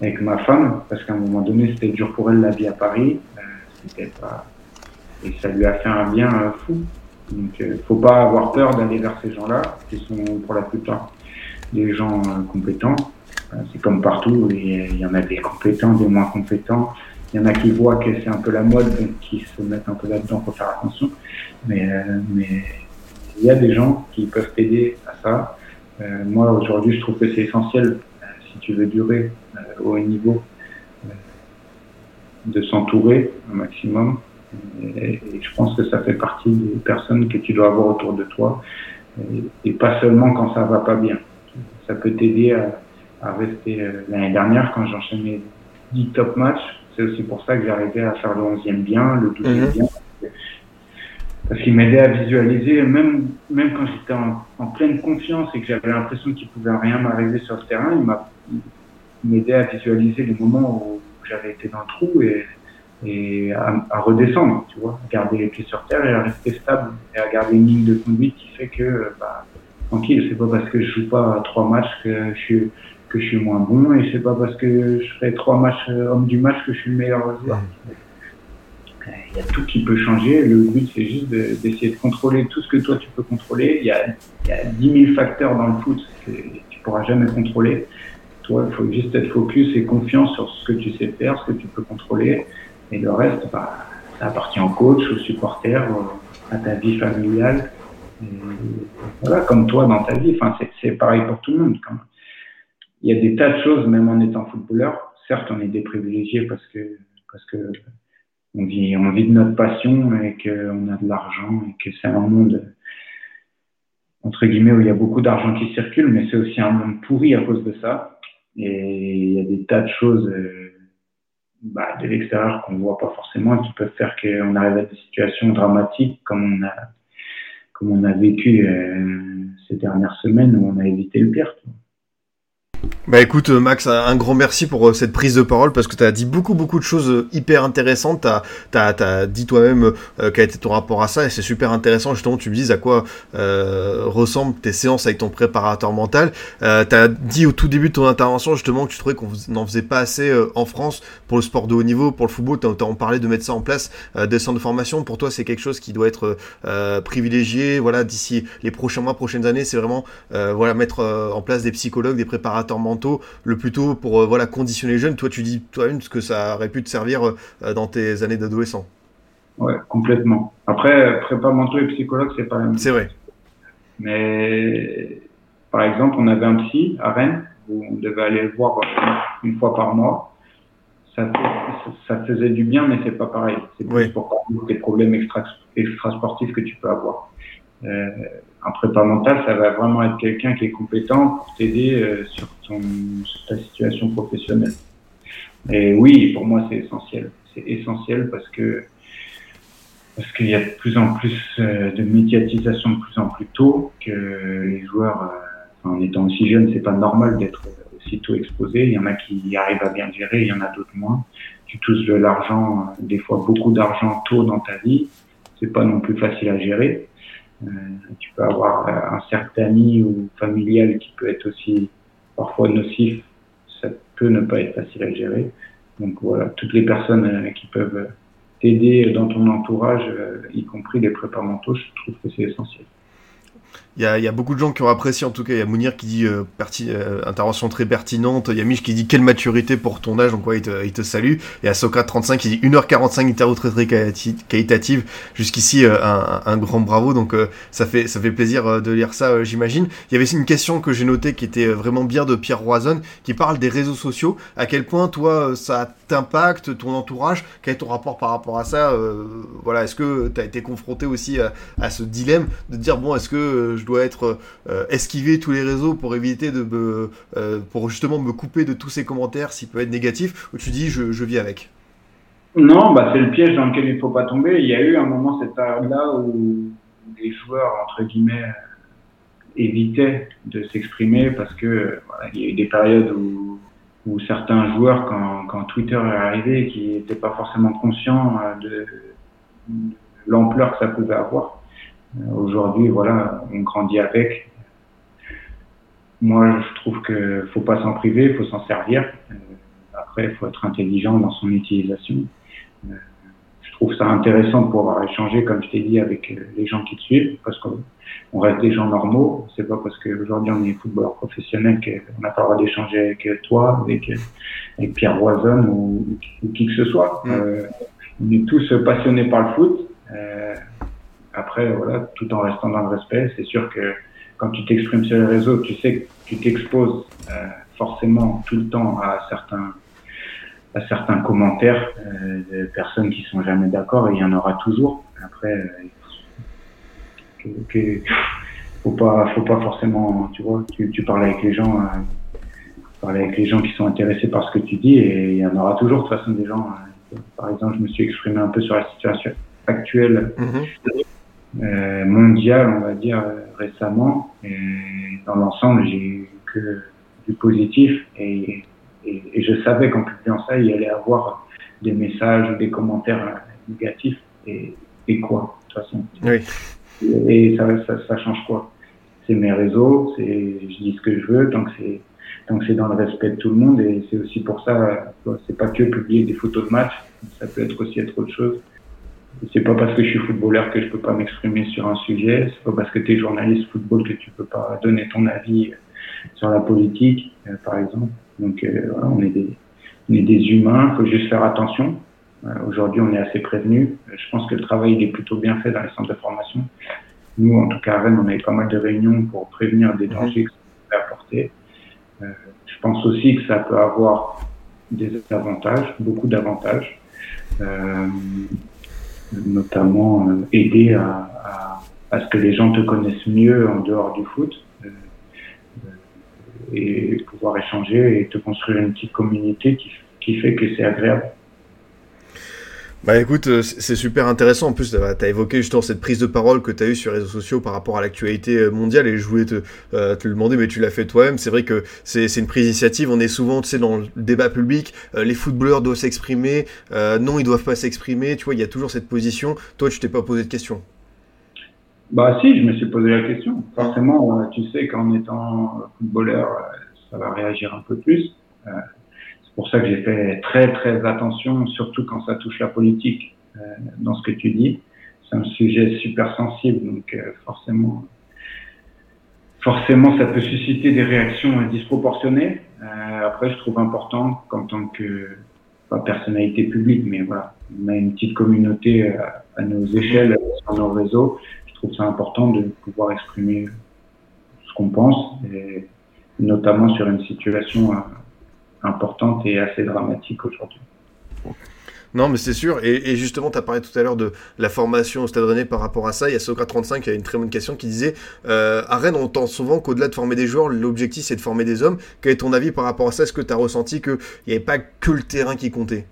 avec ma femme, parce qu'à un moment donné, c'était dur pour elle la vie à Paris. Euh, c'était pas... Et ça lui a fait un bien euh, fou. Donc, il euh, faut pas avoir peur d'aller vers ces gens-là, qui sont pour la plupart des gens euh, compétents. C'est comme partout, il y en a des compétents, des moins compétents. Il y en a qui voient que c'est un peu la mode, donc qui se mettent un peu là-dedans pour faire attention. Mais, mais il y a des gens qui peuvent t'aider à ça. Euh, moi, aujourd'hui, je trouve que c'est essentiel, euh, si tu veux durer euh, au haut niveau, de s'entourer un maximum. Et, et, je pense que ça fait partie des personnes que tu dois avoir autour de toi, et, et pas seulement quand ça va pas bien. Ça peut t'aider à, à, rester. L'année dernière, quand j'enchaînais 10 top matchs, c'est aussi pour ça que j'arrivais à faire le 11e bien, le 12e mmh. bien parce qu'il m'aidait à visualiser, même, même quand j'étais en, en, pleine confiance et que j'avais l'impression qu'il pouvait rien m'arriver sur le terrain, il m'a m'aidait à visualiser les moments où j'avais été dans le trou et, et à, à, redescendre, tu vois, à garder les pieds sur terre et à rester stable et à garder une ligne de conduite qui fait que, bah, tranquille, c'est pas parce que je joue pas trois matchs que je suis que je suis moins bon et c'est pas parce que je fais trois matchs euh, homme du match que je suis le meilleur joueur. Il y a tout qui peut changer. Le but, c'est juste d'essayer de, de, contrôler tout ce que toi, tu peux contrôler. Il y a, il y a 10 000 facteurs dans le foot que tu pourras jamais contrôler. Toi, il faut juste être focus et confiance sur ce que tu sais faire, ce que tu peux contrôler. Et le reste, bah, ça appartient au coach, aux supporters, à ta vie familiale. Et voilà, comme toi dans ta vie. Enfin, c'est pareil pour tout le monde. Quand il y a des tas de choses, même en étant footballeur. Certes, on est des privilégiés parce que, parce que on vit, on vit de notre passion et qu'on a de l'argent et que c'est un monde, entre guillemets, où il y a beaucoup d'argent qui circule, mais c'est aussi un monde pourri à cause de ça. Et il y a des tas de choses euh, bah, de l'extérieur qu'on voit pas forcément qui peuvent faire qu'on arrive à des situations dramatiques comme on a, comme on a vécu euh, ces dernières semaines où on a évité le pire. Bah écoute euh, Max, un grand merci pour euh, cette prise de parole parce que tu as dit beaucoup beaucoup de choses euh, hyper intéressantes. Tu as, as, dit toi-même euh, quel était ton rapport à ça et c'est super intéressant justement tu me dises à quoi euh, ressemblent tes séances avec ton préparateur mental. Euh, tu as dit au tout début de ton intervention justement que tu trouvais qu'on n'en faisait pas assez en France pour le sport de haut niveau, pour le football. Tu as, parlé de mettre ça en place, des centres de formation. Pour toi c'est quelque chose qui doit être privilégié. Voilà, d'ici les prochains mois, prochaines années, c'est vraiment voilà, mettre en place des psychologues, des préparateurs mentaux le plus tôt pour euh, voilà, conditionner les jeunes. Toi, tu dis toi-même ce que ça aurait pu te servir euh, dans tes années d'adolescent. Ouais, complètement. Après, prépa mentaux et psychologue, c'est pas la même C'est vrai. Mais par exemple, on avait un psy à Rennes où on devait aller le voir une fois par mois. Ça, ça faisait du bien, mais c'est pas pareil. C'est plus oui. pour des problèmes extra, extra sportifs que tu peux avoir. Euh, un prépa mental, ça va vraiment être quelqu'un qui est compétent pour t'aider euh, sur, ton, sur ta situation professionnelle. Et oui, pour moi, c'est essentiel. C'est essentiel parce que parce qu'il y a de plus en plus euh, de médiatisation de plus en plus tôt que les joueurs, euh, en étant aussi jeunes, c'est pas normal d'être aussitôt exposé. Il y en a qui arrivent à bien gérer, il y en a d'autres moins. Tu touches de l'argent, des fois beaucoup d'argent tôt dans ta vie, c'est pas non plus facile à gérer. Euh, tu peux avoir un cercle d'amis ou familial qui peut être aussi parfois nocif. Ça peut ne pas être facile à gérer. Donc voilà, toutes les personnes euh, qui peuvent t'aider dans ton entourage, euh, y compris les préparateurs mentaux, je trouve que c'est essentiel. Il y, a, beaucoup de gens qui ont apprécié, en tout cas, il y a Mounir qui dit euh, euh, intervention très pertinente, il y a Mich qui dit quelle maturité pour ton âge, donc ouais, il te, il te salue, et à Socrate35 qui dit 1h45 interview très très qualitative, jusqu'ici euh, un, grand bravo, donc ça fait ça fait plaisir de lire ça, j'imagine. Il y avait une question que j'ai notée qui était vraiment bien de Pierre Roison, qui parle des réseaux sociaux, à quel point toi ça t'impacte, ton entourage, quel est ton rapport par rapport à ça, voilà, est-ce que tu as été confronté aussi à ce dilemme de dire bon, est-ce que je dois être esquiver tous les réseaux pour éviter de me, pour justement me couper de tous ces commentaires s'ils peuvent être négatifs, ou tu dis je, je vis avec? Non, bah c'est le piège dans lequel il faut pas tomber. Il y a eu un moment cette période-là où les joueurs entre guillemets évitaient de s'exprimer parce que il y a eu des périodes où, où certains joueurs, quand, Twitter est arrivé, qui n'étaient pas forcément conscients de l'ampleur que ça pouvait avoir. Aujourd'hui, voilà, on grandit avec. Moi, je trouve que faut pas s'en priver, faut s'en servir. Après, il faut être intelligent dans son utilisation. Je trouve ça intéressant de pouvoir échanger, comme je t'ai dit, avec les gens qui te suivent, parce qu'on reste des gens normaux. C'est pas parce qu'aujourd'hui on est footballeur professionnel qu'on n'a pas le droit d'échanger avec toi, avec, avec Pierre Roison ou, ou, qui que ce soit. Mmh. Euh, on est tous passionnés par le foot. Euh, après, voilà, tout en restant dans le respect, c'est sûr que quand tu t'exprimes sur les réseaux, tu sais que tu t'exposes euh, forcément tout le temps à certains à certains commentaires euh, de personnes qui sont jamais d'accord et il y en aura toujours. Après, euh, que, que, faut pas faut pas forcément, tu vois, tu, tu parles avec les gens, euh, parler avec les gens qui sont intéressés par ce que tu dis et il y en aura toujours de toute façon des gens. Par exemple, je me suis exprimé un peu sur la situation actuelle. Mm-hmm euh, mondial, on va dire, récemment. Et dans l'ensemble, j'ai eu que du positif et, et, et je savais qu'en publiant ça, il y allait avoir des messages ou des commentaires négatifs. Et, et quoi, de toute façon oui. Et ça, ça, ça change quoi? C'est mes réseaux, c'est je dis ce que je veux, donc c'est donc c'est dans le respect de tout le monde et c'est aussi pour ça, c'est pas que publier des photos de match, ça peut être aussi être autre chose. C'est pas parce que je suis footballeur que je peux pas m'exprimer sur un sujet. C'est pas parce que tu es journaliste football que tu peux pas donner ton avis sur la politique, euh, par exemple. Donc euh, voilà, on est des, on est des humains. Faut juste faire attention. Euh, Aujourd'hui, on est assez prévenus. Je pense que le travail il est plutôt bien fait dans les centres de formation. Nous, en tout cas à Rennes, on a eu pas mal de réunions pour prévenir des dangers que ça peut apporter. Euh, je pense aussi que ça peut avoir des avantages, beaucoup d'avantages. Euh, notamment euh, aider à, à, à, ce que les gens te connaissent mieux en dehors du foot euh, et pouvoir échanger et te construire une petite communauté qui, qui fait que c'est agréable. Bah écoute, c'est super intéressant. En plus, tu as évoqué justement cette prise de parole que tu as eue sur les réseaux sociaux par rapport à l'actualité mondiale et je voulais te, euh, te le demander, mais tu l'as fait toi-même. C'est vrai que c'est une prise d'initiative. On est souvent, tu sais, dans le débat public, euh, les footballeurs doivent s'exprimer, euh, non, ils doivent pas s'exprimer. Tu vois, il y a toujours cette position. Toi, tu t'es pas posé de question Bah si, je me suis posé la question. Forcément, tu sais qu'en étant footballeur, ça va réagir un peu plus pour ça que j'ai fait très très attention, surtout quand ça touche la politique, euh, dans ce que tu dis. C'est un sujet super sensible, donc euh, forcément, forcément, ça peut susciter des réactions disproportionnées. Euh, après, je trouve important qu'en tant que pas personnalité publique, mais voilà, on a une petite communauté à, à nos échelles, sur nos réseaux. Je trouve ça important de pouvoir exprimer ce qu'on pense, et notamment sur une situation importante et assez dramatique aujourd'hui. Non, mais c'est sûr. Et, et justement, tu as parlé tout à l'heure de la formation au Stade Rennais par rapport à ça. Il y a Socrate35 qui a une très bonne question qui disait euh, À Rennes, on entend souvent qu'au-delà de former des joueurs, l'objectif c'est de former des hommes. Quel est ton avis par rapport à ça? Est-ce que tu as ressenti qu'il n'y avait pas que le terrain qui comptait?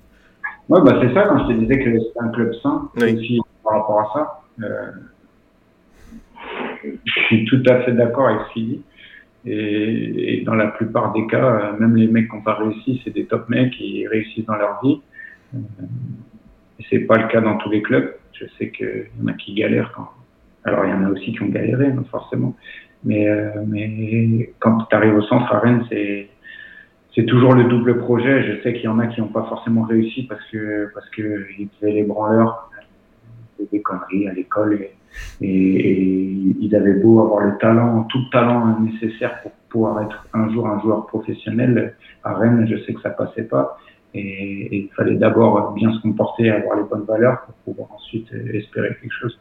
Ouais, bah c'est ça, quand je te disais que c'était un club sain, oui. aussi par rapport à ça. Euh, je suis tout à fait d'accord avec ce qu'il dit. Et, et, dans la plupart des cas, même les mecs qui n'ont pas réussi, c'est des top mecs qui réussissent dans leur vie. Euh, c'est pas le cas dans tous les clubs. Je sais qu'il y en a qui galèrent quand. Alors il y en a aussi qui ont galéré, forcément. Mais, euh, mais quand tu arrives au centre à Rennes, c'est c'est toujours le double projet. Je sais qu'il y en a qui n'ont pas forcément réussi parce que parce que ils faisaient les branleurs, des conneries à l'école. Et, ils avaient beau avoir le talent, tout le talent nécessaire pour pouvoir être un jour un joueur professionnel. À Rennes, je sais que ça passait pas. Et, et il fallait d'abord bien se comporter, avoir les bonnes valeurs pour pouvoir ensuite espérer quelque chose.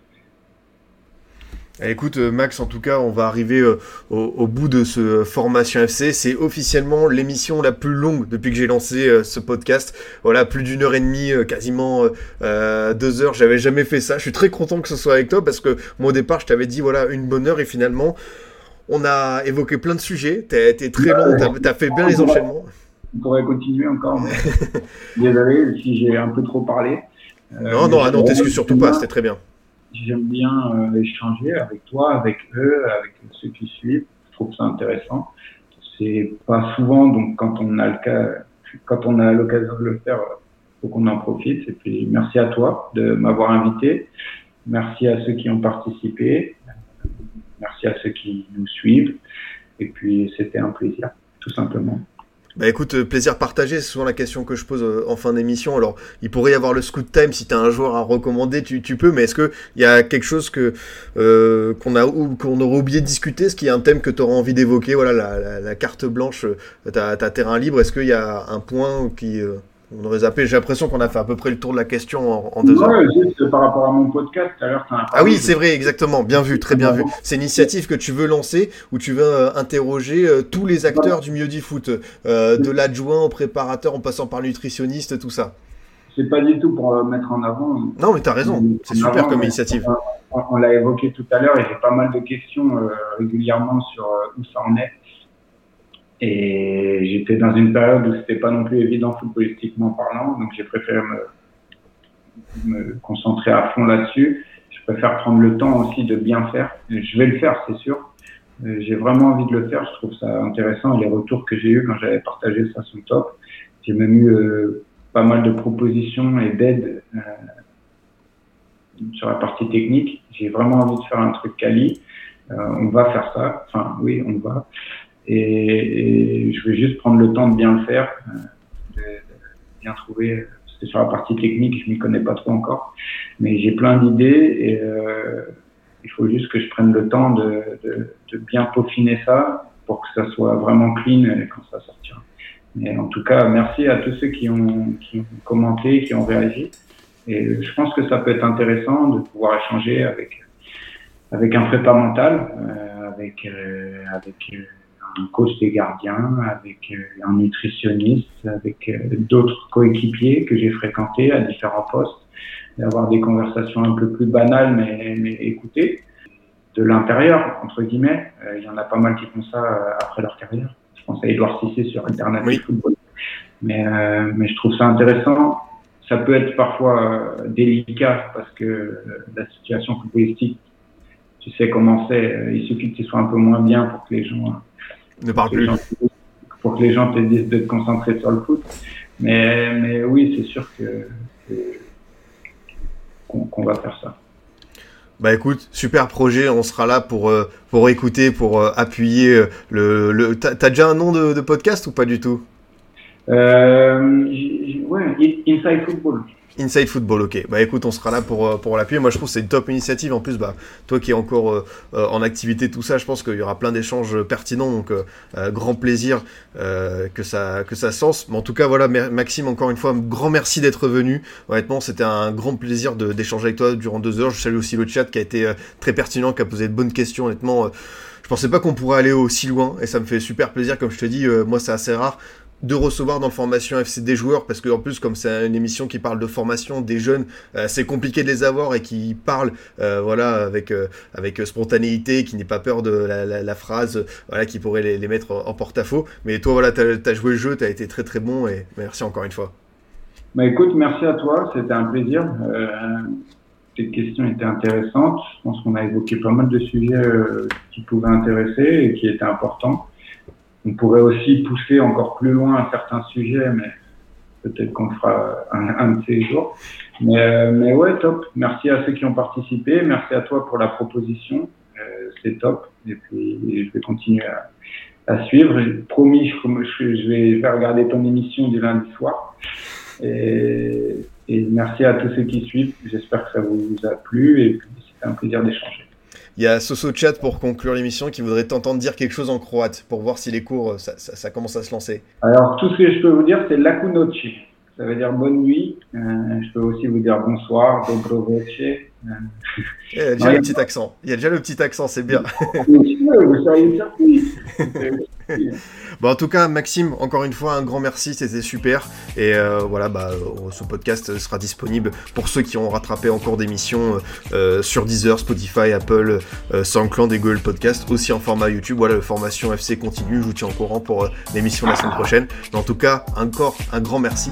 Eh, écoute euh, Max, en tout cas, on va arriver euh, au, bout de ce formation FC. C'est officiellement l'émission la plus longue depuis que j'ai lancé euh, ce podcast. Voilà, plus d'une heure et demie, quasiment deux heures. J'avais jamais fait ça. Je suis très content que ce soit avec toi parce que moi au départ, je t'avais dit voilà une bonne heure et finalement, on a évoqué plein de sujets. T'as été très long, t'as as fait bien les enchaînements. On pourrait continuer encore. Désolé si j'ai un peu trop parlé. non, non, ah non, t'excuses surtout pas. C'était très bien j'aime bien euh, échanger avec toi, avec eux, avec ceux qui suivent. Je trouve ça intéressant. C'est pas souvent, donc quand on a le cas, quand on a l'occasion de le faire, faut qu'on en profite. Et puis merci à toi de m'avoir invité. Merci à ceux qui ont participé. Merci à ceux qui nous suivent. Et puis c'était un plaisir, tout simplement. Bah écoute, euh, plaisir partagé, c'est souvent la question que je pose euh, en fin d'émission. Alors, il pourrait y avoir le scoot time si tu as un joueur à recommander, tu, peux, mais est-ce qu'il y a quelque chose que euh, qu'on a ou qu'on aurait oublié de discuter? Est-ce qu'il y a un thème que tu envie d'évoquer? Voilà, la, carte blanche, ta terrain libre, est-ce qu'il y a un point qui on aurait zappé. J'ai l'impression qu'on a fait à peu près le tour de la question en, deux heures. juste par rapport à mon podcast, tout à l'heure, Ah oui, c'est vrai, exactement. Bien vu, très bien vu. C'est une initiative que tu veux lancer où tu veux euh, interroger euh, tous les acteurs du milieu du foot, euh, de l'adjoint au préparateur en passant par le nutritionniste, tout ça? C'est pas du tout pour mettre en avant. Non, mais tu as raison. C'est super comme initiative. On, l'a évoqué tout à l'heure et j'ai pas mal de questions régulièrement sur où ça en est. Et j'étais dans une période où c'était pas non plus évident footballistiquement parlant, donc j'ai préféré me, me, concentrer à fond là-dessus. Je préfère prendre le temps aussi de bien faire. Je vais le faire, c'est sûr. Euh, j'ai vraiment envie de le faire. Je trouve ça intéressant. Les retours que j'ai eus quand j'avais partagé ça sont top. J'ai même eu euh, pas mal de propositions et d'aides euh, sur la partie technique. J'ai vraiment envie de faire un truc quali. Euh, on va faire ça. Enfin, oui, on va. Et, je vais juste prendre le temps de bien le faire, euh, de, bien trouver. Que sur la partie technique, je m'y connais pas trop encore, mais j'ai plein d'idées et euh, il faut juste que je prenne le temps de, de, de, bien peaufiner ça pour que ça soit vraiment clean quand ça sortira. Mais en tout cas, merci à tous ceux qui ont, qui ont commenté, qui ont réagi. Et je pense que ça peut être intéressant de pouvoir échanger avec avec un prépa mental, euh, avec euh, avec euh, un coach des gardiens, avec euh, un nutritionniste, avec euh, d'autres coéquipiers que j'ai fréquentés à différents postes, d'avoir des conversations un peu plus banales mais, mais écoutées. De l'intérieur, entre guillemets, euh, il y en a pas mal qui font ça après leur carrière. Je pense à Edouard Cissé sur Internet Football. Mais, mais je trouve ça intéressant. Ça peut être parfois délicat parce que la situation footballistique, tu sais comment c'est, il suffit que tu sois un peu moins bien pour que les gens ne parle plus. pour que les gens te disent de te concentrer sur le foot. Mais, mais oui, c'est sûr que, qu'on, va faire ça. Bah écoute, super projet, on sera là pour, euh, pour écouter, pour euh, appuyer euh, le... le... T'as, déjà un nom de, de, podcast ou pas du tout? Euh, Ouais, Inside Football. Inside Football, ok. Bah écoute, on sera là pour, euh, pour l'appuyer. Moi, je trouve que c'est une top initiative. En plus, bah, toi qui es encore euh, euh, en activité, tout ça, je pense qu'il y aura plein d'échanges pertinents. Donc, grand plaisir que ça que ça sens. Mais en tout cas, voilà, Maxime, encore une fois, un grand merci d'être venu. Honnêtement, c'était un grand plaisir d'échanger avec toi durant deux heures. Je salue aussi le chat qui a été très pertinent, qui a posé de bonnes questions. Honnêtement, je pensais pas qu'on pourrait aller aussi loin et ça me fait super plaisir. Comme je te dis, moi, c'est assez rare de recevoir dans le formation FC des joueurs parce que en plus comme c'est une émission qui parle de formation des jeunes euh, c'est compliqué de les avoir et qui parlent euh, voilà avec euh, avec spontanéité qui n'ait pas peur de la, phrase voilà qui pourrait les, mettre en, porte-à-faux. Mais toi voilà t'as as joué le jeu t'as été très très bon et merci encore une fois. Bah écoute merci à toi c'était un plaisir. Tes questions étaient intéressantes. Je pense qu'on a évoqué pas mal de sujets qui pouvaient intéresser et qui étaient importants on pourrait aussi pousser encore plus loin un certain sujet, mais peut-être qu'on fera un, de ces jours. Mais, euh, mais ouais, top. Merci à ceux qui ont participé. Merci à toi pour la proposition. Euh, c'est top. Et puis, je vais continuer à, à suivre. Promis, je, je, vais faire regarder ton émission du lundi soir. Et, et merci à tous ceux qui suivent. J'espère que ça vous a plu et puis c'était un plaisir d'échanger. Il y a Soso Chat pour conclure l'émission qui voudrait t'entendre dire quelque chose en croate pour voir si les cours, ça, ça, commence à se lancer. Alors, tout ce que je peux vous dire, c'est Lakunochi. ça veut dire bonne nuit. Euh, je peux aussi vous dire bonsoir, dobroveche. Euh, Il y a déjà le petit accent. Il y a déjà le petit accent, c'est bien. Bon, en tout cas, Maxime, encore une fois, un grand merci, c'était super. Et euh, voilà, bah, euh, ce podcast sera disponible pour ceux qui ont rattrapé encore des missions euh, sur Deezer, Spotify, Apple, euh, SoundCloud et Google Podcast, aussi en format YouTube. Voilà, formation FC continue, je vous tiens au courant pour l'émission la semaine prochaine. Mais en tout cas, encore un grand merci.